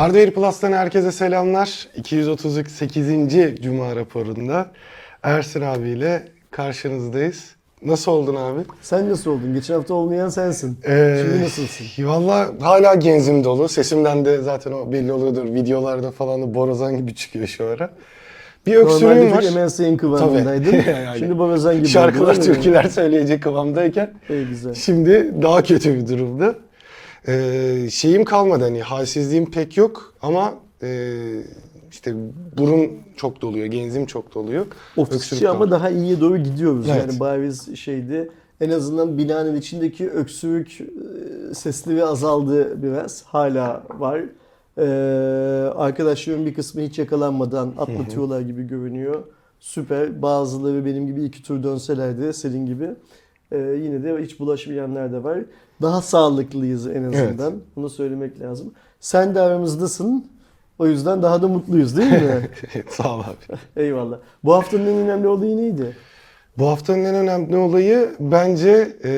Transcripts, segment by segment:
Hardware Plus'tan herkese selamlar. 238. Cuma raporunda Ersin abiyle karşınızdayız. Nasıl oldun abi? Sen nasıl oldun? Geçen hafta olmayan sensin. Ee, Şimdi nasılsın? Valla hala genzim dolu. Sesimden de zaten o belli oluyordur. Videolarda falan da borazan gibi çıkıyor şu ara. Bir öksürüğüm Normalde var. MNS'in kıvamındaydın. Yani. Şimdi Borazan gibi. Şarkılar, türküler söyleyecek kıvamdayken İyi güzel. Şimdi daha kötü bir durumda. Ee, şeyim kalmadı hani halsizliğim pek yok ama e, işte burun çok doluyor, genzim çok doluyor. Öksürük Ofisçi ama kaldı. daha iyiye doğru gidiyoruz. Evet. Yani bariz şeydi. En azından binanın içindeki öksürük e, sesleri azaldı biraz. Hala var. Ee, arkadaşlarım bir kısmı hiç yakalanmadan atlatıyorlar gibi görünüyor. Süper. Bazıları benim gibi iki tur dönselerdi senin gibi. Ee, yine de hiç bulaşmayanlar da var. Daha sağlıklıyız en azından. Bunu söylemek lazım. Sen de aramızdasın. O yüzden daha da mutluyuz değil mi? Sağ ol abi. Eyvallah. Bu haftanın en önemli olayı neydi? Bu haftanın en önemli olayı bence e,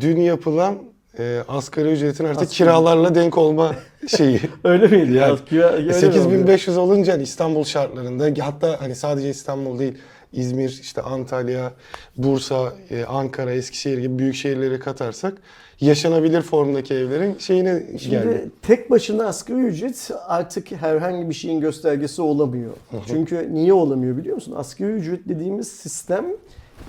dün yapılan e, asgari ücretin artık Asgari. kiralarla denk olma şeyi. Öyle miydi? Yani ya? Kira- öyle mi oldu? 8500 olunca hani İstanbul şartlarında hatta hani sadece İstanbul değil İzmir, işte Antalya, Bursa, e, Ankara, Eskişehir gibi büyük şehirleri katarsak yaşanabilir formdaki evlerin şeyine Şimdi geldi. tek başına asgari ücret artık herhangi bir şeyin göstergesi olamıyor. Çünkü niye olamıyor biliyor musun? Asgari ücret dediğimiz sistem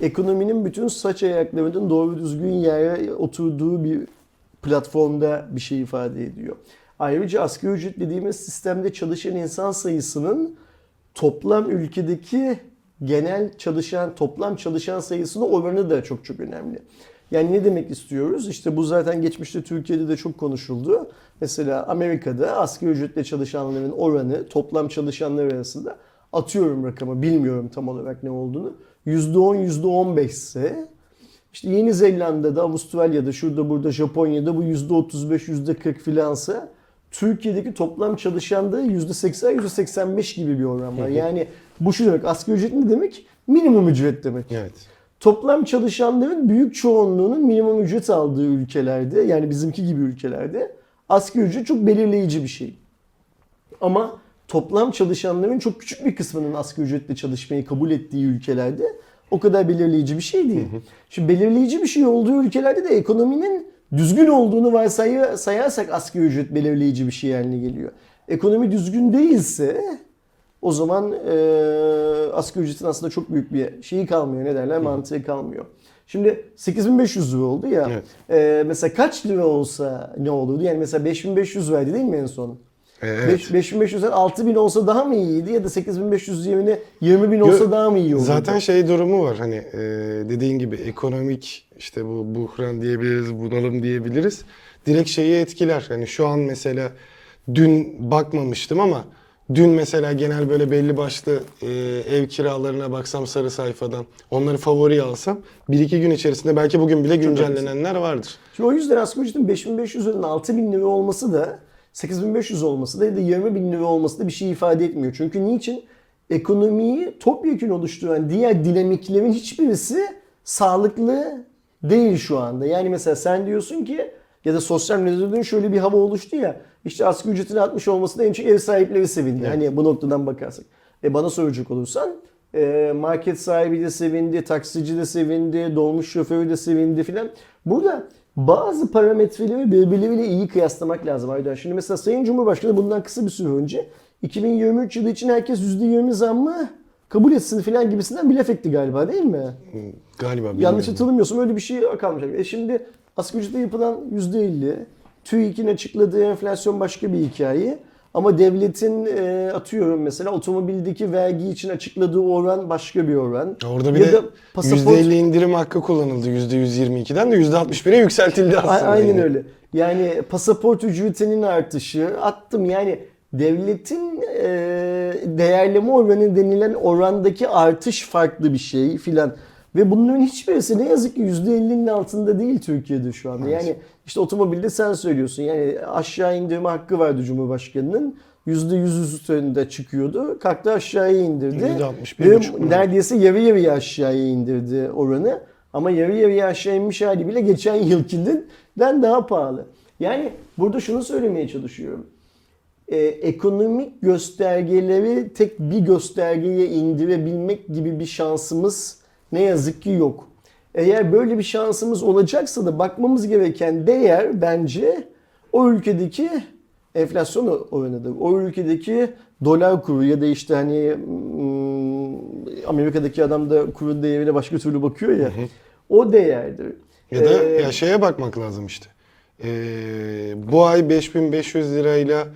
ekonominin bütün saç ayaklarının doğru düzgün yere oturduğu bir platformda bir şey ifade ediyor. Ayrıca asgari ücret dediğimiz sistemde çalışan insan sayısının toplam ülkedeki genel çalışan, toplam çalışan sayısının oranı da çok çok önemli. Yani ne demek istiyoruz? İşte bu zaten geçmişte Türkiye'de de çok konuşuldu. Mesela Amerika'da asgari ücretle çalışanların oranı toplam çalışanlar arasında atıyorum rakamı bilmiyorum tam olarak ne olduğunu. %10 %15 ise işte Yeni Zelanda'da, Avustralya'da, şurada burada Japonya'da bu %35 %40 filansa Türkiye'deki toplam çalışanda %80 %85 gibi bir oran var. Yani bu şu demek asgari ücret ne demek? Minimum ücret demek. Evet. Toplam çalışanların büyük çoğunluğunun minimum ücret aldığı ülkelerde yani bizimki gibi ülkelerde asgari ücret çok belirleyici bir şey. Ama toplam çalışanların çok küçük bir kısmının asgari ücretle çalışmayı kabul ettiği ülkelerde o kadar belirleyici bir şey değil. Şimdi belirleyici bir şey olduğu ülkelerde de ekonominin düzgün olduğunu varsayı- sayarsak asgari ücret belirleyici bir şey haline geliyor. Ekonomi düzgün değilse o zaman e, asgari ücretin aslında çok büyük bir şeyi kalmıyor. Ne derler? Mantığı kalmıyor. Şimdi 8500 lira oldu ya. Evet. e, mesela kaç lira olsa ne olurdu? Yani mesela 5500 verdi değil mi en son? Ee, evet. 5500'den 6000 olsa daha mı iyiydi ya da 8500 yerine 20000 olsa Yo, daha mı iyi olurdu? Zaten şey durumu var hani e, dediğin gibi ekonomik işte bu buhran diyebiliriz, bunalım diyebiliriz. Direkt şeyi etkiler. Hani şu an mesela dün bakmamıştım ama dün mesela genel böyle belli başlı e, ev kiralarına baksam sarı sayfadan onları favori alsam bir iki gün içerisinde belki bugün bile güncellenenler vardır. Şimdi o yüzden asgari ücretin 5500'ün 6000 lira olması da 8500 olması da ya da 20 bin lira olması da bir şey ifade etmiyor. Çünkü niçin? Ekonomiyi topyekun oluşturan diğer dinamiklerin hiçbirisi sağlıklı değil şu anda. Yani mesela sen diyorsun ki ya da sosyal medyada şöyle bir hava oluştu ya. İşte asgari ücretin 60 olmasına en çok ev sahipleri sevindi. Hani bu noktadan bakarsak. E bana soracak olursan e, market sahibi de sevindi, taksici de sevindi, dolmuş şoförü de sevindi filan. Burada bazı parametreleri birbirleriyle iyi kıyaslamak lazım Aydan. Şimdi mesela Sayın Cumhurbaşkanı bundan kısa bir süre önce 2023 yılı için herkes %20 zammı kabul etsin filan gibisinden bir laf etti galiba değil mi? Galiba Yanlış hatırlamıyorsam öyle bir şey kalmış. E şimdi asgari ücrete yapılan %50, TÜİK'in açıkladığı enflasyon başka bir hikaye. Ama devletin e, atıyorum mesela otomobildeki vergi için açıkladığı oran başka bir oran. Orada bir Ya de da pasaport- %50 indirim hakkı kullanıldı %122'den de %61'e yükseltildi A- aslında. Aynen yani. öyle. Yani pasaport ücretinin artışı attım yani devletin e, değerleme oranı denilen orandaki artış farklı bir şey filan. Ve bunların hiçbirisi ne yazık ki %50'nin altında değil Türkiye'de şu anda. Yani işte otomobilde sen söylüyorsun yani aşağı indirme hakkı vardı Cumhurbaşkanı'nın. %100 üstünde çıkıyordu. Kalktı aşağıya indirdi. %61,5 Ve mu? neredeyse yarı yarıya aşağıya indirdi oranı. Ama yarı yarıya aşağı inmiş hali bile geçen yılkinden daha pahalı. Yani burada şunu söylemeye çalışıyorum. e, ekonomik göstergeleri tek bir göstergeye indirebilmek gibi bir şansımız ne yazık ki yok. Eğer böyle bir şansımız olacaksa da bakmamız gereken değer bence o ülkedeki enflasyon oranıdır. O ülkedeki dolar kuru ya da işte hani hmm, Amerika'daki adam da kurun değerine başka türlü bakıyor ya. O değerdir. Ya da Ee, ya şeye bakmak lazım işte. Ee, bu ay 5500 lirayla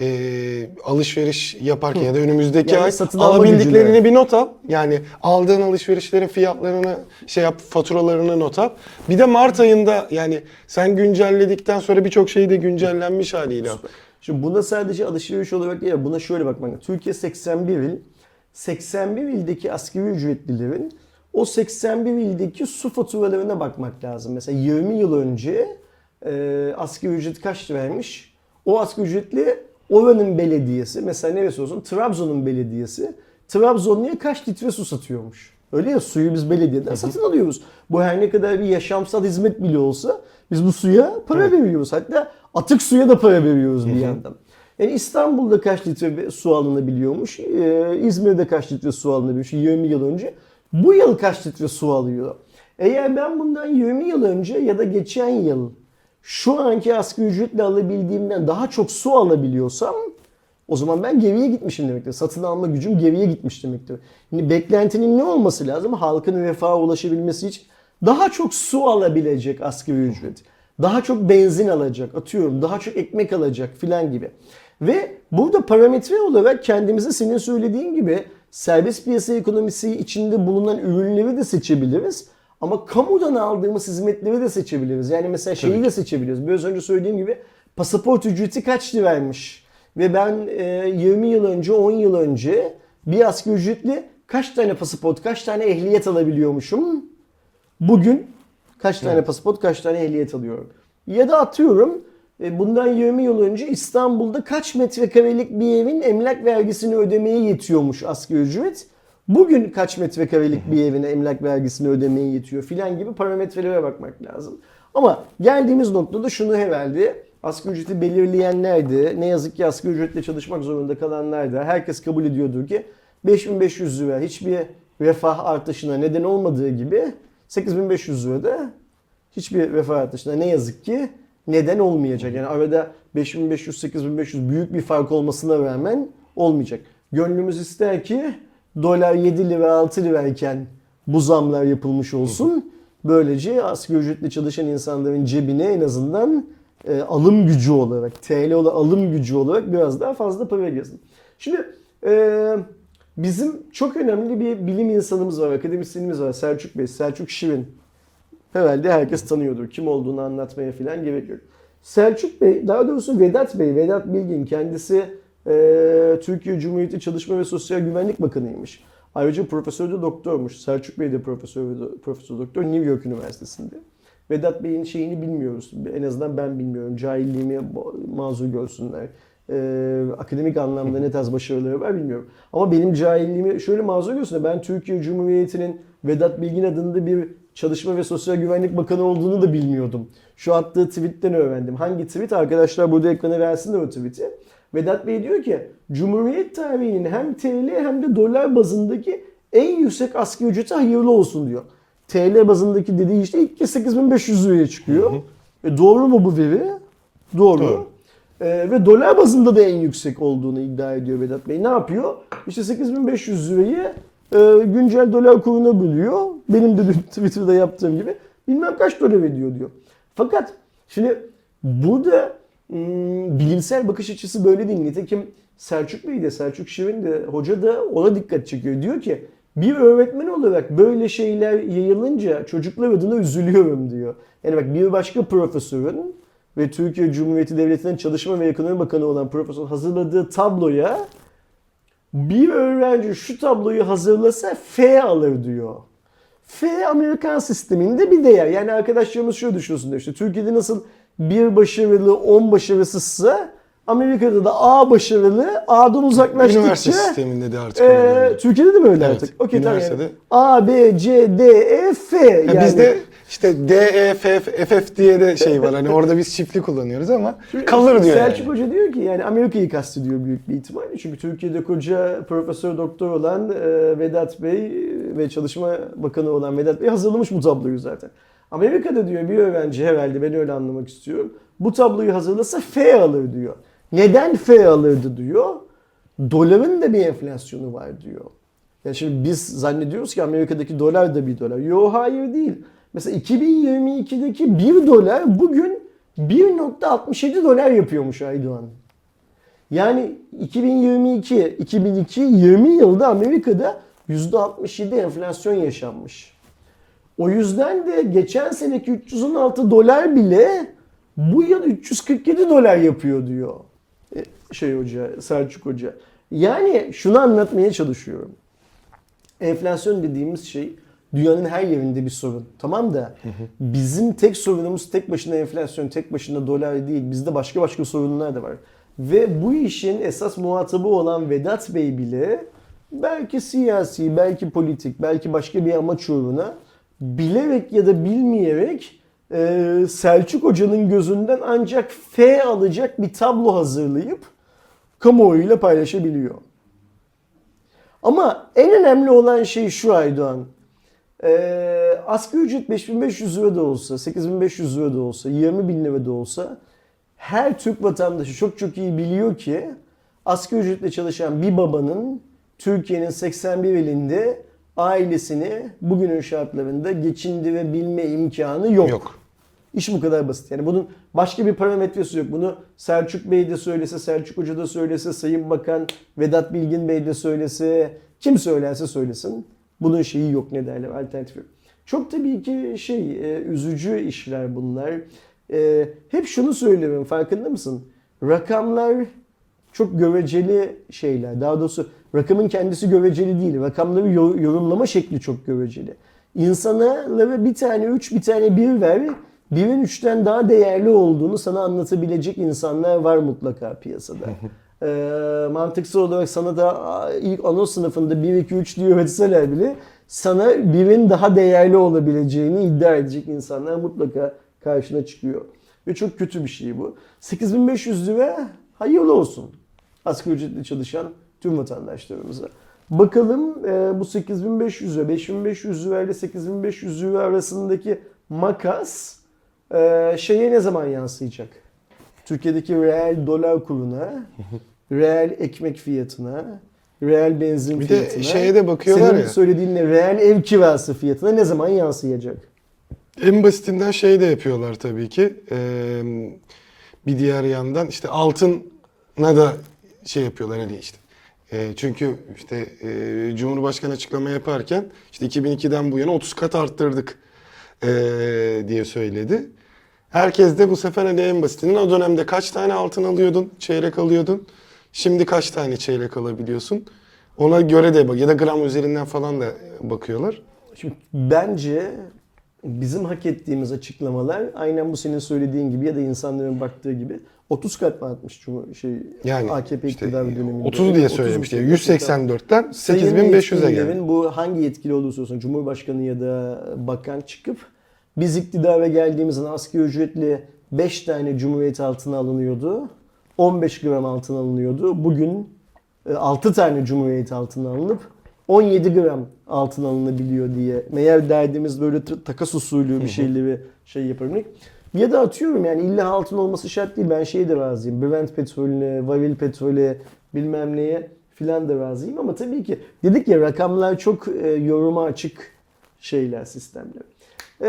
e, alışveriş yaparken ya da önümüzdeki Yani ay alabildiklerini bir not al. Yani aldığın alışverişlerin fiyatlarını şey yap, faturalarını not al. Bir de Mart ayında yani sen güncelledikten sonra birçok şey de güncellenmiş haliyle. al. Şimdi buna sadece alışveriş olarak değil, buna şöyle bakmak lazım. Türkiye 81 il. 81 ildeki asgari ücretlilerin o 81 ildeki su faturalarına bakmak lazım. Mesela 20 yıl önce e, asgari ücret kaç liraymış? O asgari ücretli oranın belediyesi, mesela neresi olsun? Trabzon'un belediyesi. Trabzonlu'ya kaç litre su satıyormuş? Öyle ya suyu biz belediyeden satın alıyoruz. Bu her ne kadar bir yaşamsal hizmet bile olsa biz bu suya para Evet. veriyoruz. Hatta atık suya da para veriyoruz bir yandan. Yani İstanbul'da kaç litre su alınabiliyormuş? Ee, İzmir'de kaç litre su alınabiliyormuş 20 yıl önce? Bu yıl kaç litre su alıyor? Eğer ben bundan 20 yıl önce ya da geçen yıl şu anki asgari ücretle alabildiğimden daha çok su alabiliyorsam o zaman ben geriye gitmişim demektir. Satın alma gücüm geriye gitmiş demektir. Şimdi beklentinin ne olması lazım? Halkın refaha ulaşabilmesi için daha çok su alabilecek asgari ücret. Daha çok benzin alacak, atıyorum daha çok ekmek alacak filan gibi. Ve burada parametre olarak kendimize senin söylediğin gibi serbest piyasa ekonomisi içinde bulunan ürünleri de seçebiliriz. Ama kamudan aldığımız hizmetleri de seçebiliriz. Yani mesela şeyi Tabii de seçebiliriz. Biraz önce söylediğim gibi pasaport ücreti kaç liraymış? Ve ben e, 20 yıl önce, 10 yıl önce bir asgari ücretli kaç tane pasaport, kaç tane ehliyet alabiliyormuşum? Bugün kaç tane pasaport, kaç tane ehliyet alıyorum? Ya da atıyorum e, bundan 20 yıl önce İstanbul'da kaç metrekarelik bir evin emlak vergisini ödemeye yetiyormuş asgari ücret? Bugün kaç metrekarelik bir evin emlak vergisini ödemeye yetiyor filan gibi parametrelere bakmak lazım. Ama geldiğimiz noktada şunu herhalde asgari ücreti belirleyenler de ne yazık ki asgari ücretle çalışmak zorunda kalanlar da herkes kabul ediyordur ki 5500 lira hiçbir refah artışına neden olmadığı gibi 8500 lira da hiçbir refah artışına ne yazık ki neden olmayacak. Yani arada 5500-8500 büyük bir fark olmasına rağmen olmayacak. Gönlümüz ister ki dolar 7 lira 6 lirayken bu zamlar yapılmış olsun. Böylece asgari ücretle çalışan insanların cebine en azından e, alım gücü olarak, TL olarak alım gücü olarak biraz daha fazla para girsin. Şimdi e, bizim çok önemli bir bilim insanımız var, akademisyenimiz var. Selçuk Bey, Selçuk Şirin. Herhalde herkes tanıyordur. Kim olduğunu anlatmaya falan gerek yok. Selçuk Bey, daha doğrusu Vedat Bey, Vedat Bilgin kendisi e, Türkiye Cumhuriyeti Çalışma ve Sosyal Güvenlik Bakanıymış. Ayrıca profesör de doktormuş. Selçuk Bey de profesör profesör doktor New York Üniversitesi'nde. Vedat Bey'in şeyini bilmiyoruz. En azından ben bilmiyorum. Cahilliğimi mazur görsünler. Ee, akademik anlamda ne tarz başarıları var bilmiyorum. Ama benim cahilliğimi şöyle mazur görsünler. Ben Türkiye Cumhuriyeti'nin Vedat Bilgin adında bir Çalışma ve Sosyal Güvenlik Bakanı olduğunu da bilmiyordum. Şu attığı tweetten öğrendim. Hangi tweet? Arkadaşlar burada ekrana versinler o tweet'i. Vedat Bey diyor ki Cumhuriyet tarihinin hem TL hem de dolar bazındaki en yüksek asgari ücreti hayırlı olsun diyor. TL bazındaki dediği işte ilk kez 8500 liraya çıkıyor. E doğru mu bu veri? Doğru. Doğru. E, ve dolar bazında da en yüksek olduğunu iddia ediyor Vedat Bey. Ne yapıyor? İşte 8500 lirayı e, güncel dolar kuruna bölüyor. Benim de Twitter'da yaptığım gibi. Bilmem kaç dolar ediyor diyor. Fakat şimdi burada bilimsel bakış açısı böyle değil. Nitekim Selçuk Bey de Selçuk Şirin de hoca da ona dikkat çekiyor. Diyor ki bir öğretmen olarak böyle şeyler yayılınca çocuklar adına üzülüyorum diyor. Yani bak bir başka profesörün ve Türkiye Cumhuriyeti Devleti'nin Çalışma ve Ekonomi Bakanı olan profesör hazırladığı tabloya bir öğrenci şu tabloyu hazırlasa F alır diyor. F Amerikan sisteminde bir değer. Yani arkadaşlarımız şöyle düşünsünler işte Türkiye'de nasıl bir başarılı 10 başarısızsa Amerika'da da A başarılı, A'dan uzaklaştıkça Üniversite sisteminde de artık. Oluyor. Türkiye'de de mi öyle Evet, artık? Okey tamam yani. üniversitede. A, B, C, D, E, F. Ya yani. Bizde işte D, E, F, F, FF diye de şey var. Hani orada biz çiftli kullanıyoruz ama kalır diyor Selçuk yani. Hoca diyor ki yani Amerika'yı kastediyor büyük bir ihtimalle. Çünkü Türkiye'de koca profesör doktor olan e, Vedat Bey ve Çalışma Bakanı olan Vedat Bey hazırlamış bu tabloyu zaten. Amerika'da diyor bir öğrenci herhalde ben öyle anlamak istiyorum. Bu tabloyu hazırlasa F alır diyor. Neden F alırdı diyor. Doların da bir enflasyonu var diyor. Yani şimdi biz zannediyoruz ki Amerika'daki dolar da bir dolar. Yo hayır değil. Mesela 2022'deki 1 dolar bugün 1.67 dolar yapıyormuş Aydoğan. Yani 2022, 2002, 20 yılda Amerika'da %67 enflasyon yaşanmış. O yüzden de geçen seneki 316 dolar bile bu yıl 347 dolar yapıyor diyor. E, Şey hoca, Selçuk hoca. Yani şunu anlatmaya çalışıyorum. Enflasyon dediğimiz şey dünyanın her yerinde bir sorun. Tamam da bizim tek sorunumuz tek başına enflasyon, tek başına dolar değil. Bizde başka başka sorunlar da var. Ve bu işin esas muhatabı olan Vedat Bey bile belki siyasi, belki politik, belki başka bir amaç uğruna bilerek ya da bilmeyerek e, Selçuk Hoca'nın gözünden ancak F alacak bir tablo hazırlayıp kamuoyuyla paylaşabiliyor. Ama en önemli olan şey şu Aydoğan. Ee, asgari ücret 5500 lira da olsa, 8500 lira da olsa, 20 bin lira da olsa her Türk vatandaşı çok çok iyi biliyor ki asgari ücretle çalışan bir babanın Türkiye'nin 81 ilinde ailesini bugünün şartlarında geçindirebilme imkanı yok. Yok. İş bu kadar basit. Yani bunun başka bir parametresi yok. Bunu Selçuk Bey de söylese, Selçuk Hoca da söylese, Sayın Bakan Vedat Bilgin Bey de söylese, kim söylerse söylesin. Bunun şeyi yok ne derler alternatifi. Çok tabii ki şey e, üzücü işler bunlar. E, hep şunu söylüyorum farkında mısın? Rakamlar çok göreceli şeyler. Daha doğrusu rakamın kendisi göreceli değil. Rakamları yo- yorumlama şekli çok göreceli. İnsanlara bir tane üç, bir tane bir ver. Birin üçten daha değerli olduğunu sana anlatabilecek insanlar var mutlaka piyasada. Ee, mantıksal olarak sana da ilk anons sınıfında 1, 2, 3 diye öğretseler bile sana birin daha değerli olabileceğini iddia edecek insanlar mutlaka karşına çıkıyor. Ve çok kötü bir şey bu. 8500 lira hayırlı olsun. Asgari ücretli çalışan tüm vatandaşlarımıza. Bakalım e, bu 8500 lira, 5500 lira ile 8500 lira arasındaki makas e, şeye ne zaman yansıyacak? Türkiye'deki reel dolar kuruna, reel ekmek fiyatına, reel benzin Bir de fiyatına. şeye de bakıyorlar senin ya. söylediğinle reel ev kirası fiyatına ne zaman yansıyacak? En basitinden şey de yapıyorlar tabii ki. Ee, bir diğer yandan işte altına da şey yapıyorlar hani işte. Ee, çünkü işte e, Cumhurbaşkanı açıklama yaparken işte 2002'den bu yana 30 kat arttırdık ee, diye söyledi. Herkes de bu sefer hani en basitinden o dönemde kaç tane altın alıyordun, çeyrek alıyordun. Şimdi kaç tane çeyrek alabiliyorsun. Ona göre de bak ya da gram üzerinden falan da bakıyorlar. Şimdi bence bizim hak ettiğimiz açıklamalar aynen bu senin söylediğin gibi ya da insanların baktığı gibi 30 kat mı artmış Cumhur şey Yani AKP işte iktidar döneminde? 30 diye 30 söylemişti. bir şey. 184'ten Sayın 8500'e geldi. bu hangi yetkili olursa olsun Cumhurbaşkanı ya da bakan çıkıp biz iktidara geldiğimizde asgari ücretli 5 tane cumhuriyet altına alınıyordu. 15 gram altın alınıyordu. Bugün 6 tane cumhuriyet altına alınıp 17 gram altın alınabiliyor diye. Meğer derdimiz böyle takas usulü bir şeyleri şey yapabilmek. Ya da atıyorum yani illa altın olması şart değil. Ben şeye de razıyım. Brent petrolüne, varil petrole bilmem neye filan da razıyım. Ama tabii ki dedik ya rakamlar çok e, yoruma açık şeyler, sistemler. E,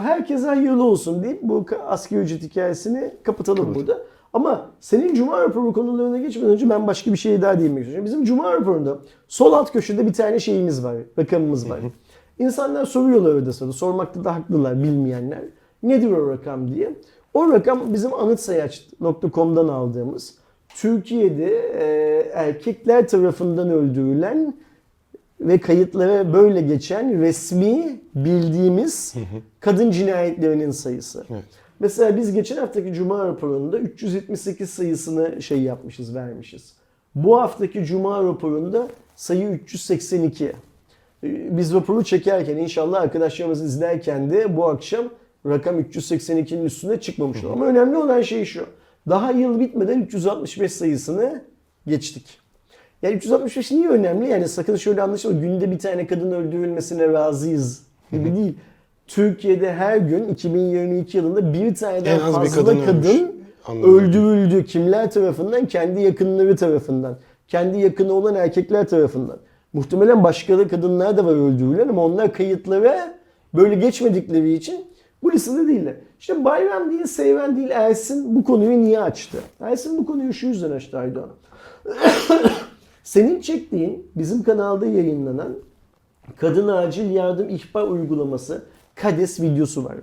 herkese hayırlı olsun deyip bu asgari ücret hikayesini kapatalım burada. Ama senin Cuma raporu konularına geçmeden önce ben başka bir şey daha değinmek istiyorum. Bizim Cuma raporunda sol alt köşede bir tane şeyimiz var, rakamımız var. İnsanlar soruyorlar orada sonra, sormakta da haklılar bilmeyenler. Nedir o rakam diye. O rakam bizim anıtsayaç.com'dan aldığımız Türkiye'de e, erkekler tarafından öldürülen ve kayıtlara böyle geçen resmi bildiğimiz kadın cinayetlerinin sayısı. Evet. Mesela biz geçen haftaki Cuma raporunda 378 sayısını şey yapmışız, vermişiz. Bu haftaki Cuma raporunda sayı 382. Ee, Biz raporu çekerken inşallah arkadaşlarımız izlerken de bu akşam rakam 382'nin üstüne çıkmamış olur. Ama önemli olan şey şu. Daha yıl bitmeden 365 sayısını geçtik. Yani 365 niye önemli? Yani sakın şöyle anlaşılma. Günde bir tane kadın öldürülmesine razıyız gibi değil. Türkiye'de her gün 2022 yılında bir taneden En az bir fazla kadın kadın. Anladım. öldürüldü. Kimler tarafından? Kendi yakınları tarafından. Kendi yakını olan erkekler tarafından. Muhtemelen başka da kadınlar da var öldürülen ama onlar kayıtlara böyle geçmedikleri için bu listede değiller. İşte Bayram değil, Seyven değil, Ersin bu konuyu niye açtı? Ersin bu konuyu şu yüzden açtı Aydoğan. Senin çektiğin bizim kanalda yayınlanan Kadın Acil Yardım İhbar Uygulaması KADES videosu var.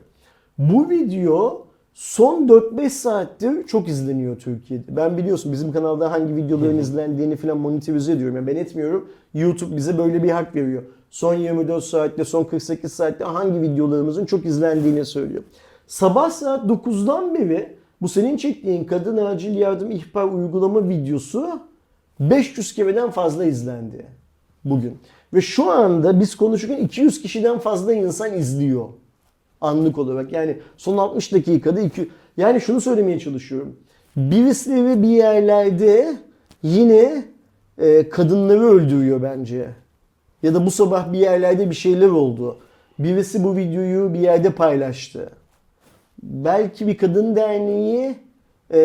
Bu video son 4-5 saattir çok izleniyor Türkiye'de. Ben biliyorsun bizim kanalda hangi videoların izlendiğini falan monitorize ediyorum. Yani ben etmiyorum. YouTube bize böyle bir hak veriyor. Son 24 saatte, son 48 saatte hangi videolarımızın çok izlendiğini söylüyor. Sabah saat 9'dan beri bu senin çektiğin Kadın Acil Yardım İhbar Uygulama videosu 500 kereden fazla izlendi bugün. Ve şu anda biz konuşurken 200 kişiden fazla insan izliyor. Anlık olarak. Yani son 60 dakikada 2 yani şunu söylemeye çalışıyorum. Birisi bir yerlerde yine e, kadınları öldürüyor bence. Ya da bu sabah bir yerlerde bir şeyler oldu. Birisi bu videoyu bir yerde paylaştı. Belki bir kadın derneği e,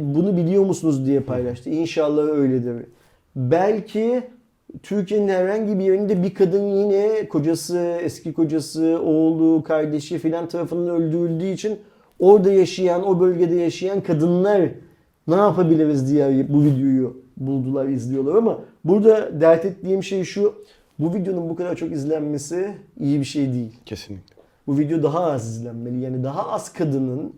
bunu biliyor musunuz diye paylaştı. İnşallah öyledir. Belki Türkiye'nin herhangi bir yerinde bir kadın yine kocası, eski kocası, oğlu, kardeşi filan tarafından öldürüldüğü için orada yaşayan, o bölgede yaşayan kadınlar ne yapabiliriz diye bu videoyu buldular, izliyorlar ama burada dert ettiğim şey şu. Bu videonun bu kadar çok izlenmesi iyi bir şey değil. Kesinlikle. Bu video daha az izlenmeli. Yani daha az kadının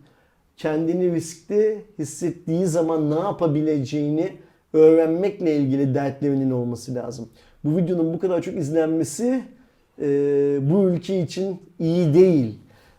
kendini riskli hissettiği zaman ne yapabileceğini öğrenmekle ilgili dertlerinin olması lazım. Bu videonun bu kadar çok izlenmesi e, bu ülke için iyi değil.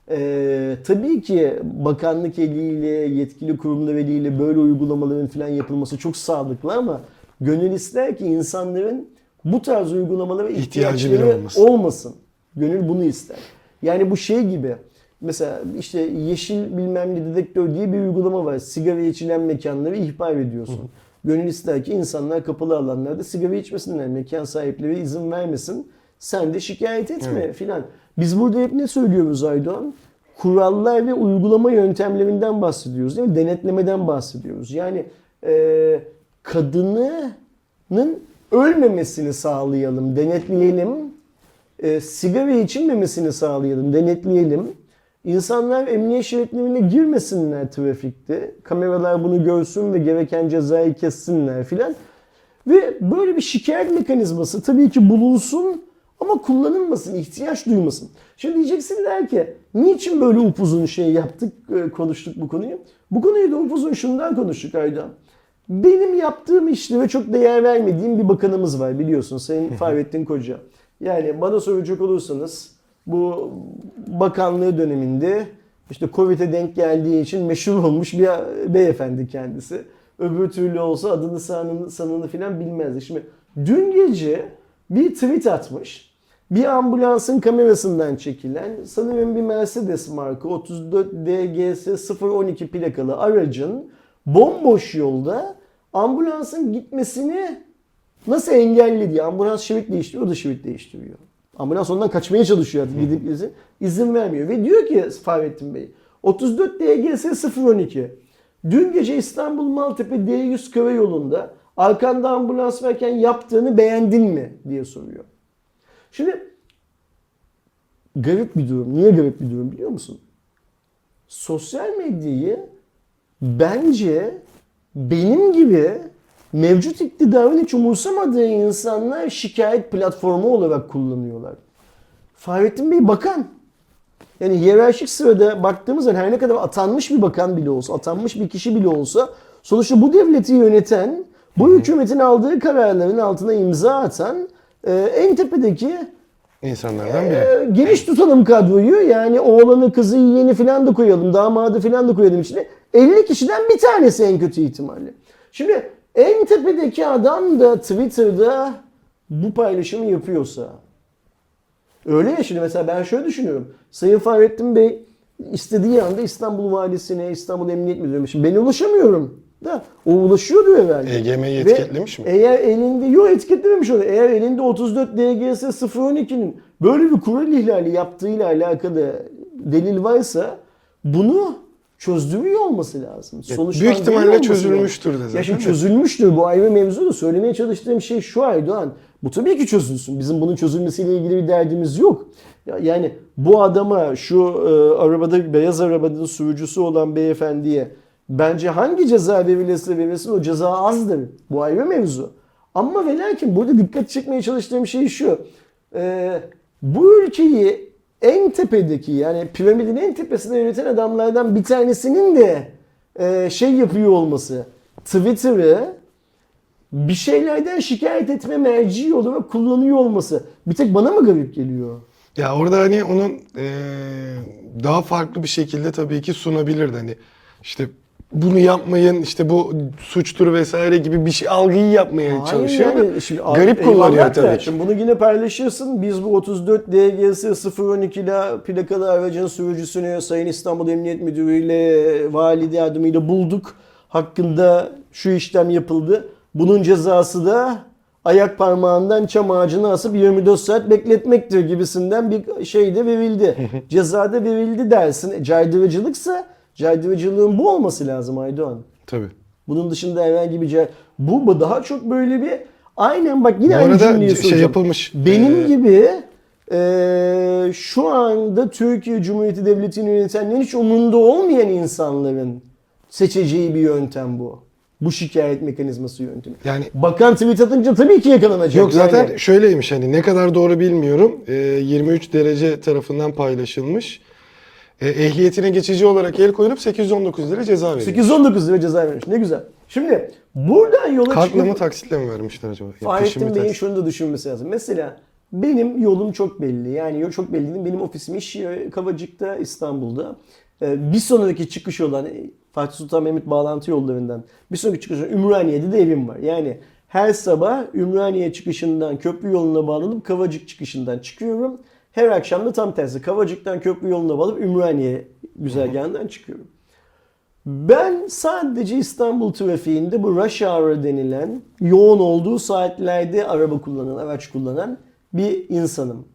E, tabii ki bakanlık eliyle, yetkili kurumlar eliyle böyle uygulamaların falan yapılması çok sağlıklı ama gönül ister ki insanların bu tarz uygulamalara İhtiyacı bile ihtiyaçları olmasın. olmasın. Gönül bunu ister. Yani bu şey gibi. Mesela işte yeşil bilmem ne dedektör diye bir uygulama var. Sigara içilen mekanları ihbar ediyorsun. Gönül ister ki insanlar kapalı alanlarda sigara içmesinler. Mekan sahipleri izin vermesin. Sen de şikayet etme filan. Biz burada hep ne söylüyoruz Aydoğan? Kurallar ve uygulama yöntemlerinden bahsediyoruz değil mi? Denetlemeden bahsediyoruz. Yani e, kadının ölmemesini sağlayalım, denetleyelim e, sigara içilmemesini sağlayalım, denetleyelim. İnsanlar emniyet şeritlerine girmesinler trafikte. Kameralar bunu görsün ve gereken cezayı kessinler filan. Ve böyle bir şikayet mekanizması tabii ki bulunsun ama kullanılmasın, ihtiyaç duymasın. Şimdi diyeceksinler ki niçin böyle upuzun şey yaptık, e, konuştuk bu konuyu? Bu konuyu da upuzun şundan konuştuk Aydan. Benim yaptığım işlere çok değer vermediğim bir bakanımız var biliyorsun Sayın Fahrettin Koca. Yani bana soracak olursanız bu bakanlığı döneminde işte Covid'e denk geldiği için meşhur olmuş bir beyefendi kendisi. Öbür türlü olsa adını sanını, sanını filan bilmezdi. Şimdi dün gece bir tweet atmış. Bir ambulansın kamerasından çekilen sanırım bir Mercedes marka 34 DGS 012 plakalı aracın bomboş yolda ambulansın gitmesini nasıl engelledi diye ambulans şerit değiştiriyor, o da şerit değiştiriyor. Ambulans ondan kaçmaya çalışıyor artık gidip izin, izin vermiyor. Ve diyor ki Fahrettin Bey 34 DGS 012 dün gece İstanbul Maltepe D100 karayolunda arkanda ambulans varken yaptığını beğendin mi diye soruyor. Şimdi garip bir durum. Niye garip bir durum biliyor musun? Sosyal medyayı bence benim gibi mevcut iktidarın hiç umursamadığı insanlar şikayet platformu olarak kullanıyorlar. Fahrettin Bey bakan. Yani hiyerarşik sırada baktığımız zaman her ne kadar atanmış bir bakan bile olsa, atanmış bir kişi bile olsa sonuçta bu devleti yöneten, bu hükümetin aldığı kararların altına imza atan e, en tepedeki insanlardan biri. Ee, geniş tutalım kadroyu. Yani oğlanı, kızı, yeğeni falan da koyalım. Damadı falan da koyalım içine. 50 kişiden bir tanesi en kötü ihtimalle. Şimdi en tepedeki adam da Twitter'da bu paylaşımı yapıyorsa öyle ya şimdi mesela ben şöyle düşünüyorum. Sayın Fahrettin Bey istediği anda İstanbul Valisi'ne, İstanbul Emniyet Müdürü'ne şimdi ben ulaşamıyorum da o ulaşıyordu herhalde. EGM'yi Ve etiketlemiş mi? Eğer elinde yok etiketlememiş onu. Eğer elinde 34 DGS 012'nin böyle bir kural ihlali yaptığıyla alakalı delil varsa bunu çözdürüyor olması lazım. Sonuçlandırıyor büyük ihtimalle çözülmüştür de zaten Ya şimdi çözülmüştür bu ayrı mevzu da söylemeye çalıştığım şey şu Aydoğan. Bu tabii ki çözülsün. Bizim bunun çözülmesiyle ilgili bir derdimiz yok. Ya- Yani bu adama şu e, arabada beyaz arabanın sürücüsü olan beyefendiye bence hangi ceza verilirse verilsin o ceza azdır. Bu ayrı mevzu. Ama ve lakin burada dikkat çekmeye çalıştığım şey şu. E, bu ülkeyi en tepedeki yani piramidin en tepesinde yöneten adamlardan bir tanesinin de e, şey yapıyor olması. Twitter'ı bir şeylerden şikayet etme merci olarak kullanıyor olması. Bir tek bana mı garip geliyor? Ya orada hani onun eee, daha farklı bir şekilde tabii ki sunabilirdi. Hani işte bunu yapmayın, işte bu suçtur vesaire gibi bir şey algıyı yapmaya çalışıyor. ama yani şimdi garip kullanıyor tabii. Şimdi bunu yine paylaşırsın. Biz bu 34 DGS 012 ile plakalı aracın sürücüsünü Sayın İstanbul Emniyet Müdürü ile valide yardımıyla bulduk. Hakkında şu işlem yapıldı. Bunun cezası da ayak parmağından çam ağacına asıp 24 saat bekletmektir gibisinden bir şey de verildi. Ceza da verildi dersin. E, Caydırıcılıksa caydırıcılığın bu olması lazım Aydoğan. Tabii. Bunun dışında herhangi bir cevap. Bu daha çok böyle bir aynen bak yine Bu aynı cümleyi şey soracağım. yapılmış. Benim Ee, gibi e, şu anda Türkiye Cumhuriyeti Devleti'nin yönetenlerin hiç umurunda olmayan insanların seçeceği bir yöntem bu. Bu şikayet mekanizması yöntemi. Yani Bakan tweet atınca tabii ki yakalanacak. Yok zaten Yani. şöyleymiş hani ne kadar doğru bilmiyorum. Ee, 23 derece tarafından paylaşılmış. Ee, ehliyetine geçici olarak el koyulup 819 lira ceza veriyor. 819 lira ceza vermiş. Ne güzel. Şimdi buradan yola Kartla çıkıp... mı taksitle mi vermişler acaba? Fahrettin Bey'in taksit? şunu da düşünmesi lazım. Mesela benim yolum çok belli. Yani yol çok belli. Benim ofisim iş Kavacık'ta İstanbul'da. Ee, Bir sonraki çıkış olan e, Fatih Sultan Mehmet bağlantı yollarından bir sonraki çıkış olan Ümraniye'de de evim var. Yani her sabah Ümraniye çıkışından köprü yoluna bağlanıp Kavacık çıkışından çıkıyorum. Her akşam da tam tersi Kavacık'tan köprü yoluna bağlanıp Ümraniye güzergahından çıkıyorum. Ben sadece İstanbul trafiğinde bu rush hour denilen yoğun olduğu saatlerde araba kullanan, araç kullanan bir insanım.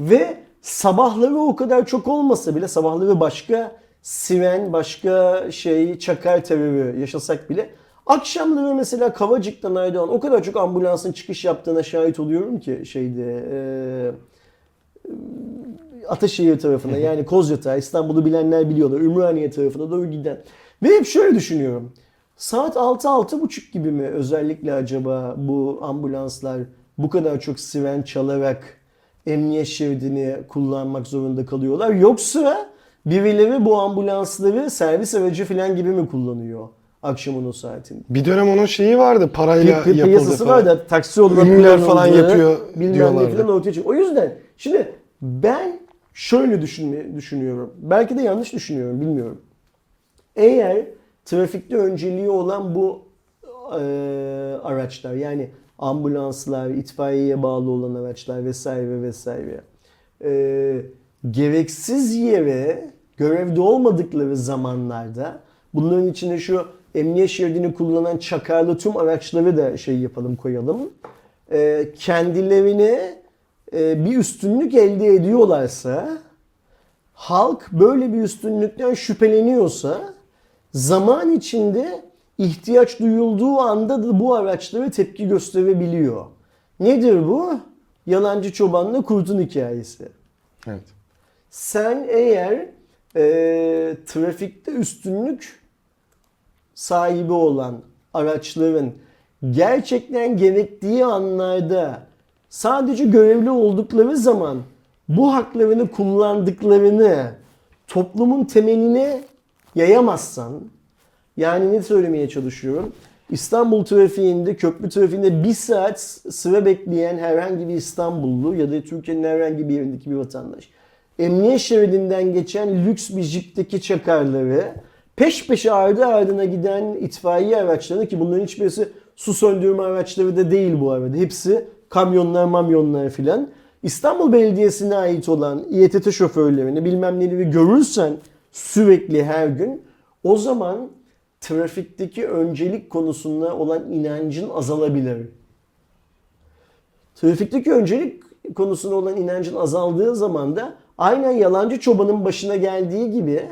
Ve sabahları o kadar çok olmasa bile sabahları başka siren, başka şey, çakar terörü yaşasak bile akşamları mesela Kavacık'tan Aydoğan o kadar çok ambulansın çıkış yaptığına şahit oluyorum ki şeyde eee Ataşehir tarafına yani Kozyatağı, İstanbul'u bilenler biliyorlar. Ümraniye tarafına doğru giden. Ve hep şöyle düşünüyorum. Saat 6-6.30 gibi mi özellikle acaba bu ambulanslar bu kadar çok siren çalarak emniyet şeridini kullanmak zorunda kalıyorlar? Yoksa birileri bu ambulansları servis aracı falan gibi mi kullanıyor akşamın o saatinde? Bir dönem onun şeyi vardı parayla Pi- pi- yapıldı piyasası falan. var da taksi Ünlüler falan kullanıldığı, yapıyor bilmem ne diyorlardı. falan ortaya çıkıyor. O yüzden şimdi ben şöyle düşünme, düşünüyorum. Belki de yanlış düşünüyorum bilmiyorum. Eğer trafikte önceliği olan bu e, araçlar yani ambulanslar, itfaiyeye bağlı olan araçlar vesaire vesaire e, gereksiz yere görevde olmadıkları zamanlarda bunların içine şu emniyet şeridini kullanan çakarlı tüm araçları da şey yapalım koyalım. E, kendilerine e, bir üstünlük elde ediyorlarsa halk böyle bir üstünlükten şüpheleniyorsa zaman içinde ihtiyaç duyulduğu anda da bu araçlara tepki gösterebiliyor. Nedir bu? Yalancı çobanla kurtun hikayesi. Evet. Sen eğer e, trafikte üstünlük sahibi olan araçların gerçekten gerektiği anlarda sadece görevli oldukları zaman bu haklarını kullandıklarını toplumun temeline yayamazsan yani ne söylemeye çalışıyorum? İstanbul trafiğinde, köprü trafiğinde bir saat sıra bekleyen herhangi bir İstanbullu ya da Türkiye'nin herhangi bir yerindeki bir vatandaş emniyet şeridinden geçen lüks bir jipteki çakarları peş peşe ardı ardına giden itfaiye araçlarını ki bunların hiçbirisi su söndürme araçları da değil bu arada. Hepsi kamyonlar mamyonlar filan. İstanbul Belediyesi'ne ait olan İETT şoförlerini bilmem neleri görürsen sürekli her gün o zaman trafikteki öncelik konusunda olan inancın azalabilir. Trafikteki öncelik konusunda olan inancın azaldığı zaman da aynen yalancı çobanın başına geldiği gibi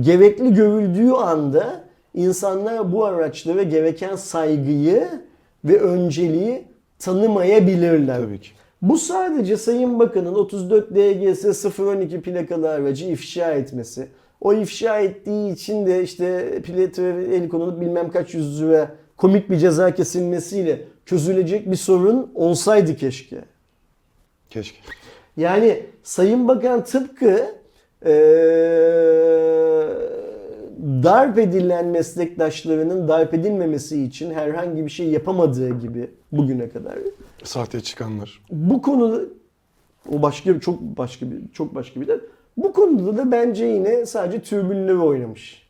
gerekli görüldüğü anda insanlar bu araçlara gereken saygıyı ve önceliği tanımayabilirler. Tabii ki. Bu sadece Sayın Bakan'ın 34 DGS 012 plakalı aracı ifşa etmesi. O ifşa ettiği için de işte plaka el konulup bilmem kaç yüz lira komik bir ceza kesilmesiyle çözülecek bir sorun olsaydı keşke. Keşke. Yani Sayın Bakan tıpkı eee darp edilen meslektaşlarının darp edilmemesi için herhangi bir şey yapamadığı gibi bugüne kadar Sahte çıkanlar. bu konuda o başka çok başka bir çok başka bir de bu konuda da bence yine sadece türbünleri oynamış.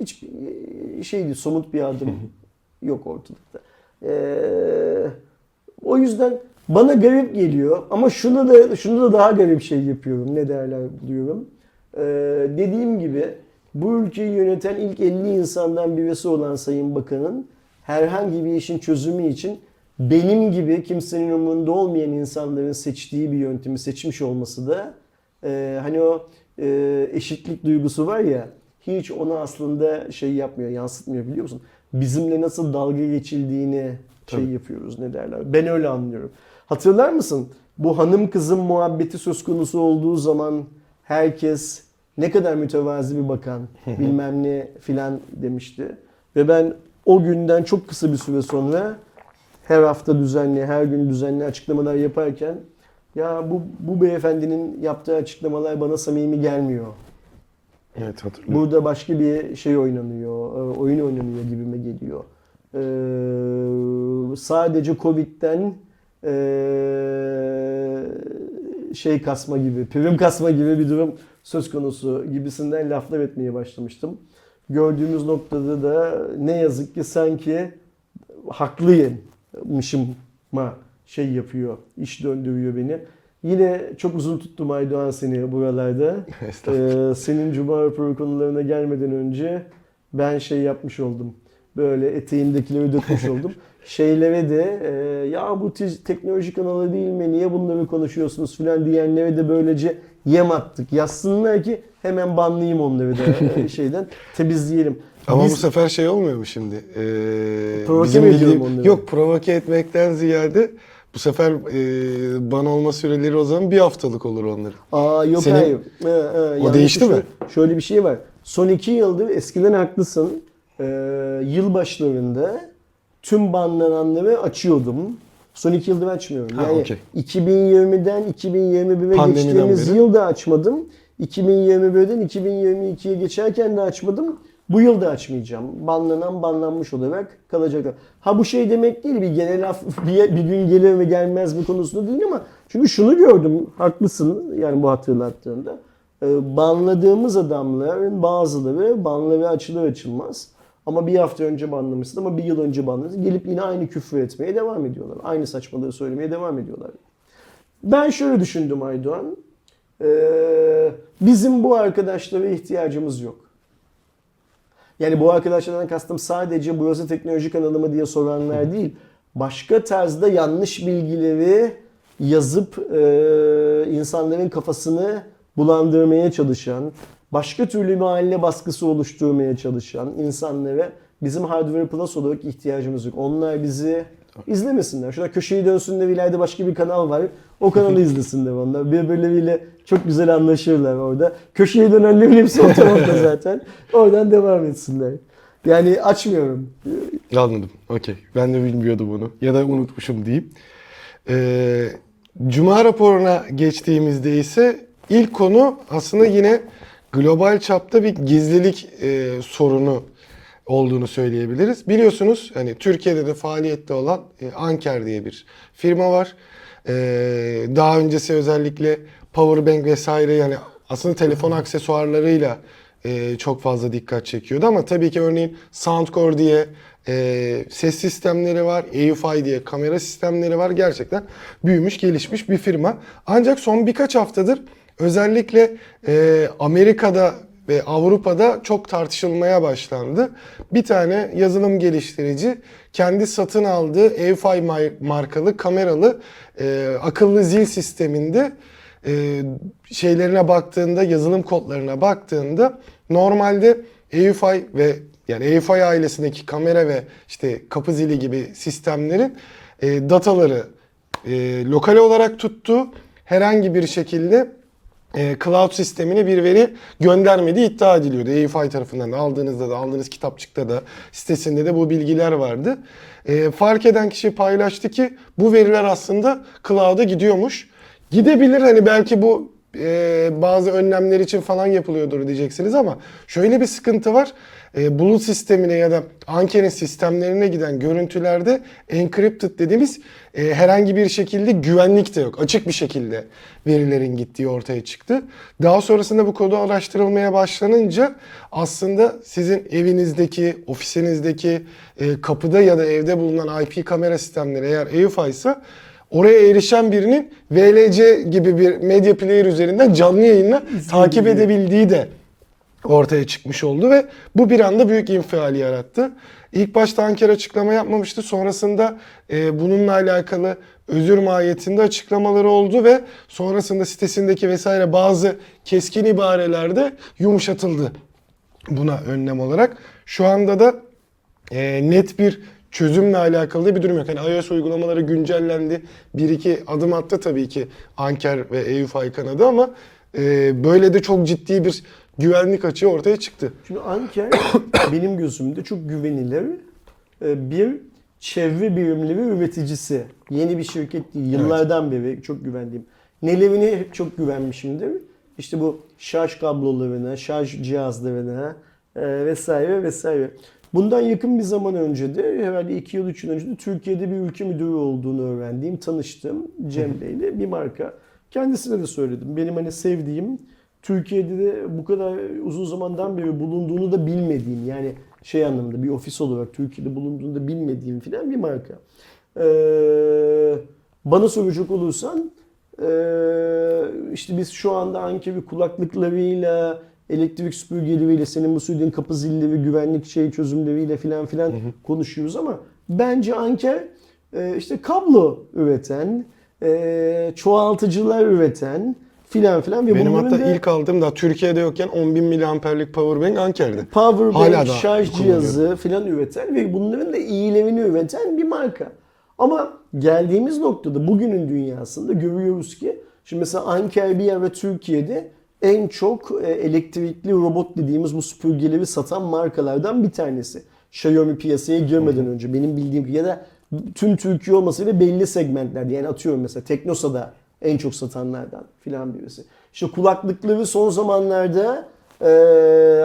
Hiç şey değil, somut bir adım yok ortalıkta. Ee, o yüzden bana garip geliyor ama şunu da şunu da daha garip şey yapıyorum. Ne derler buluyorum. Ee, dediğim gibi bu ülkeyi yöneten ilk 50 insandan birisi olan Sayın Bakan'ın herhangi bir işin çözümü için benim gibi kimsenin umurunda olmayan insanların seçtiği bir yöntemi seçmiş olması da e, hani o e, eşitlik duygusu var ya hiç onu aslında şey yapmıyor, yansıtmıyor biliyor musun? Bizimle nasıl dalga geçildiğini şey Tabii. yapıyoruz ne derler. Ben öyle anlıyorum. Hatırlar mısın? Bu hanım kızım muhabbeti söz konusu olduğu zaman herkes ne kadar mütevazi bir bakan bilmem ne filan demişti. Ve ben o günden çok kısa bir süre sonra her hafta düzenli, her gün düzenli açıklamalar yaparken ya bu, bu beyefendinin yaptığı açıklamalar bana samimi gelmiyor. Evet hatırlıyorum. Burada başka bir şey oynanıyor, e, oyun oynanıyor gibime geliyor. Ee, sadece Covid'den e, şey kasma gibi, prim kasma gibi bir durum söz konusu gibisinden laflar etmeye başlamıştım. Gördüğümüz noktada da ne yazık ki sanki haklıymışıma şey yapıyor, iş döndürüyor beni. Yine çok uzun tuttum Aydoğan seni buralarda. Ee, senin Cuma raporu konularına gelmeden önce ben şey yapmış oldum. Böyle eteğimdekileri dökmüş oldum. Şeylere de e, ya bu te- teknoloji kanalı değil mi niye bunları konuşuyorsunuz filan diyenlere de böylece yem attık. Yazsınlar ki hemen banlayayım onları da e, şeyden temizleyelim. Ama Biz- bu sefer şey olmuyor mu şimdi? Ee, Provoke mi ediyorum onları? Yok provoke etmekten ziyade bu sefer e, ban olma süreleri o zaman bir haftalık olur onların. Aa yok Senin- hayır. Ee, e, yalnız değişti mi? Şöyle bir şey var. Son iki yıldır eskiden haklısın. Ee, yılbaşlarında tüm banlananları açıyordum. Son iki yıldır açmıyorum. Ha, yani okey. 2020'den 2021'e Pandemiden geçtiğimiz beri. yılda açmadım. 2021'den 2022'ye geçerken de açmadım. Bu yıl da açmayacağım. Banlanan banlanmış olarak kalacak. Ha bu şey demek değil bir genel af bir, bir gün gelir mi gelmez mi konusunda değil ama çünkü şunu gördüm haklısın yani bu hatırlattığında. Ee, banladığımız adamların bazıları banları açılır açılmaz. Ama bir hafta önce banlamışsın ama bir yıl önce banladın. Gelip yine aynı küfür etmeye devam ediyorlar. Aynı saçmalığı söylemeye devam ediyorlar. Ben şöyle düşündüm Aydoğan. Ee, bizim bu arkadaşlara ihtiyacımız yok. Yani bu arkadaşlardan kastım sadece burası teknoloji kanalı mı diye soranlar değil. Başka tarzda yanlış bilgileri yazıp e, insanların kafasını bulandırmaya çalışan, başka türlü mahalle baskısı oluşturmaya çalışan insanlara bizim Hardware Plus olarak ihtiyacımız yok. Onlar bizi izlemesinler. Şurada köşeyi dönsünler ileride başka bir kanal var. O kanalı izlesinler onlar. Birbirleriyle çok güzel anlaşırlar orada. Köşeyi dönenlerin hepsi o tarafta zaten. Oradan devam etsinler. Yani açmıyorum. Anladım. Okey. Ben de bilmiyordum bunu. Ya da unutmuşum diyeyim. Ee, Cuma raporuna geçtiğimizde ise ilk konu aslında yine global çapta bir gizlilik e, sorunu olduğunu söyleyebiliriz. Biliyorsunuz hani Türkiye'de de faaliyette olan e, Anker diye bir firma var. E, daha öncesi özellikle powerbank vesaire yani aslında telefon aksesuarlarıyla e, çok fazla dikkat çekiyordu ama tabii ki örneğin Soundcore diye e, ses sistemleri var, EUFI diye kamera sistemleri var. Gerçekten büyümüş, gelişmiş bir firma. Ancak son birkaç haftadır özellikle e, Amerika'da ve Avrupa'da çok tartışılmaya başlandı. Bir tane yazılım geliştirici kendi satın aldığı EUFI markalı kameralı e, akıllı zil sisteminde e, şeylerine baktığında, yazılım kodlarına baktığında normalde EUFI ve yani EUFI ailesindeki kamera ve işte kapı zili gibi sistemlerin e, dataları e, lokal olarak tuttu. Herhangi bir şekilde e, cloud sistemine bir veri göndermediği iddia ediliyordu. EUFI tarafından da aldığınızda da aldığınız kitapçıkta da sitesinde de bu bilgiler vardı. E, fark eden kişi paylaştı ki bu veriler aslında cloud'a gidiyormuş. Gidebilir hani belki bu e, bazı önlemler için falan yapılıyordur diyeceksiniz ama şöyle bir sıkıntı var. E, bulut sistemine ya da Anker'in sistemlerine giden görüntülerde encrypted dediğimiz e, herhangi bir şekilde güvenlik de yok. Açık bir şekilde verilerin gittiği ortaya çıktı. Daha sonrasında bu kodu araştırılmaya başlanınca aslında sizin evinizdeki, ofisinizdeki e, kapıda ya da evde bulunan IP kamera sistemleri eğer EUFI ise oraya erişen birinin VLC gibi bir medya player üzerinden canlı yayınla takip edebildiği de ortaya çıkmış oldu ve bu bir anda büyük infiali yarattı. İlk başta Ankara açıklama yapmamıştı. Sonrasında e, bununla alakalı özür mahiyetinde açıklamaları oldu ve sonrasında sitesindeki vesaire bazı keskin ibarelerde yumuşatıldı buna önlem olarak. Şu anda da e, net bir çözümle alakalı da bir durum yok. Yani iOS uygulamaları güncellendi. Bir iki adım attı tabii ki Anker ve EUFI kanadı ama e, böyle de çok ciddi bir güvenlik açığı ortaya çıktı. Şimdi Anker benim gözümde çok güvenilir e, bir çevre birimleri üreticisi. Yeni bir şirket değil. Yıllardan beri çok güvendiğim. Nelerine hep çok güvenmişimdir. İşte bu şarj kablolarına, şarj cihazlarına e, vesaire vesaire. Bundan yakın bir zaman önce de herhalde 2 yıl 3 yıl önce de Türkiye'de bir ülke müdürü olduğunu öğrendiğim, tanıştığım Cem Bey ile bir marka. Kendisine de söyledim. Benim hani sevdiğim Türkiye'de de bu kadar uzun zamandan beri bulunduğunu da bilmediğim yani şey anlamında bir ofis olarak Türkiye'de bulunduğunu da bilmediğim filan bir marka. Ee, bana soracak olursan ee, işte biz şu anda Ankevi kulaklıklarıyla elektrik süpürgeleriyle senin bu söylediğin kapı zilleri, güvenlik şey çözümleriyle filan filan konuşuyoruz ama bence Anker e, işte kablo üreten, e, çoğaltıcılar üreten filan filan ve Benim hatta da ilk aldığım daha Türkiye'de yokken 10.000 miliamperlik powerbank Anker'de. power Hala bank, da şarj cihazı filan üreten ve bunların da iyilerini üreten bir marka. Ama geldiğimiz noktada bugünün dünyasında görüyoruz ki şimdi mesela Anker bir ara Türkiye'de en çok e, elektrikli robot dediğimiz bu süpürgeleri satan markalardan bir tanesi. Xiaomi piyasaya girmeden önce benim bildiğim ya da tüm Türkiye olmasıyla belli segmentlerde yani atıyorum mesela Teknosa'da en çok satanlardan filan birisi. İşte kulaklıkları son zamanlarda e,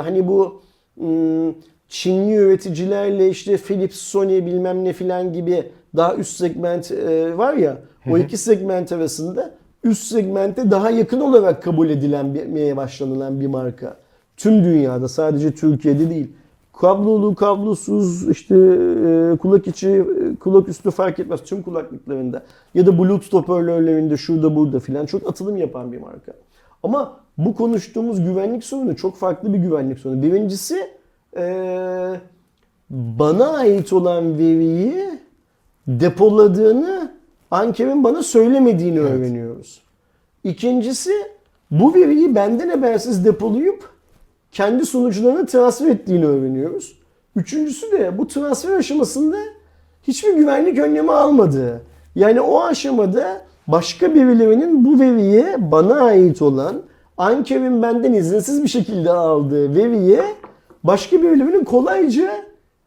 hani bu hmm, Çinli üreticilerle işte Philips, Sony bilmem ne filan gibi daha üst segment e, var ya o iki segment arasında üst segmente daha yakın olarak kabul edilenmeye başlanılan bir marka. Tüm dünyada sadece Türkiye'de değil. Kablolu, kablosuz, işte e, kulak içi, e, kulak üstü fark etmez tüm kulaklıklarında ya da Bluetooth hoparlörlerinde şurada burada filan çok atılım yapan bir marka. Ama bu konuştuğumuz güvenlik sorunu çok farklı bir güvenlik sorunu. Birincisi e, bana ait olan veriyi depoladığını Anker'in bana söylemediğini öğreniyoruz. İkincisi bu veriyi benden habersiz depolayıp kendi sunucularına transfer ettiğini öğreniyoruz. Üçüncüsü de bu transfer aşamasında hiçbir güvenlik önlemi almadığı. Yani o aşamada başka birilerinin bu veriye bana ait olan Anker'in benden izinsiz bir şekilde aldığı veriye başka birilerinin kolayca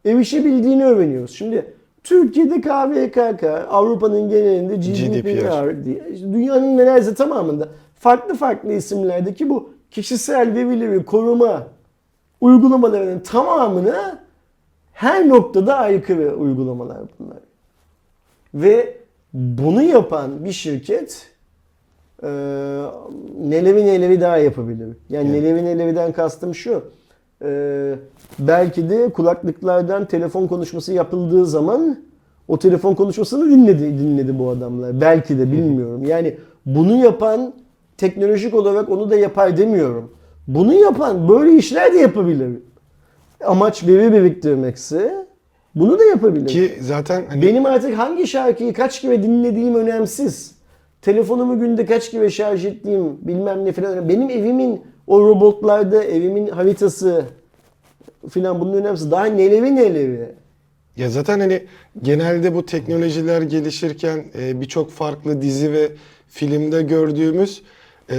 erişebildiğini öğreniyoruz. Şimdi Türkiye'de KVKK, Avrupa'nın genelinde GDPR, diye, işte dünyanın neredeyse tamamında farklı farklı isimlerdeki bu kişisel verileri koruma uygulamalarının tamamına Her noktada aykırı uygulamalar bunlar. Ve bunu yapan bir şirket e, nelevi nelevi daha yapabilir. Yani Evet. nelevi neleviden kastım şu. e, belki de kulaklıklardan telefon konuşması yapıldığı zaman o telefon konuşmasını dinledi dinledi bu adamlar. Belki de bilmiyorum. Yani bunu yapan teknolojik olarak onu da yapar demiyorum. Bunu yapan böyle işler de yapabilir. Amaç veri biriktirmekse bunu da yapabilir. Ki zaten hani Benim artık hangi şarkıyı kaç kere dinlediğim önemsiz. Telefonumu günde kaç kere şarj ettiğim bilmem ne önemli. Benim evimin o robotlarda evimin haritası filan bunun önemsiz. Daha nelevi nelevi. Ya zaten hani genelde bu teknolojiler gelişirken e, birçok farklı dizi ve filmde gördüğümüz e,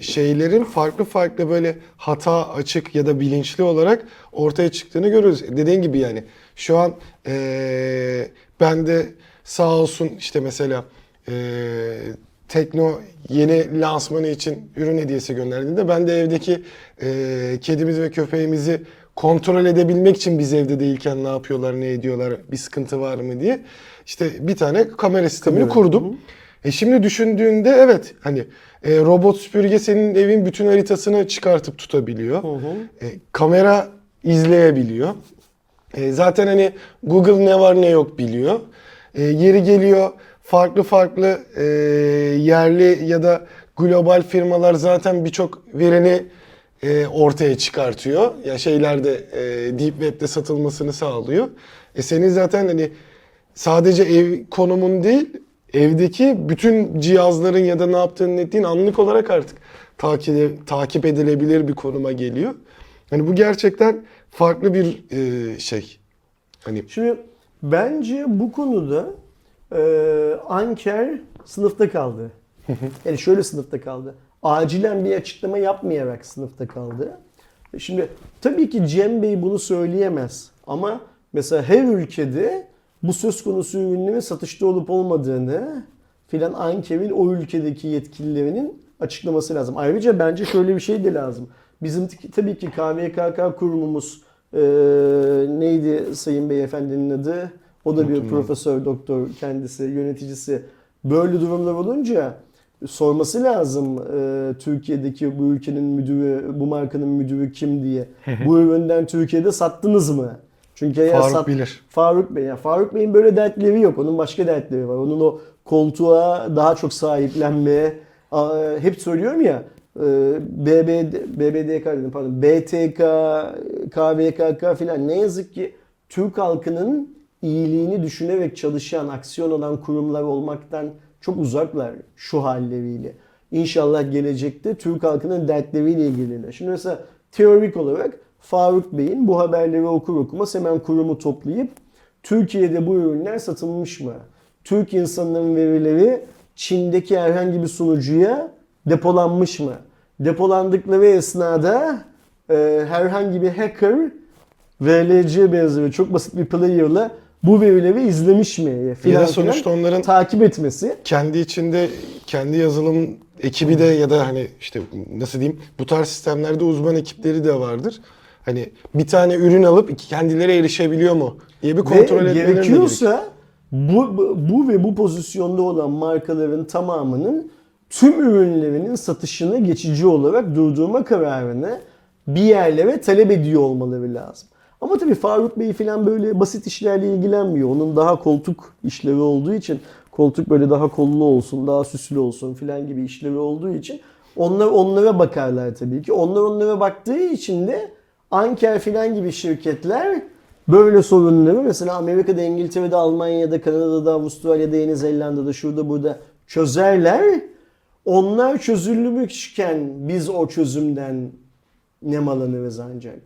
şeylerin farklı farklı böyle hata açık ya da bilinçli olarak ortaya çıktığını görüyoruz. Dediğin gibi yani şu an e, ben de sağ olsun işte mesela e, Tekno yeni lansmanı için ürün hediyesi gönderdiğinde ben de evdeki e, kedimiz ve köpeğimizi kontrol edebilmek için biz evde değilken ne yapıyorlar, ne ediyorlar, bir sıkıntı var mı diye işte bir tane kamera sistemini Kamera. kurdum. E şimdi düşündüğünde evet hani e, robot süpürge senin evin bütün haritasını çıkartıp tutabiliyor. E, kamera izleyebiliyor. E, zaten hani Google ne var ne yok biliyor. E, yeri geliyor farklı farklı e, yerli ya da global firmalar zaten birçok verini e, ortaya çıkartıyor. Ya şeylerde e, deep web'de satılmasını sağlıyor. E senin zaten hani sadece ev konumun değil evdeki bütün cihazların ya da ne yaptığını ettiğin anlık olarak artık takip takip edilebilir bir konuma geliyor. Hani bu gerçekten farklı bir e, şey. Hani Şimdi bence bu konuda e, Anker sınıfta kaldı. yani şöyle sınıfta kaldı. Acilen bir açıklama yapmayarak sınıfta kaldı. Şimdi tabii ki Cem Bey bunu söyleyemez. Ama mesela her ülkede bu söz konusu ürünlerin satışta olup olmadığını filan Anker'in o ülkedeki yetkililerinin açıklaması lazım. Ayrıca bence şöyle bir şey de lazım. Bizim tabii ki KVKK kurumumuz e, neydi sayın beyefendinin adı? O da bir Unuttum profesör, doktor kendisi, yöneticisi. Böyle durumlar olunca sorması lazım e, Türkiye'deki bu ülkenin müdürü, bu markanın müdürü kim diye. bu üründen Türkiye'de sattınız mı? Çünkü Faruk sat- bilir. Faruk Bey. Ya Faruk Bey'in böyle dertleri yok. Onun başka dertleri var. Onun o koltuğa daha çok sahiplenmeye hep söylüyorum ya e, BBD, BBDK dedim pardon BTK, KVKK filan ne yazık ki Türk halkının iyiliğini düşünerek çalışan, aksiyon alan kurumlar olmaktan çok uzaklar şu halleriyle. İnşallah gelecekte Türk halkının dertleriyle ilgililer. Şimdi mesela teorik olarak Faruk Bey'in bu haberleri okur okumaz hemen kurumu toplayıp Türkiye'de bu ürünler satılmış mı? Türk insanların verileri Çin'deki herhangi bir sunucuya depolanmış mı? Depolandıkları esnada e, herhangi bir hacker VLC benzeri çok basit bir player'la bu verileri izlemiş mi? Ya Filan filan sonuçta onların takip etmesi. kendi içinde kendi yazılım ekibi de ya da hani işte nasıl diyeyim bu tarz sistemlerde uzman ekipleri de vardır. Hani bir tane ürün alıp kendileri erişebiliyor mu diye bir kontrol ve etmeleri de gerekiyor. gerekiyorsa bu, bu, bu ve bu pozisyonda olan markaların tamamının tüm ürünlerinin satışını geçici olarak durdurma kararını bir yerlere talep ediyor olmaları lazım. Ama tabii Faruk Bey falan böyle basit işlerle ilgilenmiyor. Onun daha koltuk işlevi olduğu için koltuk böyle daha kollu olsun, daha süslü olsun filan gibi işlevi olduğu için onlar onlara bakarlar tabii ki. Onlar onlara baktığı için de Anker filan gibi şirketler böyle sorunları mesela Amerika'da, İngiltere'de, Almanya'da, Kanada'da, Avustralya'da, Yeni Zelanda'da, şurada burada çözerler. Onlar çözülmüşken biz o çözümden nemalanırız ancak.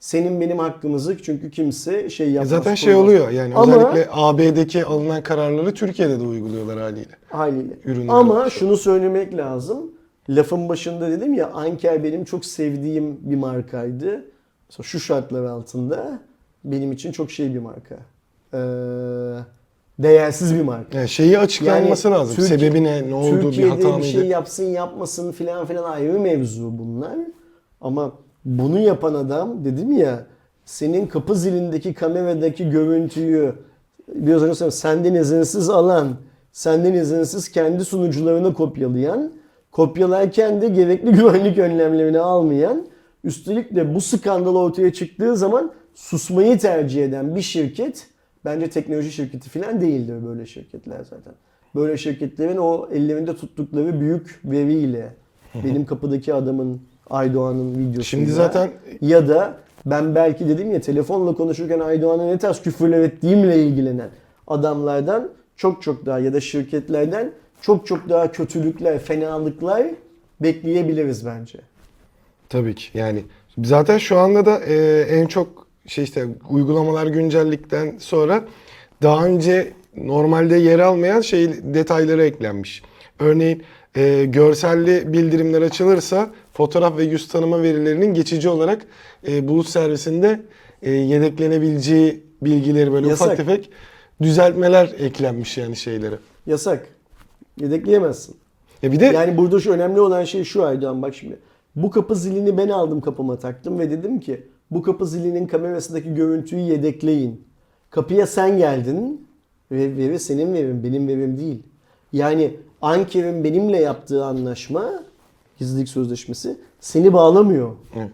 Senin benim hakkımızı çünkü kimse şey yapmaz. Zaten şey oluyor yani Ama- özellikle AB'deki alınan kararları Türkiye'de de uyguluyorlar haliyle. Haliyle. Ürünler Ama var. şunu söylemek lazım. Lafın başında dedim ya Anker benim çok sevdiğim bir markaydı. Mesela şu şartlar altında benim için çok şey bir marka. Ee, değersiz bir marka. Yani şeyi açıklanması Yani lazım. Türkiye- Sebebi ne? Ne oldu? Türkiye'de bir hata bir mıydı? şey yapsın yapmasın filan filan ayrı mevzu bunlar. Ama bunu yapan adam dedim ya senin kapı zilindeki kameradaki görüntüyü biraz önce senden izinsiz alan, senden izinsiz kendi sunucularına kopyalayan, kopyalarken de gerekli güvenlik önlemlerini almayan, üstelik de bu skandal ortaya çıktığı zaman susmayı tercih eden bir şirket bence teknoloji şirketi falan değildir böyle şirketler zaten. Böyle şirketlerin o ellerinde tuttukları büyük veriyle benim kapıdaki adamın Aydoğan'ın videosuyla Şimdi zaten ya da ben belki dedim ya telefonla konuşurken Aydoğan'a ne tarz küfürler ettiğimle ilgilenen adamlardan çok çok daha ya da şirketlerden çok çok daha kötülükler, fenalıklar bekleyebiliriz bence. Tabii ki yani zaten şu anda da e, en çok şey işte uygulamalar güncellikten sonra daha önce normalde yer almayan şey detayları eklenmiş. Örneğin e, görselli bildirimler açılırsa fotoğraf ve yüz tanıma verilerinin geçici olarak e, bulut servisinde e, yedeklenebileceği bilgileri böyle ufak Yasak. tefek düzeltmeler eklenmiş yani şeylere. Yasak. Yedekleyemezsin. E bir de Yani burada şu önemli olan şey şu Aydoğan bak şimdi. Bu kapı zilini ben aldım kapıma taktım ve dedim ki bu kapı zilinin kamerasındaki görüntüyü yedekleyin. Kapıya sen geldin ve veri senin verin benim verim değil. Yani Anker'in benimle yaptığı anlaşma gizlilik sözleşmesi seni bağlamıyor. Evet.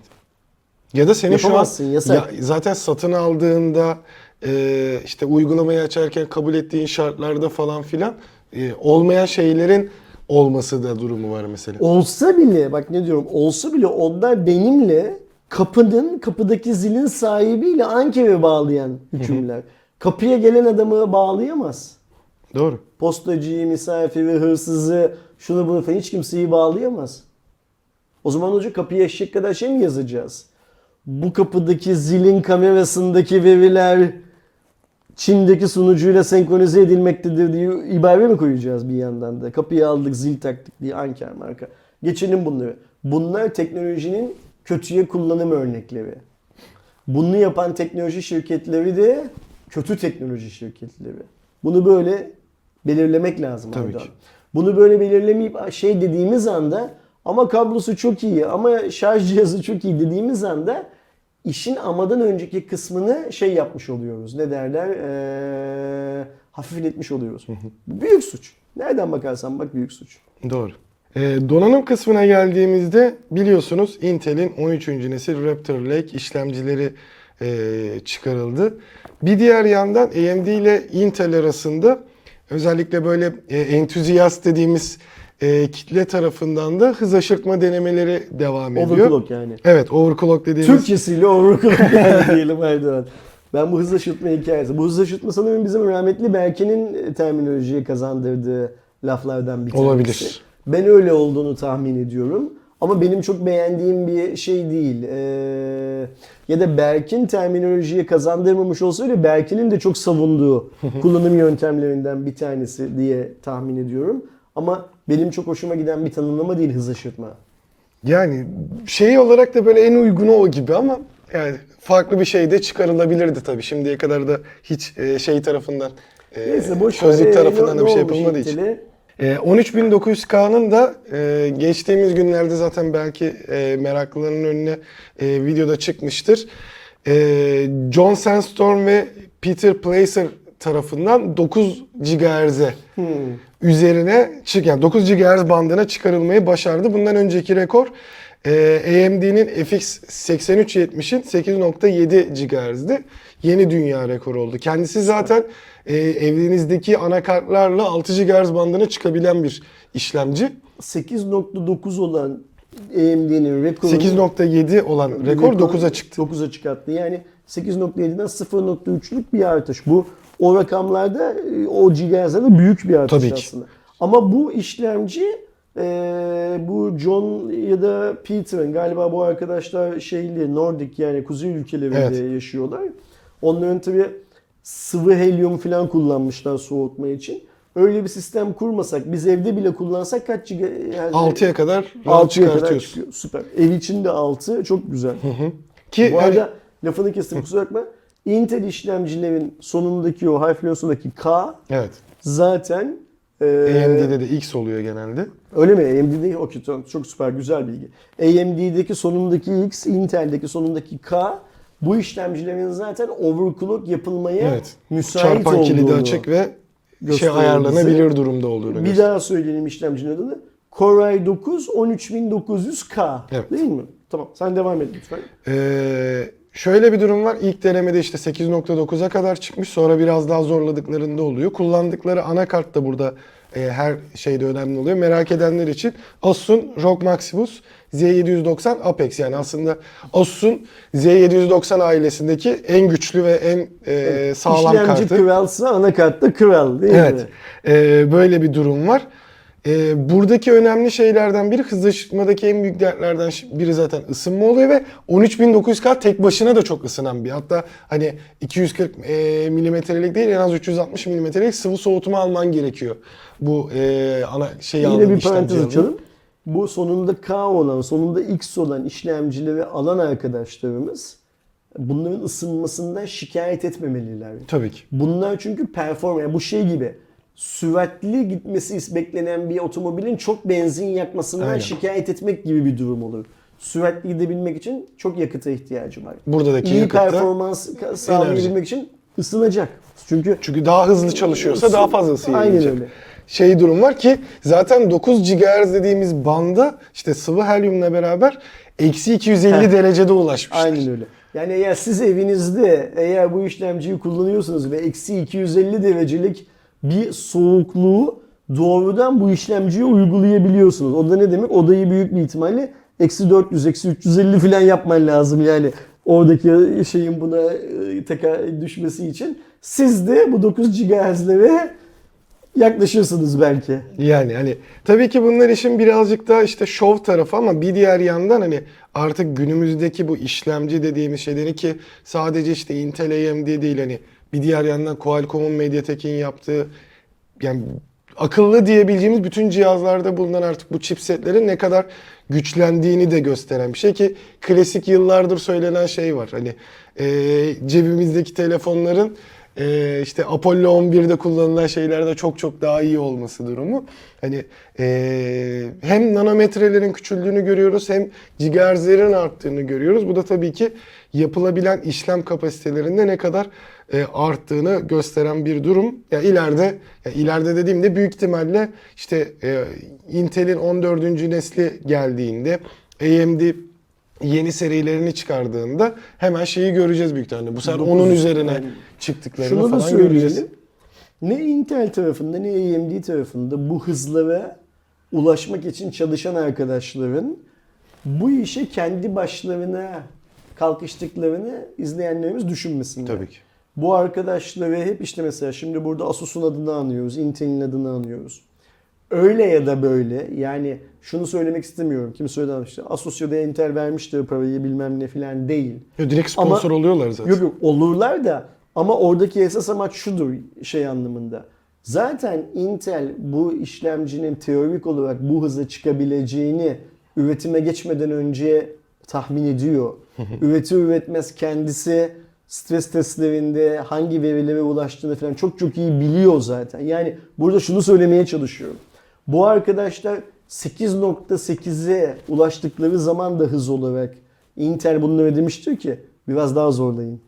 Ya da senin şu an yasak. ya zaten satın aldığında e, işte uygulamayı açarken kabul ettiğin şartlarda falan filan e, olmayan şeylerin olması da durumu var mesela. Olsa bile bak ne diyorum olsa bile onlar benimle kapının kapıdaki zilin sahibiyle Anker'e bağlayan hükümler. Kapıya gelen adamı bağlayamaz. Doğru. postacıyı, misafiri, hırsızı, şunu bunu falan hiç kimseyi bağlayamaz. O zaman hoca kapıya eşek kadar şey mi yazacağız? Bu kapıdaki zilin kamerasındaki veriler Çin'deki sunucuyla senkronize edilmektedir diye ibare mi koyacağız bir yandan da? Kapıyı aldık, zil taktık diye anker marka. Geçelim bunları. Bunlar teknolojinin kötüye kullanım örnekleri. Bunu yapan teknoloji şirketleri de kötü teknoloji şirketleri. Bunu böyle belirlemek lazım. Tabii ki. Bunu böyle belirlemeyip şey dediğimiz anda ama kablosu çok iyi ama şarj cihazı çok iyi dediğimiz anda işin amadan önceki kısmını şey yapmış oluyoruz. Ne derler? Ee, hafifletmiş oluyoruz. Bu büyük suç. Nereden bakarsan bak büyük suç. Doğru. E, donanım kısmına geldiğimizde biliyorsunuz Intel'in 13. nesil Raptor Lake işlemcileri e, çıkarıldı. Bir diğer yandan AMD ile Intel arasında özellikle böyle e, entüziyast dediğimiz e, kitle tarafından da hız aşırtma denemeleri devam ediyor. Overclock yani. Evet, overclock dediğimiz. Türkçesiyle overclock yani diyelim Erdoğan. Ben bu hız aşırtma hikayesi. Bu hız aşırtma sanırım bizim rahmetli Berke'nin terminolojiye kazandırdığı laflardan bir tanesi. Olabilir. Ben öyle olduğunu tahmin ediyorum. Ama benim çok beğendiğim bir şey değil. Ee, ya da Berk'in terminolojiye kazandırmamış olsaydı Berk'in de çok savunduğu kullanım yöntemlerinden bir tanesi diye tahmin ediyorum. Ama benim çok hoşuma giden bir tanımlama değil hız aşırtma. Yani şey olarak da böyle en uygunu o gibi ama yani farklı bir şey de çıkarılabilirdi tabii. Şimdiye kadar da hiç e, şey tarafından e, Neyse boş sözlük ver. tarafından da bir şey yapılmadığı için. E, 13900K'nın da e, geçtiğimiz günlerde zaten belki e, meraklıların önüne e, videoda çıkmıştır. E, John Sandstorm ve Peter Placer tarafından 9 GHz'e Hmm. Üzerine çık yani 9 GHz bandına çıkarılmayı başardı. Bundan önceki rekor e, AMD'nin FX 8370'in 8.7 GHz'di. Yeni dünya rekoru oldu. Kendisi zaten e, evinizdeki anakartlarla 6 GHz bandına çıkabilen bir işlemci. 8.9 olan AMD'nin rekoru 8.7 olan rekor 9'a çıktı. 9'a çıkarttı. Yani 8.7'den 0.3'lük bir artış. Bu o rakamlarda e, o GHz'de büyük bir artış Tabii ki. aslında. Ama bu işlemci e, bu John ya da Peter'ın galiba bu arkadaşlar şeyli Nordic yani kuzey ülkelerinde Evet. yaşıyorlar. Onların tabii sıvı helyum falan kullanmışlar soğutma için. Öyle bir sistem kurmasak, biz evde bile kullansak kaç GB? Yani 6'ya kadar rahat 6'ya kadar çıkıyor. Süper. Ev içinde 6 çok güzel. Ki Bu hani- arada lafını kestim kusura bakma. Intel işlemcilerin sonundaki o high flow'sundaki K evet. zaten e, AMD'de de X oluyor genelde. öyle mi? AMD'de okey tamam, çok süper güzel bilgi. AMD'deki sonundaki X, Intel'deki sonundaki K bu işlemcilerin zaten overclock yapılmaya Evet. müsait Çarpan olduğunu. kilidi açık ve şey ayarlanabilir durumda olduğunu Bir gösteriyor. daha söyleyelim işlemcinin adını. Core i9 13900K Evet. değil mi? Tamam sen devam et lütfen. Ee, şöyle bir durum var. İlk denemede işte 8.9'a kadar çıkmış. Sonra biraz daha zorladıklarında oluyor. Kullandıkları anakart da burada e, her şeyde önemli oluyor. Merak edenler için Asus'un ROG Maximus Z790 Apex yani aslında Asus'un Z790 ailesindeki en güçlü ve en e, sağlam İşlemci kartı. kralsa anakart da kral değil Evet. mi? Ee, böyle bir durum var. Ee, buradaki önemli şeylerden biri hızlaştırmadaki en büyük dertlerden biri zaten ısınma oluyor ve 13900K tek başına da çok ısınan bir. Hatta hani 240 e, milimetrelik değil en az 360 milimetrelik sıvı soğutma alman gerekiyor. Bu e, ana şeyi Yine bir parantez açalım. Bu sonunda K olan, sonunda X olan işlemcileri alan arkadaşlarımız bunların ısınmasından şikayet etmemeliler. Tabii ki. Bunlar çünkü perform, yani bu şey gibi süratli gitmesi beklenen bir otomobilin çok benzin yakmasından Aynen. şikayet etmek gibi bir durum olur. Süratli gidebilmek için çok yakıta ihtiyacı var. Buradaki İyi performans sağlayabilmek için ısınacak. Çünkü çünkü daha hızlı çalışıyorsa daha fazla ısı yayılacak. öyle. şey durum var ki zaten 9 GHz dediğimiz banda işte sıvı helyumla beraber eksi 250 Heh. derecede ulaşmıştır. Aynen öyle. Yani eğer siz evinizde eğer bu işlemciyi kullanıyorsunuz ve eksi 250 derecelik bir soğukluğu doğrudan bu işlemciye uygulayabiliyorsunuz. O da ne demek? Odayı büyük bir ihtimalle eksi 400, eksi 350 falan yapman lazım yani oradaki şeyin buna e, tekrar düşmesi için. Siz de bu 9 GHz'lere yaklaşırsınız belki. Yani hani tabii ki bunlar işin birazcık daha işte şov tarafı ama bir diğer yandan hani artık günümüzdeki bu işlemci dediğimiz şeyleri ki sadece işte Intel AMD değil hani bir diğer yandan Qualcomm'un Mediatek'in yaptığı yani akıllı diyebileceğimiz bütün cihazlarda bulunan artık bu chipsetlerin ne kadar güçlendiğini de gösteren bir şey ki klasik yıllardır söylenen şey var. Hani e, cebimizdeki telefonların e, işte Apollo 11'de kullanılan şeylerde çok çok daha iyi olması durumu. Hani e, hem nanometrelerin küçüldüğünü görüyoruz hem gigahertzlerin arttığını görüyoruz. Bu da tabii ki yapılabilen işlem kapasitelerinde ne kadar e, arttığını gösteren bir durum. Ya ileride ya ileride dediğimde büyük ihtimalle işte e, Intel'in 14. nesli geldiğinde AMD yeni serilerini çıkardığında hemen şeyi göreceğiz büyük ihtimalle. Bu sefer Dokuz, onun üzerine aynen. çıktıklarını Şunu falan göreceğiz. Ne Intel tarafında ne AMD tarafında bu hızlara ulaşmak için çalışan arkadaşların bu işe kendi başlarına kalkıştıklarını izleyenlerimiz düşünmesinler. Tabii ki. Bu arkadaşları hep işte mesela şimdi burada Asus'un adını anıyoruz, Intel'in adını anıyoruz. Öyle ya da böyle yani şunu söylemek istemiyorum. Kim söyledi işte Asus ya da Intel vermiştir parayı bilmem ne filan değil. Yo, direkt sponsor oluyorlar zaten. Yok yok olurlar da ama oradaki esas amaç şudur şey anlamında. Zaten Intel bu işlemcinin teorik olarak bu hıza çıkabileceğini üretime geçmeden önce tahmin ediyor. Üretir üretmez kendisi stres testlerinde hangi verilere ulaştığını falan çok çok iyi biliyor zaten. Yani burada şunu söylemeye çalışıyorum. Bu arkadaşlar 8.8'e ulaştıkları zaman da hız olarak Intel bunları demiştir ki biraz daha zorlayın.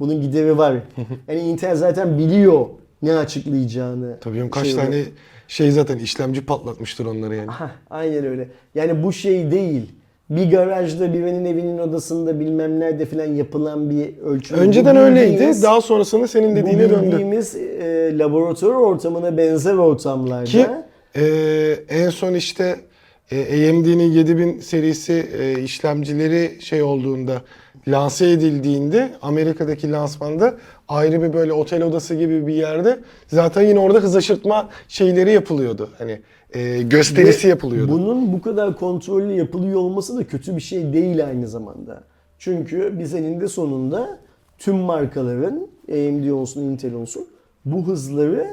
Bunun gideri var. Yani Intel zaten biliyor ne açıklayacağını. Tabii canım, kaç Şey olarak. tane şey zaten işlemci patlatmıştır onları yani. Hah, aynen öyle. Yani bu şey değil. Bir garajda birinin evinin odasında bilmem nerede falan yapılan bir ölçüm. Önceden Bu öyleydi. Daha sonrasında senin bu dediğine döndü. bildiğimiz e, laboratuvar ortamına benzer ortamlarda Ki e, en son işte e, AMD'nin 7000 serisi e, işlemcileri şey olduğunda lanse edildiğinde Amerika'daki lansmanda ayrı bir böyle otel odası gibi bir yerde zaten yine orada hız aşırtma şeyleri yapılıyordu. Hani e, gösterisi Ve yapılıyordu. Bunun bu kadar kontrollü yapılıyor olması da kötü bir şey değil aynı zamanda. Çünkü biz eninde sonunda tüm markaların AMD olsun Intel olsun bu hızları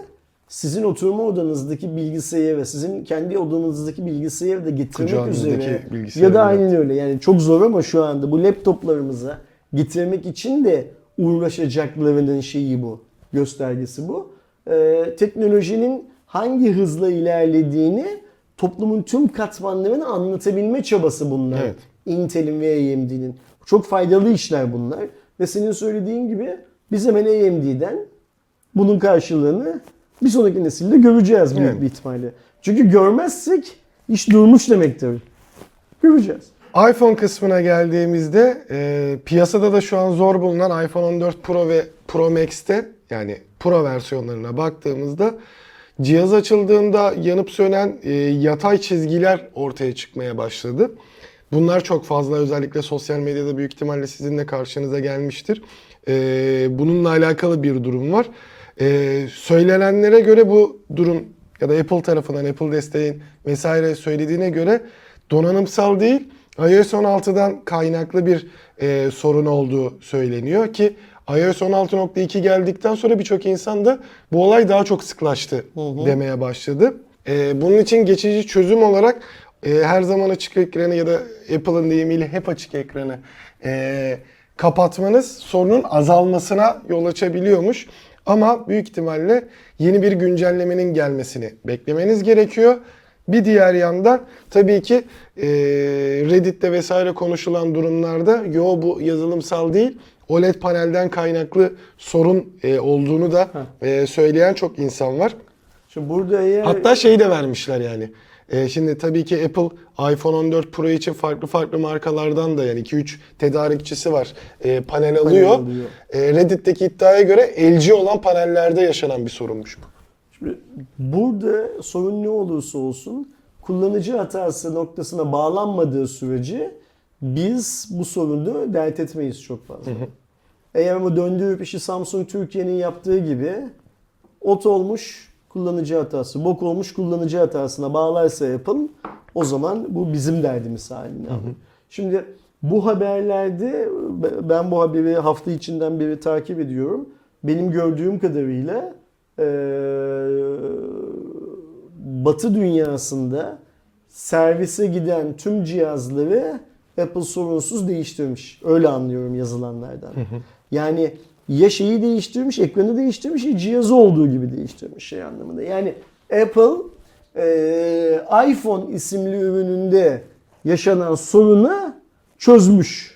sizin oturma odanızdaki bilgisayara ve sizin kendi odanızdaki bilgisayara da getirmek üzere ya da evet. aynen öyle yani çok zor ama şu anda bu laptoplarımıza getirmek için de uğraşacaklarının şeyi bu göstergesi bu. Ee, teknolojinin hangi hızla ilerlediğini toplumun tüm katmanlarını anlatabilme çabası bunlar. Evet. Intel'in ve AMD'nin. Çok faydalı işler bunlar. Ve senin söylediğin gibi biz hemen AMD'den bunun karşılığını bir sonraki nesilde göreceğiz büyük Evet. bir ihtimalle. Çünkü görmezsek iş durmuş demektir. Göreceğiz. iPhone kısmına geldiğimizde e, piyasada da şu an zor bulunan iPhone 14 Pro ve Pro Max'te yani Pro versiyonlarına baktığımızda cihaz açıldığında yanıp sönen e, yatay çizgiler ortaya çıkmaya başladı. Bunlar çok fazla özellikle sosyal medyada büyük ihtimalle sizin de karşınıza gelmiştir. E, bununla alakalı bir durum var. E, söylenenlere göre bu durum ya da Apple tarafından Apple desteğin vesaire söylediğine göre donanımsal değil iOS 16'dan kaynaklı bir e, sorun olduğu söyleniyor ki iOS 16.2 geldikten sonra birçok insan da bu olay daha çok sıklaştı demeye başladı. E, bunun için geçici çözüm olarak e, her zaman açık ekranı ya da Apple'ın deyimiyle hep açık ekranı e, kapatmanız sorunun azalmasına yol açabiliyormuş. Ama büyük ihtimalle yeni bir güncellemenin gelmesini beklemeniz gerekiyor. Bir diğer yandan tabii ki e, Reddit'te vesaire konuşulan durumlarda yo bu yazılımsal değil OLED panelden kaynaklı sorun e, olduğunu da e, söyleyen çok insan var. Şimdi burada eğer Hatta şeyi de vermişler yani. E, şimdi tabii ki Apple iPhone 14 Pro için farklı farklı markalardan da yani 2-3 tedarikçisi var. E, panel alıyor. alıyor. E, Reddit'teki iddiaya göre LG olan panellerde yaşanan bir sorunmuş bu. Şimdi burada sorun ne olursa olsun kullanıcı hatası noktasına bağlanmadığı sürece biz bu sorunu dert etmeyiz çok fazla. Eğer bu döndürüp işi Samsung Türkiye'nin yaptığı gibi ot olmuş kullanıcı hatası, bok olmuş kullanıcı hatasına bağlarsa yapın o zaman bu bizim derdimiz haline alır. Şimdi bu haberlerde ben bu haberi hafta içinden beri takip ediyorum. Benim gördüğüm kadarıyla eee, Batı dünyasında servise giden tüm cihazları Apple sorunsuz değiştirmiş. Öyle anlıyorum yazılanlardan. Yani ya şeyi değiştirmiş, ekranı değiştirmiş ya cihazı olduğu gibi değiştirmiş şey anlamında. Yani Apple eee, iPhone isimli ürününde yaşanan sorunu çözmüş.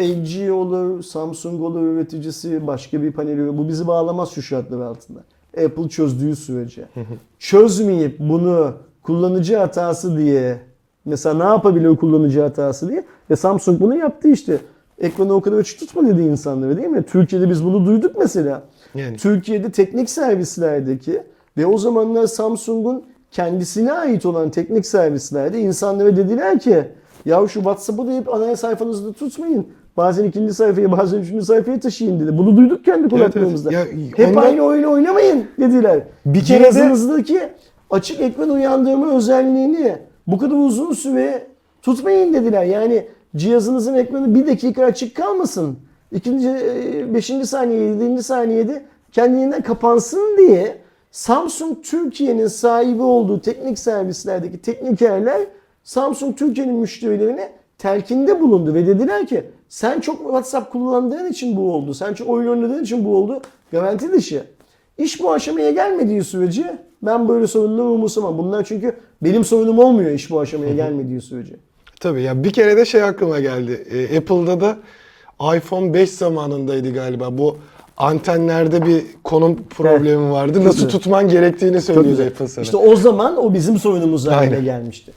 LG olur, Samsung olur üreticisi, başka bir panel üretici. Bu bizi bağlamaz şu şartlar altında. Apple çözdüğü sürece. Çözmeyip bunu kullanıcı hatası diye mesela ne yapabiliyor kullanıcı hatası diye ve Samsung bunu yaptı işte. Ekranı o kadar açık tutma dedi insanlara değil mi? Türkiye'de biz bunu duyduk mesela. Yani. Türkiye'de teknik servislerdeki ve o zamanlar Samsung'un kendisine ait olan teknik servislerde insanlara dediler ki ya şu WhatsApp'ı da hep ana sayfanızda tutmayın. Bazen ikinci sayfaya bazen üçüncü sayfaya taşıyın dedi. Bunu duyduk kendi kulaklarımızda. evet. Ya, Hep ondan- aynı oyunu oynamayın dediler. Bir kere de- Cihazınızdaki açık ekran uyandırma özelliğini bu kadar uzun süre tutmayın dediler. Yani cihazınızın ekranı bir dakika açık kalmasın. İkinci, e, beşinci saniye, yedinci saniyede kendiliğinden kapansın diye Samsung Türkiye'nin sahibi olduğu teknik servislerdeki teknikerler Samsung Türkiye'nin müşterilerine telkinde bulundu ve dediler ki sen çok WhatsApp kullandığın için bu oldu. Sen çok oyun oynadığın için bu oldu. Garanti dışı. İş bu aşamaya gelmediği sürece ben böyle sorunları umursamam. Bunlar çünkü benim sorunum olmuyor iş bu aşamaya gelmediği sürece. Tabii ya bir kere de şey aklıma geldi. E, Apple'da da iPhone 5 zamanındaydı galiba. Bu antenlerde bir konum problemi vardı. Nasıl tutman gerektiğini söylüyordu. Apple sana. İşte o zaman o bizim sorunumuz haline Aynen. gelmişti.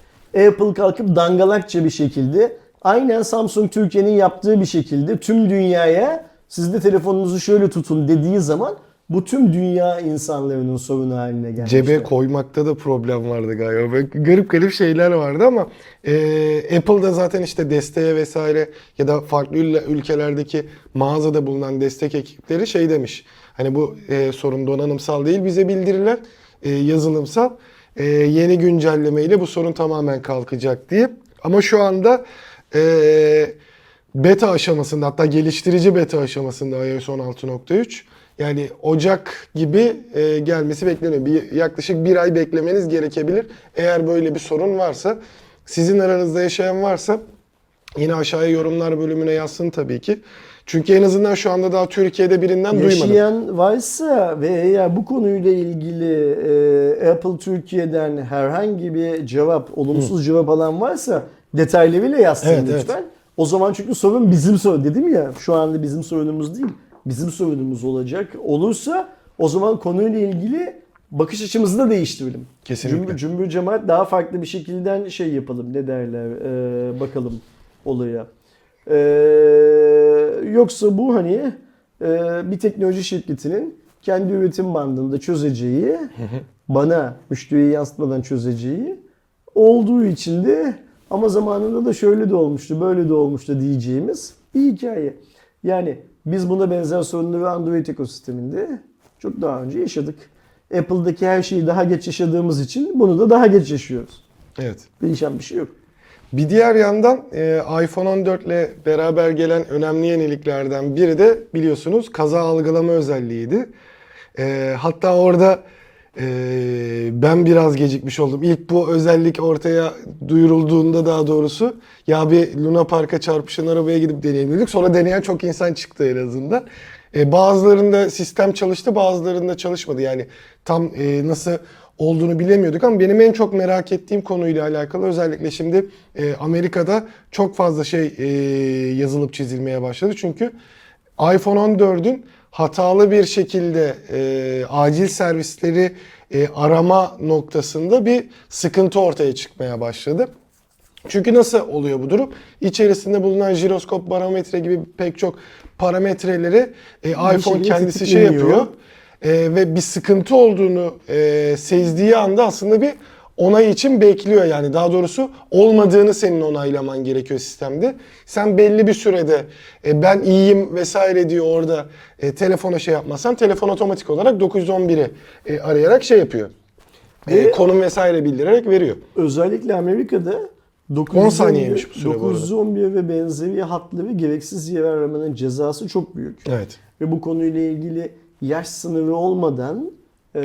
Apple kalkıp dangalakça bir şekilde aynen Samsung Türkiye'nin yaptığı bir şekilde tüm dünyaya siz de telefonunuzu şöyle tutun dediği zaman bu tüm dünya insanlarının sorunu haline gelmişti. Cebe koymakta da problem vardı galiba. Böyle garip garip şeyler vardı ama e, Apple'da zaten işte desteğe vesaire ya da farklı ül- ülkelerdeki mağazada bulunan destek ekipleri şey demiş. Hani bu e, sorun donanımsal değil bize bildiriler e, yazılımsal. E, yeni güncellemeyle bu sorun tamamen kalkacak diye. Ama şu anda e, beta aşamasında hatta geliştirici beta aşamasında iOS 16.3. Yani Ocak gibi e, gelmesi bekleniyor. Bir, yaklaşık bir ay beklemeniz gerekebilir. Eğer böyle bir sorun varsa, sizin aranızda yaşayan varsa yine aşağıya yorumlar bölümüne yazsın tabii ki. Çünkü en azından şu anda daha Türkiye'de birinden duymadım. Yaşayan varsa ve eğer bu konuyla ilgili e, Apple Türkiye'den herhangi bir cevap, olumsuz cevap alan varsa detaylarıyla yazsın Evet, evet. lütfen. O zaman çünkü sorun bizim sorun dedim ya şu anda bizim sorunumuz değil. Bizim sorunumuz olacak. Olursa o zaman konuyla ilgili bakış açımızı da değiştirelim. Kesinlikle. Cümbür, cümbür cemaat daha farklı bir şekilde şey yapalım. Ne derler? Ee, bakalım olaya. Ee, yoksa bu hani e, bir teknoloji şirketinin kendi üretim bandında çözeceği, bana müşteriye yansıtmadan çözeceği olduğu için de ama zamanında da şöyle de olmuştu, böyle de olmuştu diyeceğimiz bir hikaye. Yani biz buna benzer sorunları Android ekosisteminde çok daha önce yaşadık. Apple'daki her şeyi daha geç yaşadığımız için bunu da daha geç yaşıyoruz. Evet. Değişen bir şey yok. Bir diğer yandan e, iPhone 14 ile beraber gelen önemli yeniliklerden biri de biliyorsunuz kaza algılama özelliğiydi. E, hatta orada e, ben biraz gecikmiş oldum. İlk bu özellik ortaya duyurulduğunda daha doğrusu ya bir Luna Park'a çarpışan arabaya gidip deneyelim dedik. Sonra deneyen çok insan çıktı en azından. E, bazılarında sistem çalıştı bazılarında çalışmadı. Yani tam e, nasıl olduğunu bilemiyorduk ama benim en çok merak ettiğim konuyla alakalı özellikle şimdi e, Amerika'da çok fazla şey e, yazılıp çizilmeye başladı. Çünkü iPhone 14'ün hatalı bir şekilde e, acil servisleri e, arama noktasında bir sıkıntı ortaya çıkmaya başladı. Çünkü nasıl oluyor bu durum? İçerisinde bulunan jiroskop, barometre gibi pek çok parametreleri e, iPhone kendisi şey yapıyor. E, ve bir sıkıntı olduğunu e, sezdiği anda aslında bir onay için bekliyor yani. Daha doğrusu olmadığını senin onaylaman gerekiyor sistemde. Sen belli bir sürede e, ben iyiyim vesaire diyor orada e, telefona şey yapmazsan telefon otomatik olarak 911'i e, arayarak şey yapıyor. E, Ve- konum vesaire bildirerek veriyor. Özellikle Amerika'da 10 saniyeymiş bu süre bu arada. 911 ve benzeri hatları gereksiz yere aramanın cezası çok büyük. Evet. Ve bu konuyla ilgili yaş sınırı olmadan e,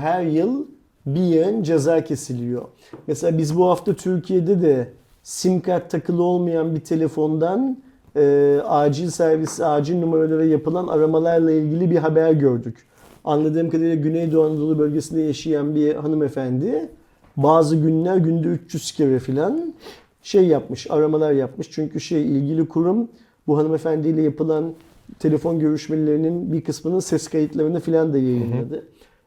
her yıl bir yığın ceza kesiliyor. Mesela biz bu hafta Türkiye'de de sim kart takılı olmayan bir telefondan e, acil servisi, acil numaralara yapılan aramalarla ilgili bir haber gördük. Anladığım kadarıyla Güneydoğu Anadolu bölgesinde yaşayan bir hanımefendi bazı günler günde 300 kere falan şey yapmış, aramalar yapmış. Çünkü şey ilgili kurum bu hanımefendiyle yapılan telefon görüşmelerinin bir kısmının ses kayıtlarını falan da yayınladı.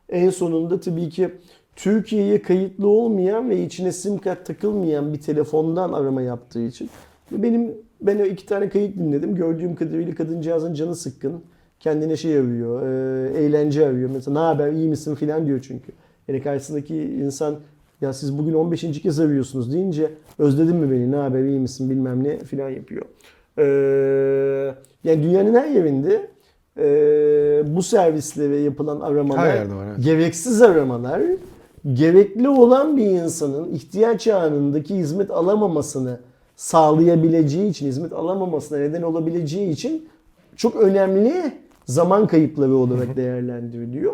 En sonunda tabii ki Türkiye'ye kayıtlı olmayan ve içine sim kart takılmayan bir telefondan arama yaptığı için ve benim ben o iki tane kayıt dinledim. Gördüğüm kadarıyla kadıncağızın canı sıkkın. Kendine şey arıyor, e, eğlence arıyor. Mesela ne haber, iyi misin falan diyor çünkü. Yani karşısındaki insan ya siz bugün 15. kez arıyorsunuz deyince özledin mi beni, ne haber, iyi misin bilmem ne falan yapıyor. Ee, yani dünyanın her yerinde e, bu servislere yapılan aramalar, var, evet. gereksiz aramalar, gerekli olan bir insanın ihtiyaç anındaki hizmet alamamasını sağlayabileceği için, hizmet alamamasına neden olabileceği için çok önemli zaman kayıpları olarak değerlendiriliyor.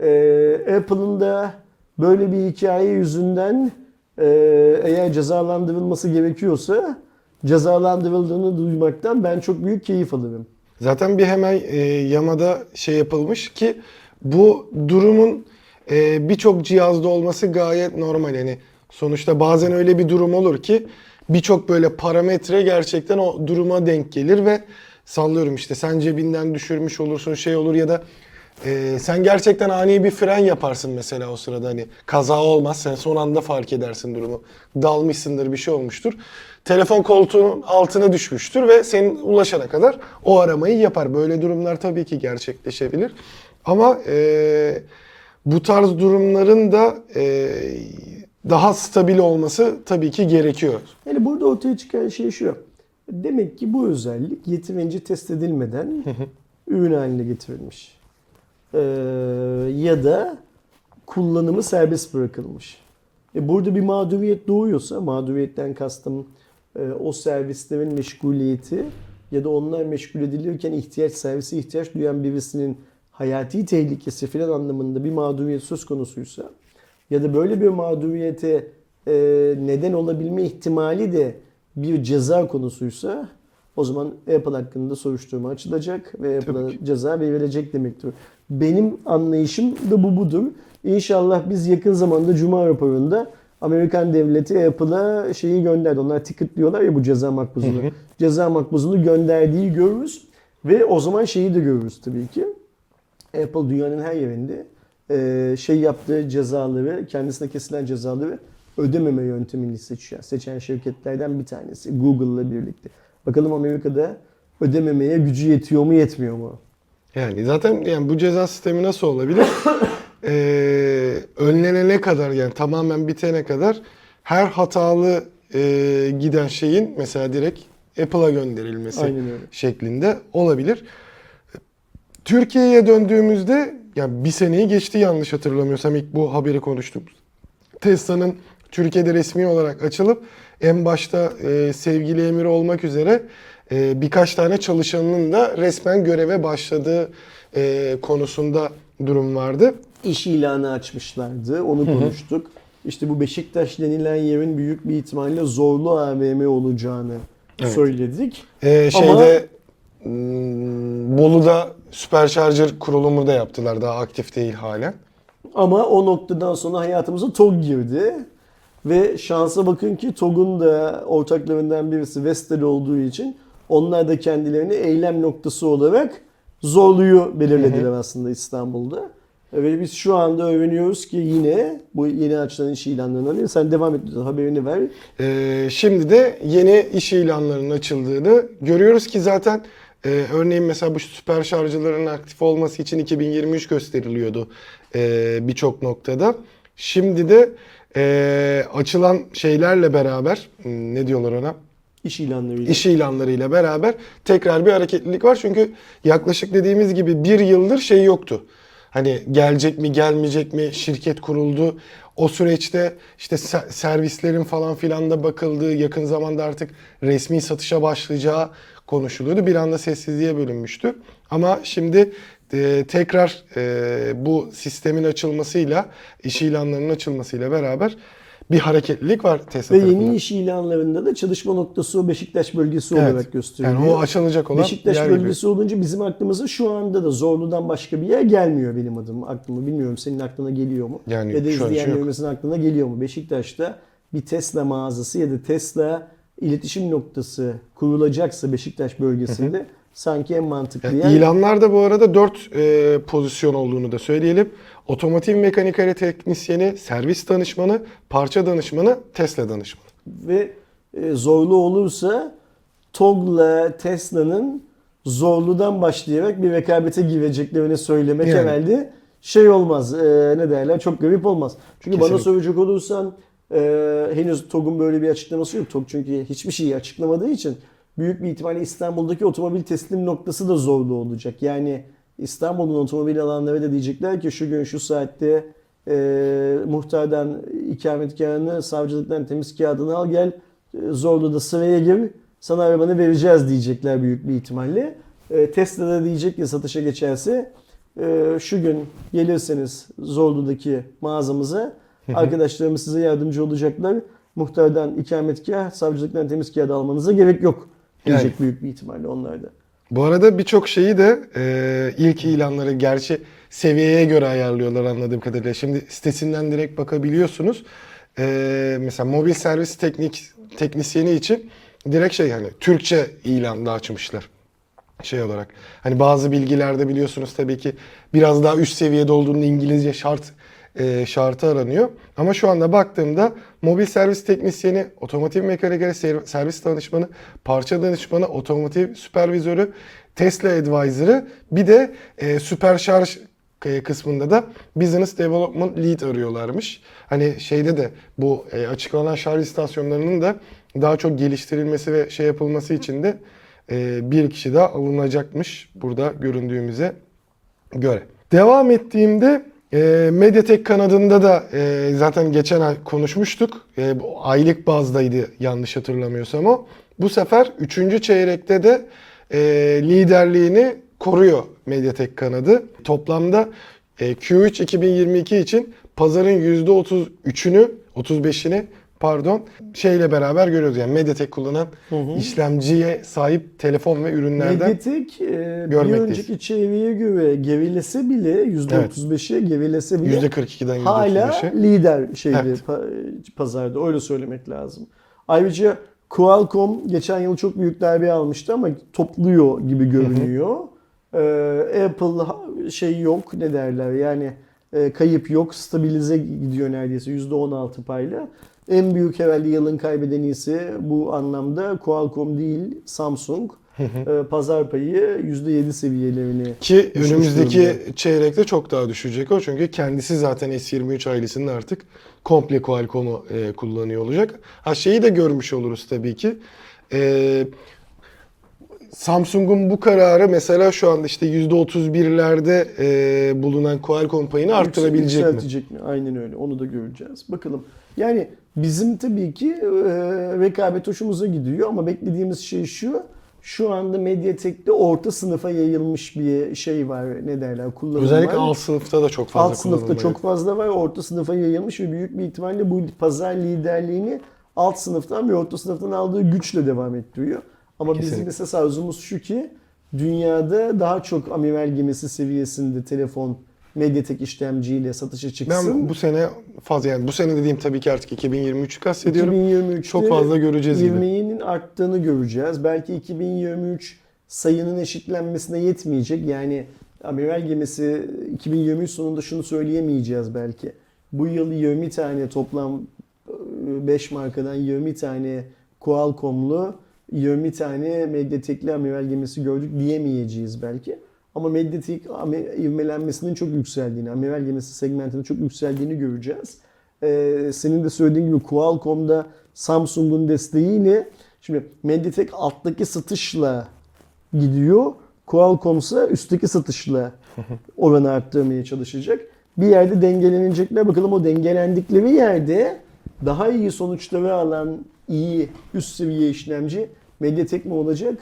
Ee, Apple'ın da böyle bir hikaye yüzünden e, eğer cezalandırılması gerekiyorsa cezalandırıldığını duymaktan ben çok büyük keyif alırım. Zaten bir hemen e, yamada şey yapılmış ki bu durumun e, birçok cihazda olması gayet normal. Yani sonuçta bazen öyle bir durum olur ki birçok böyle parametre gerçekten o duruma denk gelir ve sallıyorum işte sen cebinden düşürmüş olursun şey olur ya da e, sen gerçekten ani bir fren yaparsın mesela o sırada. Hani kaza olmaz sen son anda fark edersin durumu. Dalmışsındır bir şey olmuştur. Telefon koltuğunun altına düşmüştür ve senin ulaşana kadar o aramayı yapar. Böyle durumlar tabii ki gerçekleşebilir. Ama e, bu tarz durumların da e, daha stabil olması tabii ki gerekiyor. Yani burada ortaya çıkan şey şu. Demek ki bu özellik yeterince test edilmeden ürün haline getirilmiş. Ee, ya da kullanımı serbest bırakılmış. E burada bir mağduriyet doğuyorsa, mağduriyetten kastım e, o servislerin meşguliyeti ya da onlar meşgul edilirken ihtiyaç servise ihtiyaç duyan birisinin hayati tehlikesi filan anlamında bir mağduriyet söz konusuysa ya da böyle bir mağduriyete e, neden olabilme ihtimali de bir ceza konusuysa o zaman Apple hakkında soruşturma açılacak ve Apple'a ceza verilecek demektir. Benim anlayışım da bu budur. İnşallah biz yakın zamanda Cuma raporunda Amerikan devleti Apple'a şeyi gönderdi. Onlar ticket diyorlar ya bu ceza makbuzunu. Ceza makbuzunu gönderdiği görürüz. Ve o zaman şeyi de görürüz tabii ki. Apple dünyanın her yerinde e, şey yaptığı cezaları, kendisine kesilen cezaları ödememe yöntemini seçiyor. Seçen şirketlerden bir tanesi Google'la birlikte. Bakalım Amerika'da ödememeye gücü yetiyor mu yetmiyor mu? Yani zaten yani bu ceza sistemi nasıl olabilir? Ee, önlenene kadar yani tamamen bitene kadar her hatalı e, giden şeyin mesela direkt Apple'a gönderilmesi şeklinde olabilir. Türkiye'ye döndüğümüzde yani bir seneyi geçti yanlış hatırlamıyorsam ilk bu haberi konuştuğumuz. Tesla'nın Türkiye'de resmi olarak açılıp en başta e, sevgili Emir olmak üzere e, birkaç tane çalışanının da resmen göreve başladığı e, konusunda durum vardı. İş ilanı açmışlardı. Onu konuştuk. İşte bu Beşiktaş denilen yerin büyük bir ihtimalle zorlu AVM olacağını Evet. söyledik. E, Ama- şeyde hmm, Bolu'da Supercharger kurulumu da yaptılar. Daha aktif değil halen. Ama o noktadan sonra hayatımıza TOG girdi. Ve şansa bakın ki TOG'un da ortaklarından birisi Vestel olduğu için onlar da kendilerini eylem noktası olarak Zorlu'yu belirlediler aslında İstanbul'da. Ve biz şu anda öğreniyoruz ki yine bu yeni açılan iş ilanlarından biri. Sen devam et haberini ver. Ee, şimdi de yeni iş ilanlarının açıldığını görüyoruz ki zaten e, örneğin mesela bu süper şarjıların aktif olması için 2023 gösteriliyordu e, birçok noktada. Şimdi de e, açılan şeylerle beraber hmm, ne diyorlar ona? İş ilanlarıyla. İş ilanlarıyla beraber tekrar bir hareketlilik var. Çünkü yaklaşık dediğimiz gibi bir yıldır şey yoktu. Hani gelecek mi gelmeyecek mi şirket kuruldu. O süreçte işte se- servislerin falan filan da bakıldığı yakın zamanda artık resmi satışa başlayacağı konuşuluyordu. Bir anda sessizliğe bölünmüştü. Ama şimdi e, tekrar e, bu sistemin açılmasıyla, iş ilanlarının açılmasıyla beraber bir hareketlilik var Tesla Ve tarafından. yeni iş ilanlarında da çalışma noktası o Beşiktaş bölgesi Evet. olarak gösteriliyor. Yani o açılacak olan Beşiktaş yer gibi. bölgesi olunca bizim aklımıza şu anda da Zorlu'dan başka bir yer gelmiyor benim adım aklıma. Bilmiyorum senin aklına geliyor mu? Yani ya da an şey izleyenlerimizin aklına geliyor mu? Beşiktaş'ta bir Tesla mağazası ya da Tesla iletişim noktası kurulacaksa Beşiktaş bölgesinde sanki en mantıklı Yani yer. İlanlarda bu arada 4 pozisyon olduğunu da söyleyelim. Otomotiv mekanikeri teknisyeni, servis danışmanı, parça danışmanı, Tesla danışmanı. Ve e, zorlu olursa TOG'la Tesla'nın zorludan başlayarak bir rekabete gireceklerini söylemek Yani. herhalde şey olmaz. e, ne derler? Çok garip olmaz. Çünkü bana Kesinlikle. soracak olursan e, henüz TOG'un böyle bir açıklaması yok. TOG çünkü hiçbir şeyi açıklamadığı için büyük bir ihtimalle İstanbul'daki otomobil teslim noktası da zorlu olacak. Yani İstanbul'un otomobil alanları da diyecekler ki şu gün şu saatte e, muhtardan ikametgahını, savcılıktan temiz kağıdını al gel e, Zorlu'da sıraya gir sana arabanı vereceğiz diyecekler büyük bir ihtimalle. E, Tesla da diyecek ki satışa geçerse e, şu gün gelirseniz Zorlu'daki mağazamıza arkadaşlarımız size yardımcı olacaklar. Muhtardan ikametgah, savcılıktan temiz kağıdı almanıza gerek yok diyecek Yani. büyük bir ihtimalle onlar da. Bu arada birçok şeyi de e, ilk ilanları gerçi seviyeye göre ayarlıyorlar anladığım kadarıyla. Şimdi sitesinden direkt bakabiliyorsunuz. E, mesela mobil servis teknik teknisyeni için direkt şey hani Türkçe ilanda açmışlar. şey olarak. Hani bazı bilgilerde biliyorsunuz tabii ki biraz daha üst seviyede olduğunda İngilizce şart e, şartı aranıyor. Ama şu anda baktığımda mobil servis teknisyeni, otomotiv mekanikeri, ser- servis danışmanı, parça danışmanı, otomotiv süpervizörü, Tesla advisor'ı bir de e, süper şarj e, kısmında da Business Development Lead arıyorlarmış. Hani şeyde de bu e, açıklanan şarj istasyonlarının da daha çok geliştirilmesi ve şey yapılması için de e, bir kişi daha alınacakmış burada göründüğümüze göre. Devam ettiğimde e, Mediatek kanadında da e, zaten geçen ay konuşmuştuk. E, aylık bazdaydı yanlış hatırlamıyorsam o. Bu sefer 3. çeyrekte de e, liderliğini koruyor Mediatek kanadı. Toplamda e, Q3 2022 için pazarın %33'ünü 35'ini pardon şeyle beraber görüyoruz yani Mediatek kullanan işlemciye sahip telefon ve ürünlerden Mediatek e, bir önceki çevreye göre gerilese bile %35'e gerilese bile %42'den hala %35'e. lider şeydi Evet. pa- pazarda öyle söylemek lazım. Ayrıca Qualcomm geçen yıl çok büyük darbe almıştı ama topluyor gibi görünüyor. Ee, Apple şey yok ne derler yani e, kayıp yok stabilize gidiyor neredeyse %16 payla. En büyük herhalde yılın kaybedeni ise bu anlamda Qualcomm değil Samsung. Ee, pazar payı %7 seviyelerini Ki önümüzdeki durumda. çeyrekte çok daha düşecek o. Çünkü kendisi zaten S23 ailesinin artık komple Qualcomm'u e, kullanıyor olacak. Ha şeyi de görmüş oluruz tabii ki. E, Samsung'un bu kararı mesela şu anda işte %31'lerde e, bulunan Qualcomm payını arttırabilecek mi? Mi? Aynen öyle. Onu da göreceğiz. Bakalım. Yani bizim tabii ki e, rekabet hoşumuza gidiyor ama beklediğimiz şey şu. Şu anda Mediatek'te orta sınıfa yayılmış bir şey var. Ne derler? Kullanım Özellikle var. alt sınıfta da çok fazla Alt sınıfta çok fazla var. Orta sınıfa yayılmış ve büyük bir ihtimalle bu pazar liderliğini alt sınıftan ve orta sınıftan aldığı güçle devam ettiriyor. Ama bizim Kesinlikle. esas arzumuz şu ki dünyada daha çok amiral gemisi seviyesinde telefon Mediatek işlemciyle satışa çıksın. Ben bu sene fazla yani bu sene dediğim tabii ki artık 2023'ü kastediyorum. 2023'te Çok fazla göreceğiz gibi. ivmeğinin arttığını göreceğiz. Belki 2023 sayının eşitlenmesine yetmeyecek. Yani amiral gemisi 2023 sonunda şunu söyleyemeyeceğiz belki. Bu yıl 20 tane toplam 5 markadan 20 tane Qualcomm'lu 20 tane Mediatek'li amiral gemisi gördük diyemeyeceğiz belki. Ama Mediatek ami- ivmelenmesinin çok yükseldiğini, amiral gemisi segmentinin çok yükseldiğini göreceğiz. Ee, senin de söylediğin gibi Qualcomm'da Samsung'un desteğiyle şimdi Mediatek alttaki satışla gidiyor. Qualcomm ise üstteki satışla oranı arttırmaya çalışacak. Bir yerde dengelenecekler. Bakalım o dengelendikleri yerde daha iyi sonuçları alan iyi üst seviye işlemci Mediatek mi olacak?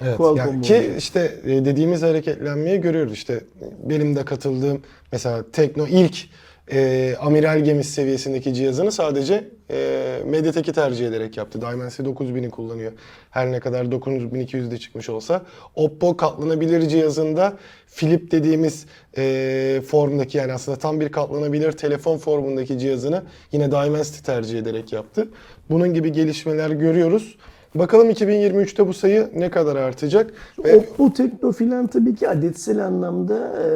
Evet, Qualcomm yani ki işte e, dediğimiz hareketlenmeyi görüyoruz. İşte benim de katıldığım mesela Tekno ilk e, amiral gemisi seviyesindeki cihazını sadece e, Mediatek'i tercih ederek yaptı. Dimensity 9000'i kullanıyor. Her ne kadar 9200'de çıkmış olsa. Oppo katlanabilir cihazında Flip dediğimiz e, formdaki yani aslında tam bir katlanabilir telefon formundaki cihazını yine Dimensity tercih ederek yaptı. Bunun gibi gelişmeler görüyoruz. Bakalım 2023'te bu sayı ne kadar artacak? Ve Oppo, Tekno filan tabii ki adetsel anlamda e,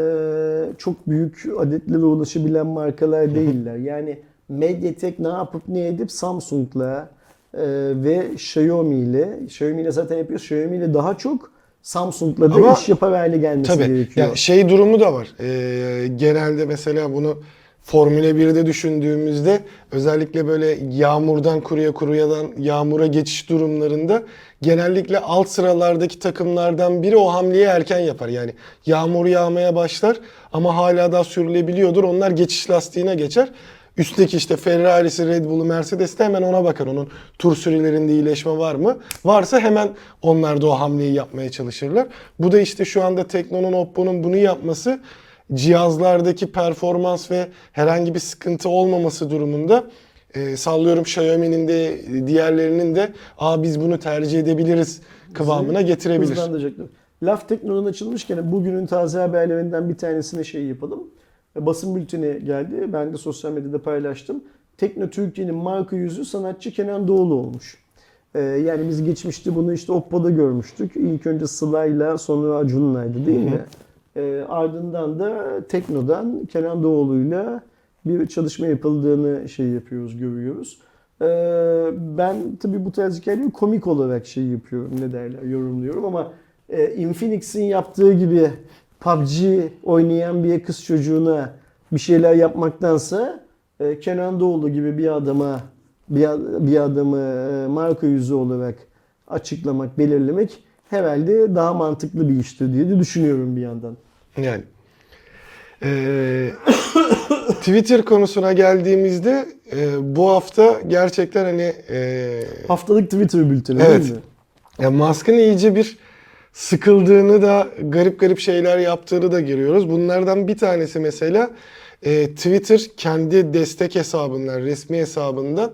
çok büyük adetlere ulaşabilen markalar değiller. Yani Mediatek ne yapıp ne edip Samsung'la e, ve Xiaomi ile, Xiaomi ile zaten yapıyor, Xiaomi ile daha çok Samsung'la da Ama iş yapar hale gelmesi Tabii. gerekiyor. Yani şey durumu da var. Ee, genelde mesela bunu Formula 1'de düşündüğümüzde özellikle böyle yağmurdan kuruya kuruyadan yağmura geçiş durumlarında genellikle alt sıralardaki takımlardan biri o hamleyi erken yapar. Yani yağmur yağmaya başlar ama hala daha sürülebiliyordur. Onlar geçiş lastiğine geçer. Üstteki işte Ferrari'si, Red Bull'u, Mercedes'te hemen ona bakar. Onun tur sürelerinde iyileşme var mı? Varsa hemen onlar da o hamleyi yapmaya çalışırlar. Bu da işte şu anda Tekno'nun, Oppo'nun bunu yapması cihazlardaki performans ve herhangi bir sıkıntı olmaması durumunda e, sallıyorum Xiaomi'nin de diğerlerinin de Aa biz bunu tercih edebiliriz kıvamına getirebilir. Hızlandıracaktır. Laf Tekno'nun açılmışken bugünün taze haberlerinden bir tanesini şey yapalım. Basın bülteni geldi. Ben de sosyal medyada paylaştım. Tekno Türkiye'nin marka yüzü sanatçı Kenan Doğulu olmuş. Ee, yani biz geçmişte bunu işte Oppo'da görmüştük. İlk önce Sıla'yla sonra Acun'laydı değil mi? Ee, ardından da Tekno'dan Kenan Doğulu'yla bir çalışma yapıldığını şey yapıyoruz, görüyoruz. Ee, ben tabii bu tarz hikayeleri komik olarak şey yapıyorum, ne derler, yorumluyorum ama e, Infinix'in yaptığı gibi PUBG oynayan bir kız çocuğuna bir şeyler yapmaktansa e, Kenan Doğulu gibi bir adama bir, bir adamı e, marka yüzü olarak açıklamak, belirlemek herhalde daha mantıklı bir iştir diye de düşünüyorum bir yandan. Yani. Ee, Twitter konusuna geldiğimizde e, bu hafta gerçekten hani e, Haftalık Twitter bülteni Evet. değil mi? ya Musk'ın iyice bir sıkıldığını da garip garip şeyler yaptığını da görüyoruz. Bunlardan bir tanesi mesela e, Twitter kendi destek hesabından, resmi hesabından